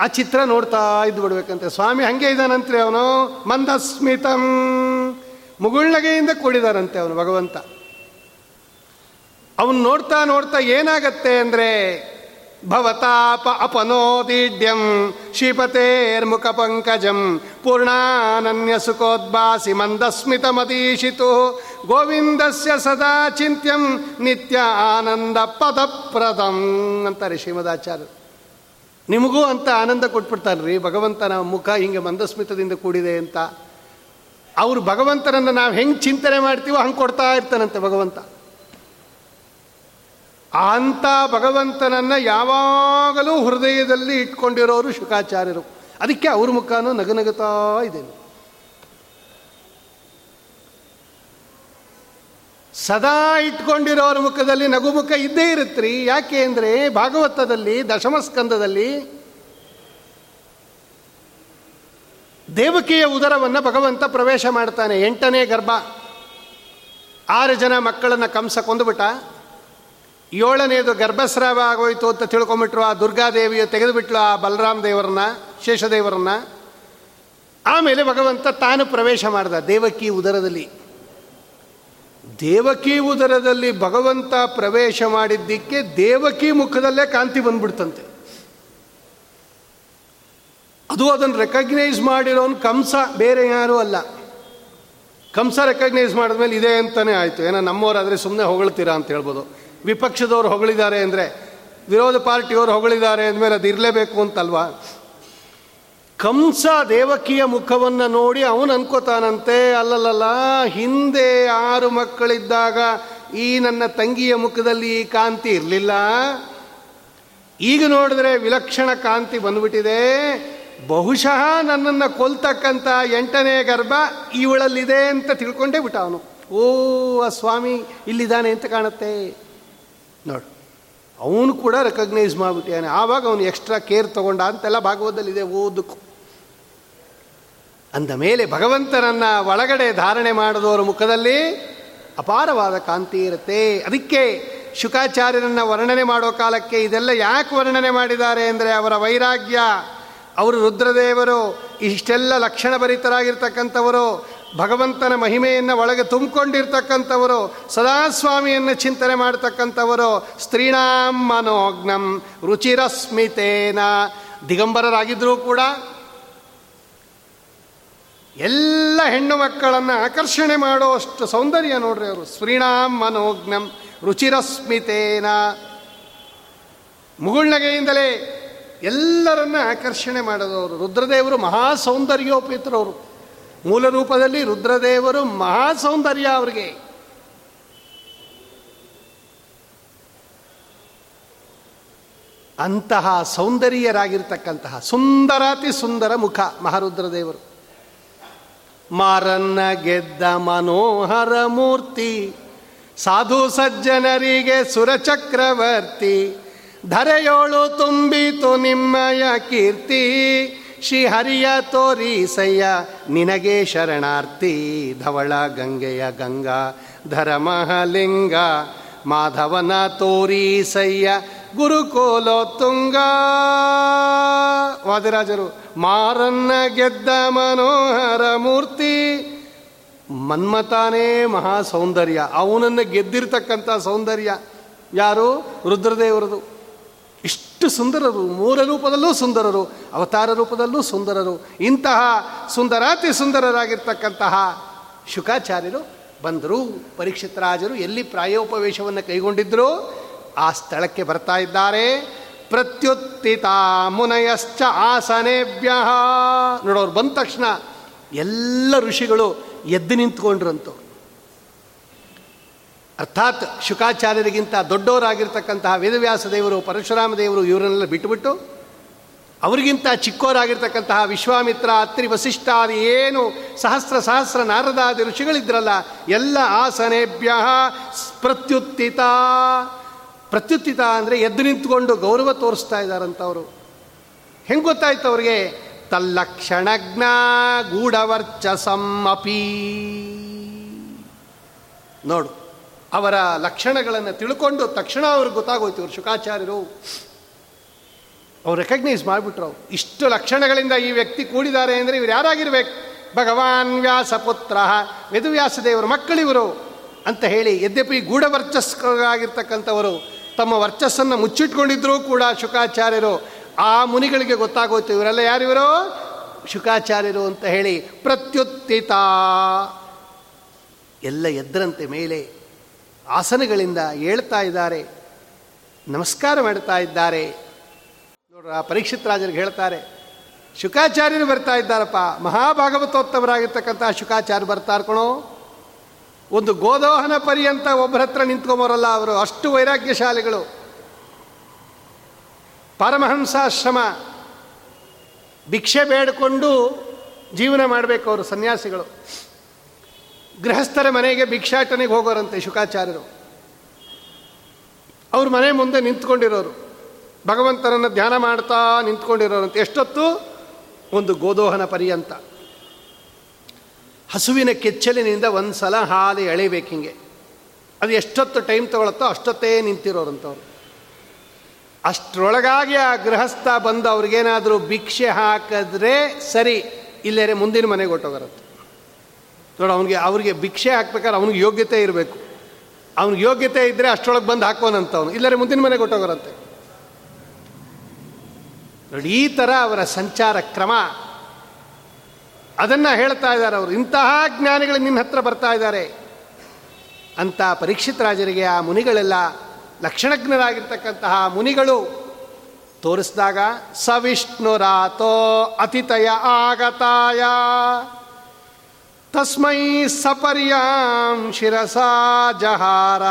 ಆ ಚಿತ್ರ ನೋಡ್ತಾ ಇದ್ದು ಬಿಡ್ಬೇಕಂತೆ. ಸ್ವಾಮಿ ಹಂಗೆ ಇದ್ದಾನಂತ್ರಿ ಅವನು. ಮಂದಸ್ಮಿತಂ. ಮುಗುಳ್ನಗೆಯಿಂದ ಕೂಡಿದಾರಂತೆ ಅವನು ಭಗವಂತ. ಅವನು ನೋಡ್ತಾ ನೋಡ್ತಾ ಏನಾಗತ್ತೆ ಅಂದರೆ, ಭವತಾಪ ಅಪನೋದೀಢ್ಯಂ ಶ್ರೀಪತೇರ್ಮುಖ ಪಂಕಜಂ ಪೂರ್ಣಾನನ್ಯ ಸುಖೋದ್ಭಾಸಿ ಮಂದಸ್ಮಿತ ಮದೀಶಿತು ಗೋವಿಂದಸ್ಯ ಸದಾ ಚಿಂತ್ಯಂ ನಿತ್ಯ ಆನಂದ ಪದಪ್ರದಂ ಅಂತಾರೆ ಶ್ರೀಮದಾಚಾರ್ಯರು ನಿಮಗೂ ಅಂತ ಆನಂದ ಕೊಟ್ಬಿಡ್ತಾನೆ ರೀ ಭಗವಂತನ ಮುಖ ಹಿಂಗೆ ಮಂದಸ್ಮಿತದಿಂದ ಕೂಡಿದೆ ಅಂತ. ಅವರು ಭಗವಂತನನ್ನು ನಾವು ಹೆಂಗೆ ಚಿಂತನೆ ಮಾಡ್ತೀವೋ ಹಂಗೆ ಕೊಡ್ತಾ ಇರ್ತಾನಂತೆ ಭಗವಂತ. ಅಂಥ ಭಗವಂತನನ್ನು ಯಾವಾಗಲೂ ಹೃದಯದಲ್ಲಿ ಇಟ್ಕೊಂಡಿರೋರು ಶುಕಾಚಾರ್ಯರು. ಅದಕ್ಕೆ ಅವ್ರ ಮುಖನೂ ನಗನಗುತ್ತಾ ಇದೆ. ಸದಾ ಇಟ್ಕೊಂಡಿರೋರ ಮುಖದಲ್ಲಿ ನಗುಮುಖ ಇದ್ದೇ ಇರುತ್ತ್ರಿ ಯಾಕೆ ಅಂದರೆ ಭಾಗವತದಲ್ಲಿ ದಶಮಸ್ಕಂದದಲ್ಲಿ ದೇವಕಿಯ ಉದರವನ್ನು ಭಗವಂತ ಪ್ರವೇಶ ಮಾಡ್ತಾನೆ. ಎಂಟನೇ ಗರ್ಭ. ಆರು ಜನ ಮಕ್ಕಳನ್ನು ಕಂಸ ಕೊಂದುಬಿಟ್ಟ. ಏಳನೇದು ಗರ್ಭಸ್ರಾವ ಆಗೋಯ್ತು ಅಂತ ತಿಳ್ಕೊಂಬಿಟ್ರು ಆ ದುರ್ಗಾದೇವಿಯ ತೆಗೆದುಬಿಟ್ಲು ಆ ಬಲರಾಮ ದೇವರನ್ನ, ಶೇಷದೇವರನ್ನ. ಆಮೇಲೆ ಭಗವಂತ ತಾನು ಪ್ರವೇಶ ಮಾಡ್ದ ದೇವಕಿ ಉದರದಲ್ಲಿ. ದೇವಕಿ ಉದರದಲ್ಲಿ ಭಗವಂತ ಪ್ರವೇಶ ಮಾಡಿದ್ದಕ್ಕೆ ದೇವಕಿ ಮುಖದಲ್ಲೇ ಕಾಂತಿ ಬಂದ್ಬಿಡ್ತಂತೆ. ಅದು ಅದನ್ನು ರೆಕಗ್ನೈಸ್ ಮಾಡಿರೋನು ಕಂಸ ಬೇರೆ ಯಾರೂ ಅಲ್ಲ. ಕಂಸ ರೆಕಗ್ನೈಸ್ ಮಾಡಿದ್ಮೇಲೆ ಇದೆ ಅಂತಲೇ ಆಯಿತು. ಏನೋ ನಮ್ಮವರಾದರೆ ಸುಮ್ಮನೆ ಹೊಗಳ್ತೀರಾ ಅಂತ ಹೇಳ್ಬೋದು. ವಿಪಕ್ಷದವ್ರು ಹೊಗಳಿದ್ದಾರೆ ಅಂದರೆ, ವಿರೋಧ ಪಾರ್ಟಿಯವರು ಹೊಗಳಿದ್ದಾರೆ ಅಂದಮೇಲೆ ಅದು ಇರಲೇಬೇಕು ಅಂತಲ್ವಾ? ಕಂಸ ದೇವಕಿಯ ಮುಖವನ್ನು ನೋಡಿ ಅವನು ಅನ್ಕೋತಾನಂತೆ ಅಲ್ಲಲ್ಲ ಹಿಂದೆ ಆರು ಮಕ್ಕಳಿದ್ದಾಗ ಈ ನನ್ನ ತಂಗಿಯ ಮುಖದಲ್ಲಿ ಈ ಕಾಂತಿ ಇರಲಿಲ್ಲ. ಈಗ ನೋಡಿದ್ರೆ ವಿಲಕ್ಷಣ ಕಾಂತಿ ಬಂದ್ಬಿಟ್ಟಿದೆ. ಬಹುಶಃ ನನ್ನನ್ನು ಕೊಲ್ತಕ್ಕಂಥ ಎಂಟನೇ ಗರ್ಭ ಇವಳಲ್ಲಿದೆ ಅಂತ ತಿಳ್ಕೊಂಡೇ ಬಿಟ್ಟ ಅವನು. ಓ, ಆ ಸ್ವಾಮಿ ಇಲ್ಲಿದ್ದಾನೆ ಅಂತ ಕಾಣುತ್ತೆ. ನೋಡು, ಅವನು ಕೂಡ ರೆಕಗ್ನೈಸ್ ಮಾಡಿಬಿಟ್ಟಿಯಾನೆ ಆವಾಗ ಅವನು ಎಕ್ಸ್ಟ್ರಾ ಕೇರ್ ತಗೊಂಡ ಅಂತೆಲ್ಲ ಭಾಗವತದಲ್ಲಿದೆ ಓದಕ್ಕೂ ಅಂದ ಮೇಲೆ ಭಗವಂತನನ್ನ ಒಳಗಡೆ ಧಾರಣೆ ಮಾಡಿದವರ ಮುಖದಲ್ಲಿ ಅಪಾರವಾದ ಕಾಂತಿ ಇರುತ್ತೆ. ಅದಕ್ಕೆ ಶುಕಾಚಾರ್ಯರನ್ನ ವರ್ಣನೆ ಮಾಡೋ ಕಾಲಕ್ಕೆ ಇದೆಲ್ಲ ಯಾಕೆ ವರ್ಣನೆ ಮಾಡಿದ್ದಾರೆ ಅಂದರೆ ಅವರ ವೈರಾಗ್ಯ, ಅವರು ರುದ್ರದೇವರು, ಇಷ್ಟೆಲ್ಲ ಲಕ್ಷಣ ಭರಿತರಾಗಿರ್ತಕ್ಕಂಥವರು, ಭಗವಂತನ ಮಹಿಮೆಯನ್ನು ಒಳಗೆ ತುಂಬಿಕೊಂಡಿರ್ತಕ್ಕಂಥವರು, ಸದಾಸ್ವಾಮಿಯನ್ನು ಚಿಂತನೆ ಮಾಡ್ತಕ್ಕಂಥವರು, ಸ್ತ್ರೀಣಾಂ ಮನೋಜ್ಞಂ ರುಚಿರಸ್ಮಿತೇನ. ದಿಗಂಬರರಾಗಿದ್ದರೂ ಕೂಡ ಎಲ್ಲ ಹೆಣ್ಣು ಮಕ್ಕಳನ್ನು ಆಕರ್ಷಣೆ ಮಾಡುವಷ್ಟು ಸೌಂದರ್ಯ ನೋಡ್ರಿ ಅವರು. ಸ್ತ್ರೀಣಾಂ ಮನೋಜ್ಞಂ ರುಚಿರಸ್ಮಿತೇನ. ಮುಗುಳ್ನಗೆಯಿಂದಲೇ ಎಲ್ಲರನ್ನ ಆಕರ್ಷಣೆ ಮಾಡಿದವರು ರುದ್ರದೇವರು ಮಹಾ ಸೌಂದರ್ಯೋಪೇತರವರು ಮೂಲ ರೂಪದಲ್ಲಿ ರುದ್ರದೇವರು ಮಹಾ ಸೌಂದರ್ಯ ಅವರಿಗೆ. ಅಂತಹ ಸೌಂದರ್ಯರಾಗಿರ್ತಕ್ಕಂತಹ ಸುಂದರಾತಿ ಸುಂದರ ಮುಖ ಮಹಾರುದ್ರದೇವರು. ಮಾರನ್ನ ಗೆದ್ದ ಮನೋಹರ ಮೂರ್ತಿ, ಸಾಧು ಸಜ್ಜನರಿಗೆ ಸುರಚಕ್ರವರ್ತಿ ಧರೆಯೋಳು ತುಂಬಿತು ನಿಮ್ಮಯ ಕೀರ್ತಿ, ಶ್ರೀಹರಿಯ ತೋರೀಸಯ್ಯ ನಿನಗೆ ಶರಣಾರ್ಥಿ ಧವಳ ಗಂಗೆಯ ಗಂಗಾ, ಧರಮಹಲಿಂಗ, ಮಾಧವನ ತೋರೀಸಯ್ಯ ಗುರುಕೋಲೋ ತುಂಗ. ವಾದಿರಾಜರು, ಮಾರನ್ನ ಗೆದ್ದ ಮನೋಹರ ಮೂರ್ತಿ. ಮನ್ಮತಾನೇ ಮಹಾ ಸೌಂದರ್ಯ ಅವನನ್ನು ಗೆದ್ದಿರ್ತಕ್ಕಂಥ ಸೌಂದರ್ಯ. ಯಾರು? ರುದ್ರದೇವರದು. ಇಷ್ಟು ಸುಂದರರು, ಮೂಲ ರೂಪದಲ್ಲೂ ಸುಂದರರು, ಅವತಾರ ರೂಪದಲ್ಲೂ ಸುಂದರರು. ಇಂತಹ ಸುಂದರಾತಿ ಸುಂದರರಾಗಿರ್ತಕ್ಕಂತಹ ಶುಕಾಚಾರ್ಯರು ಬಂದರು. ಪರೀಕ್ಷಿತರಾಜರು ಎಲ್ಲಿ ಪ್ರಾಯೋಪವೇಶವನ್ನು ಕೈಗೊಂಡಿದ್ದರು ಆ ಸ್ಥಳಕ್ಕೆ ಬರ್ತಾ ಇದ್ದಾರೆ. ಪ್ರತ್ಯುತ್ತಿತ ಮುನಯಶ್ಚ ಆಸನೇಭ್ಯ. ನೋಡೋರು ಬಂದ ತಕ್ಷಣ ಎಲ್ಲ ಋಷಿಗಳು ಎದ್ದು ನಿಂತ್ಕೊಂಡ್ರಂತು. ಅರ್ಥಾತ್ ಶುಕಾಚಾರ್ಯರಿಗಿಂತ ದೊಡ್ಡವರಾಗಿರ್ತಕ್ಕಂತಹ ವೇದವ್ಯಾಸ ದೇವರು, ಪರಶುರಾಮ ದೇವರು ಇವರನ್ನೆಲ್ಲ ಬಿಟ್ಟುಬಿಟ್ಟು, ಅವರಿಗಿಂತ ಚಿಕ್ಕೋರಾಗಿರ್ತಕ್ಕಂತಹ ವಿಶ್ವಾಮಿತ್ರ, ಅತ್ರಿ ವಸಿಷ್ಠಾದಿ ಏನು ಸಹಸ್ರ ಸಹಸ್ರ ನಾರದಾದಿ ಋಷಿಗಳಿದ್ರಲ್ಲ, ಎಲ್ಲ ಆಸನೇಭ್ಯ ಪ್ರತ್ಯುತ್ತಿತ. ಪ್ರತ್ಯುತ್ತಿತ ಅಂದರೆ ಎದ್ದು ನಿಂತ್ಕೊಂಡು ಗೌರವ ತೋರಿಸ್ತಾ ಇದ್ದಾರಂತ ಅವರು ಹೆಂಗೆ ಗೊತ್ತಾಯ್ತು ಅವ್ರಿಗೆ? ತಲ್ಲಕ್ಷಣಜ್ಞ ಗೂಢವರ್ಚಸಂ ಅಪಿ. ನೋಡು, ಅವರ ಲಕ್ಷಣಗಳನ್ನು ತಿಳ್ಕೊಂಡು ತಕ್ಷಣ ಅವ್ರಿಗೆ ಗೊತ್ತಾಗೋಯ್ತು ಇವರು ಶುಕಾಚಾರ್ಯರು. ಅವ್ರು ರೆಕಗ್ನೈಸ್ ಮಾಡಿಬಿಟ್ರು ಅವ್ರು. ಇಷ್ಟು ಲಕ್ಷಣಗಳಿಂದ ಈ ವ್ಯಕ್ತಿ ಕೂಡಿದ್ದಾರೆ ಅಂದರೆ ಇವ್ರು ಯಾರಾಗಿರ್ಬೇಕು? ಭಗವಾನ್ ವ್ಯಾಸಪುತ್ರ ವೇದವ್ಯಾಸ ದೇವರು, ಮಕ್ಕಳಿವರು ಅಂತ ಹೇಳಿ ಯದ್ಯಪಿ ಗೂಢವರ್ಚಸ್ಕರಾಗಿರ್ತಕ್ಕಂಥವರು ತಮ್ಮ ವರ್ಚಸ್ಸನ್ನು ಮುಚ್ಚಿಟ್ಕೊಂಡಿದ್ರೂ ಕೂಡ ಶುಕಾಚಾರ್ಯರು ಆ ಮುನಿಗಳಿಗೆ ಗೊತ್ತಾಗೋಯ್ತು. ಇವರೆಲ್ಲ ಯಾರಿವರು ಶುಕಾಚಾರ್ಯರು ಅಂತ ಹೇಳಿ ಪ್ರತ್ಯುತ್ತಿತ. ಎಲ್ಲ ಎದ್ದರಂತೆ ಮೇಲೆ ಆಸನಗಳಿಂದ ಹೇಳ್ತಾ ಇದ್ದಾರೆ, ನಮಸ್ಕಾರ ಮಾಡ್ತಾ ಇದ್ದಾರೆ. ನೋಡ್ರ ಪರೀಕ್ಷಿತ್ ರಾಜರಿಗೆ ಹೇಳ್ತಾರೆ, ಶುಕಾಚಾರ್ಯರು ಬರ್ತಾ ಇದ್ದಾರಪ್ಪ ಮಹಾಭಾಗವತೋತ್ತಮರಾಗಿರ್ತಕ್ಕಂಥ ಶುಕಾಚಾರ್ಯ ಬರ್ತಾ ಕಣೋ. ಒಂದು ಗೋದೋಹನ ಪರ್ಯಂತ ಒಬ್ಬರ ಹತ್ರ ನಿಂತ್ಕೊಂಬರಲ್ಲ ಅವರು. ಅಷ್ಟು ವೈರಾಗ್ಯಶಾಲಿಗಳು. ಪರಮಹಂಸಾಶ್ರಮ ಭಿಕ್ಷೆ ಬೇಡಿಕೊಂಡು ಜೀವನ ಮಾಡಬೇಕು ಅವರು ಸನ್ಯಾಸಿಗಳು. ಗೃಹಸ್ಥರ ಮನೆಗೆ ಭಿಕ್ಷಾಟನೆಗೆ ಹೋಗೋರಂತೆ ಶುಕಾಚಾರ್ಯರು. ಅವ್ರ ಮನೆ ಮುಂದೆ ನಿಂತ್ಕೊಂಡಿರೋರು. ಭಗವಂತನನ್ನು ಧ್ಯಾನ ಮಾಡ್ತಾ ನಿಂತ್ಕೊಂಡಿರೋರಂತೆ. ಎಷ್ಟೊತ್ತು? ಒಂದು ಗೋದೋಹನ ಪರ್ಯಂತ. ಹಸುವಿನ ಕೆಚ್ಚಲಿನಿಂದ ಒಂದು ಸಲ ಹಾಲು ಎಳಿಬೇಕಿಂಗೆ ಅದು ಎಷ್ಟೊತ್ತು ಟೈಮ್ ತಗೊಳತ್ತೋ ಅಷ್ಟೊತ್ತೇ ನಿಂತಿರೋರಂಥವ್ರು. ಅಷ್ಟರೊಳಗಾಗಿ ಆ ಗೃಹಸ್ಥ ಬಂದು ಅವ್ರಿಗೇನಾದರೂ ಭಿಕ್ಷೆ ಹಾಕಿದ್ರೆ ಸರಿ ಇಲ್ಲೇ ಮುಂದಿನ ಮನೆಗೆ ಹೊಟ್ಟೋಗರತ್ತೆ ನೋಡಿ, ಅವನಿಗೆ, ಅವ್ರಿಗೆ ಭಿಕ್ಷೆ ಹಾಕ್ಬೇಕಾದ್ರೆ ಅವ್ನಿಗೆ ಯೋಗ್ಯತೆ ಇರಬೇಕು. ಅವ್ನಿಗೆ ಯೋಗ್ಯತೆ ಇದ್ದರೆ ಅಷ್ಟರೊಳಗೆ ಬಂದು ಹಾಕೋನಂತವನು ಇಲ್ಲರೆ ಮುಂದಿನ ಮನೆಗೆ ಹೊಟ್ಟೋಗರಂತೆ ನೋಡಿ, ಈ ಥರ ಅವರ ಸಂಚಾರ ಕ್ರಮ. ಅದನ್ನು ಹೇಳ್ತಾ ಇದ್ದಾರೆ ಅವರು. ಇಂತಹ ಜ್ಞಾನಿಗಳು ನಿನ್ನ ಹತ್ರ ಬರ್ತಾ ಇದ್ದಾರೆ. ಅಂತ ಪರೀಕ್ಷಿತ್ ರಾಜರಿಗೆ ಆ ಮುನಿಗಳೆಲ್ಲ ಲಕ್ಷಣಜ್ಞರಾಗಿರ್ತಕ್ಕಂತಹ ಮುನಿಗಳು ತೋರಿಸಿದಾಗ, ಸವಿಷ್ಣುರಾತೋ ಅತಿಥಯ ಆಗತಾಯ. ತಸ್ಮೈ ಸಪರ್ಯಾಂ ಶಿರಸಾ ಜಹಾರ.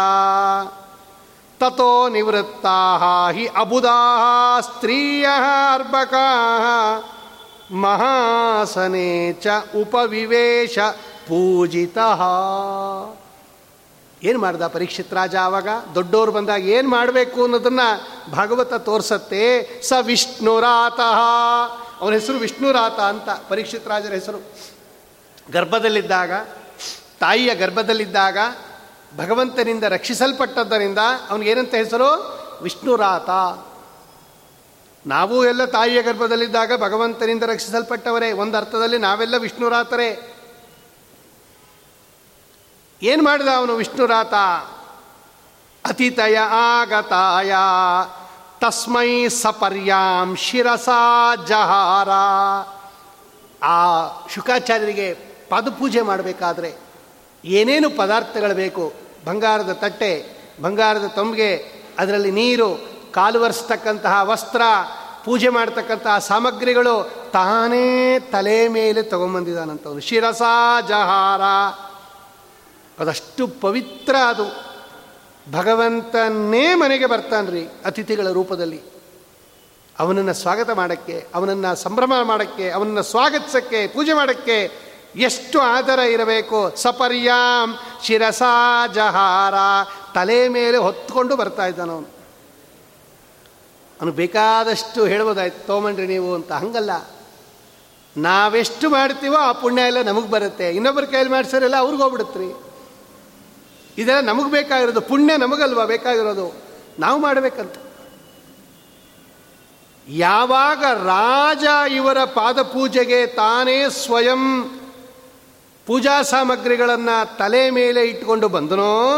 ತಥೋ ನಿವೃತ್ತಾ ಹಿ ಅಬುಧಾ ಸ್ತ್ರೀಯ ಅರ್ಬಕಾ ಮಹಾಸನೆ ಚ ಉಪವಿವೇಶ ಪೂಜಿತ. ಏನು ಮಾಡ್ದ ಪರೀಕ್ಷಿತ್ ರಾಜ ಆವಾಗ ದೊಡ್ಡವರು ಬಂದಾಗ ಏನು ಮಾಡಬೇಕು ಅನ್ನೋದನ್ನ ಭಾಗವತ ತೋರಿಸತ್ತೆ. ಸ ವಿಷ್ಣುರಾತಃ. ಅವನ ಹೆಸರು ವಿಷ್ಣುರಾತ ಅಂತ ಪರೀಕ್ಷಿತ್ ರಾಜರ ಹೆಸರು. ಗರ್ಭದಲ್ಲಿದ್ದಾಗ, ತಾಯಿಯ ಗರ್ಭದಲ್ಲಿದ್ದಾಗ ಭಗವಂತನಿಂದ ರಕ್ಷಿಸಲ್ಪಟ್ಟದ್ದರಿಂದ ಅವನಿಗೇನಂತ ಹೆಸರು? ವಿಷ್ಣುರಾತ. ನಾವು ಎಲ್ಲ ತಾಯಿಯ ಗರ್ಭದಲ್ಲಿದ್ದಾಗ ಭಗವಂತನಿಂದ ರಕ್ಷಿಸಲ್ಪಟ್ಟವರೇ. ಒಂದು ಅರ್ಥದಲ್ಲಿ ನಾವೆಲ್ಲ ವಿಷ್ಣುರಾತರೇ. ಏನು ಮಾಡಿದ ಅವನು ವಿಷ್ಣುರಾತ? ಅತಿಥಯ ಆಗತಾಯ. ತಸ್ಮೈ ಸಪರ್ಯಾಂ ಶಿರಸಾ ಜಹಾರ. ಆ ಶುಕಾಚಾರ್ಯರಿಗೆ ಪಾದಪೂಜೆ ಮಾಡಬೇಕಾದ್ರೆ ಏನೇನು ಪದಾರ್ಥಗಳು ಬೇಕು? ಬಂಗಾರದ ತಟ್ಟೆ, ಬಂಗಾರದ ತೊಂಬಿಗೆ, ಅದರಲ್ಲಿ ನೀರು ಕಾಲು ವಸ್ತ್ರ ಪೂಜೆ ಮಾಡ್ತಕ್ಕಂತಹ ಸಾಮಗ್ರಿಗಳು ತಾನೇ ತಲೆ ಮೇಲೆ ತಗೊಂಬಂದಿದ್ದಾನಂಥವ್ರು ಶಿರಸ ಜಹಾರ. ಅದಷ್ಟು ಪವಿತ್ರ ಅದು. ಭಗವಂತನೇ ಮನೆಗೆ ಬರ್ತಾನ್ರಿ ಅತಿಥಿಗಳ ರೂಪದಲ್ಲಿ. ಅವನನ್ನು ಸ್ವಾಗತ ಮಾಡೋಕ್ಕೆ, ಅವನನ್ನು ಸಂಭ್ರಮ ಮಾಡೋಕ್ಕೆ, ಅವನನ್ನು ಸ್ವಾಗತಿಸೋಕ್ಕೆ, ಪೂಜೆ ಮಾಡೋಕ್ಕೆ ಎಷ್ಟು ಆದರ ಇರಬೇಕು. ಸಪರ್ಯಾಂ ಶಿರಸಾ ಜಹಾರ. ತಲೆ ಮೇಲೆ ಹೊತ್ಕೊಂಡು ಬರ್ತಾ ಇದ್ದಾನ ಅವನು ಬೇಕಾದಷ್ಟು ಹೇಳ್ಬೋದಾಯ್ತು ತೊಗೊಂಡ್ರಿ ನೀವು ಅಂತ. ಹಂಗಲ್ಲ. ನಾವೆಷ್ಟು ಮಾಡ್ತೀವೋ ಆ ಪುಣ್ಯ ಎಲ್ಲ ನಮಗೆ ಬರುತ್ತೆ. ಇನ್ನೊಬ್ಬರ ಕೈಯಲ್ಲಿ ಮಾಡಿಸೋರೆಲ್ಲ, ಅವ್ರಿಗೆ ಹೋಗ್ಬಿಡುತ್ರಿ. ಇದೆಲ್ಲ ನಮಗೆ ಬೇಕಾಗಿರೋದು, ಪುಣ್ಯ ನಮಗಲ್ವಾ ಬೇಕಾಗಿರೋದು? ನಾವು ಮಾಡಬೇಕಂತ. ಯಾವಾಗ ರಾಜ ಇವರ ಪಾದಪೂಜೆಗೆ ತಾನೇ ಸ್ವಯಂ ಪೂಜಾ ಸಾಮಗ್ರಿಗಳನ್ನು ತಲೆ ಮೇಲೆ ಇಟ್ಕೊಂಡು ಬಂದನೋ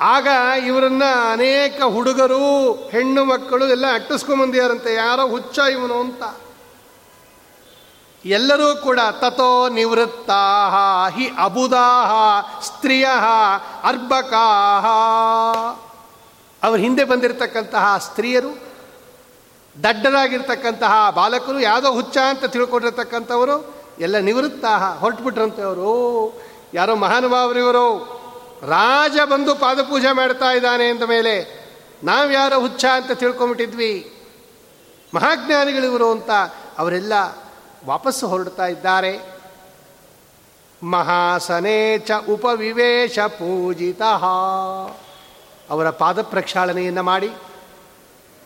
ಆಗ ಇವರನ್ನ ಅನೇಕ ಹುಡುಗರು, ಹೆಣ್ಣು ಮಕ್ಕಳು ಎಲ್ಲ ಅಟ್ಟಿಸ್ಕೊಂಬಂದಿಯಾರಂತೆ ಯಾರೋ ಹುಚ್ಚ ಇವನು ಅಂತ. ಎಲ್ಲರೂ ಕೂಡ ತಥೋ ನಿವೃತ್ತಾಹ ಹಿ ಅಬುದಾಹ ಸ್ತ್ರೀಯ ಅರ್ಬಕಾಹ ಅವ್ರ ಹಿಂದೆ ಬಂದಿರತಕ್ಕಂತಹ ಸ್ತ್ರೀಯರು, ದಡ್ಡರಾಗಿರ್ತಕ್ಕಂತಹ ಬಾಲಕರು, ಯಾವುದೋ ಹುಚ್ಚ ಅಂತ ತಿಳ್ಕೊಂಡಿರ್ತಕ್ಕಂಥವರು, ಎಲ್ಲ ನಿವೃತ್ತಾಹ. ಹೊರಟುಬಿಟ್ರಂತೆ ಅವರು. ಯಾರೋ ಮಹಾನುಭಾವರಿವರು. ರಾಜ ಬಂದು ಪಾದಪೂಜೆ ಮಾಡ್ತಾ ಇದ್ದಾನೆ ಅಂದ ಮೇಲೆ ನಾವು ಯಾರೋ ಹುಚ್ಚ ಅಂತ ತಿಳ್ಕೊಂಬಿಟ್ಟಿದ್ವಿ. ಮಹಾಜ್ಞಾನಿಗಳಿವರು ಅಂತ ಅವರೆಲ್ಲ ವಾಪಸ್ಸು ಹೊರಡ್ತಾ ಇದ್ದಾರೆ. ಮಹಾಸನೇ ಚ ಉಪವಿವೇಶ ಪೂಜಿತ. ಅವರ ಪಾದ ಪ್ರಕ್ಷಾಳನೆಯನ್ನು ಮಾಡಿ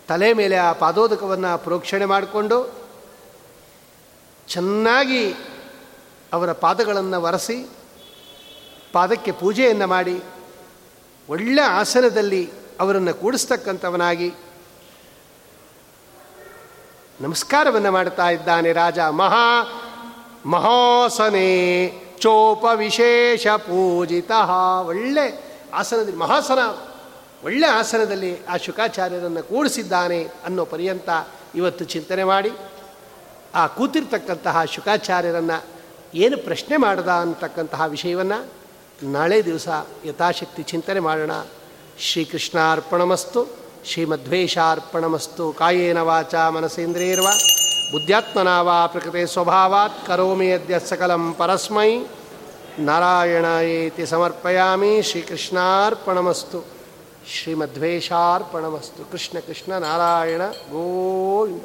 ತಲೆ ಮೇಲೆ ಆ ಪಾದೋದಕವನ್ನು ಪ್ರೋಕ್ಷಣೆ ಮಾಡಿಕೊಂಡು ಚೆನ್ನಾಗಿ ಅವರ ಪಾದಗಳನ್ನು ಒರೆಸಿ ಪಾದಕ್ಕೆ ಪೂಜೆಯನ್ನು ಮಾಡಿ ಒಳ್ಳೆ ಆಸನದಲ್ಲಿ ಅವರನ್ನು ಕೂಡಿಸ್ತಕ್ಕಂಥವನಾಗಿ ನಮಸ್ಕಾರವನ್ನು ಮಾಡ್ತಾ ಇದ್ದಾನೆ ರಾಜ. ಮಹಾ ಮಹಾಸನೆ ಚೋಪ ವಿಶೇಷ ಪೂಜಿತ. ಒಳ್ಳೆ ಆಸನದಲ್ಲಿ ಮಹಾಸನ, ಒಳ್ಳೆ ಆಸನದಲ್ಲಿ ಆ ಶುಕಾಚಾರ್ಯರನ್ನು ಕೂಡಿಸಿದ್ದಾನೆ ಅನ್ನೋ ಪರ್ಯಂತ ಇವತ್ತು ಚಿಂತನೆ ಮಾಡಿ, ಆ ಕೂತಿರ್ತಕ್ಕಂತಹ ಶುಕಾಚಾರ್ಯರನ್ನು ಏನು ಪ್ರಶ್ನೆ ಮಾಡದ ಅಂತಕ್ಕಂತಹ ವಿಷಯವನ್ನು ನಾಳೆ ದಿವಸ ಯಥಾಶಕ್ತಿ ಚಿಂತನೆ ಮಾಡೋಣ. ಶ್ರೀಕೃಷ್ಣಾರ್ಪಣಮಸ್ತು. ಶ್ರೀಮಧ್ವೇಷಾರ್ಪಣಮಸ್ತು ಕಾಯೇನ ವಾಚ ಮನಸೇಂದ್ರಿಯರ್ವ. ಬುದ್ಧ್ಯಾತ್ಮನಾ ವಾ ಪ್ರಕೃತಿ ಸ್ವಭಾವಾತ್. ಕರೋಮಿ ಅದ್ಯ ಸಕಲಂ ಪರಸ್ಮೈ. ನಾರಾಯಣಾಯೇತಿ ಸಮರ್ಪಯಾಮಿ. ಶ್ರೀಕೃಷ್ಣಾರ್ಪಣಮಸ್ತು. ಶ್ರೀಮಧ್ವೇಷಾರ್ಪಣಮಸ್ತು ಕೃಷ್ಣ ಕೃಷ್ಣ ನಾರಾಯಣ ಗೋವಿಂದ.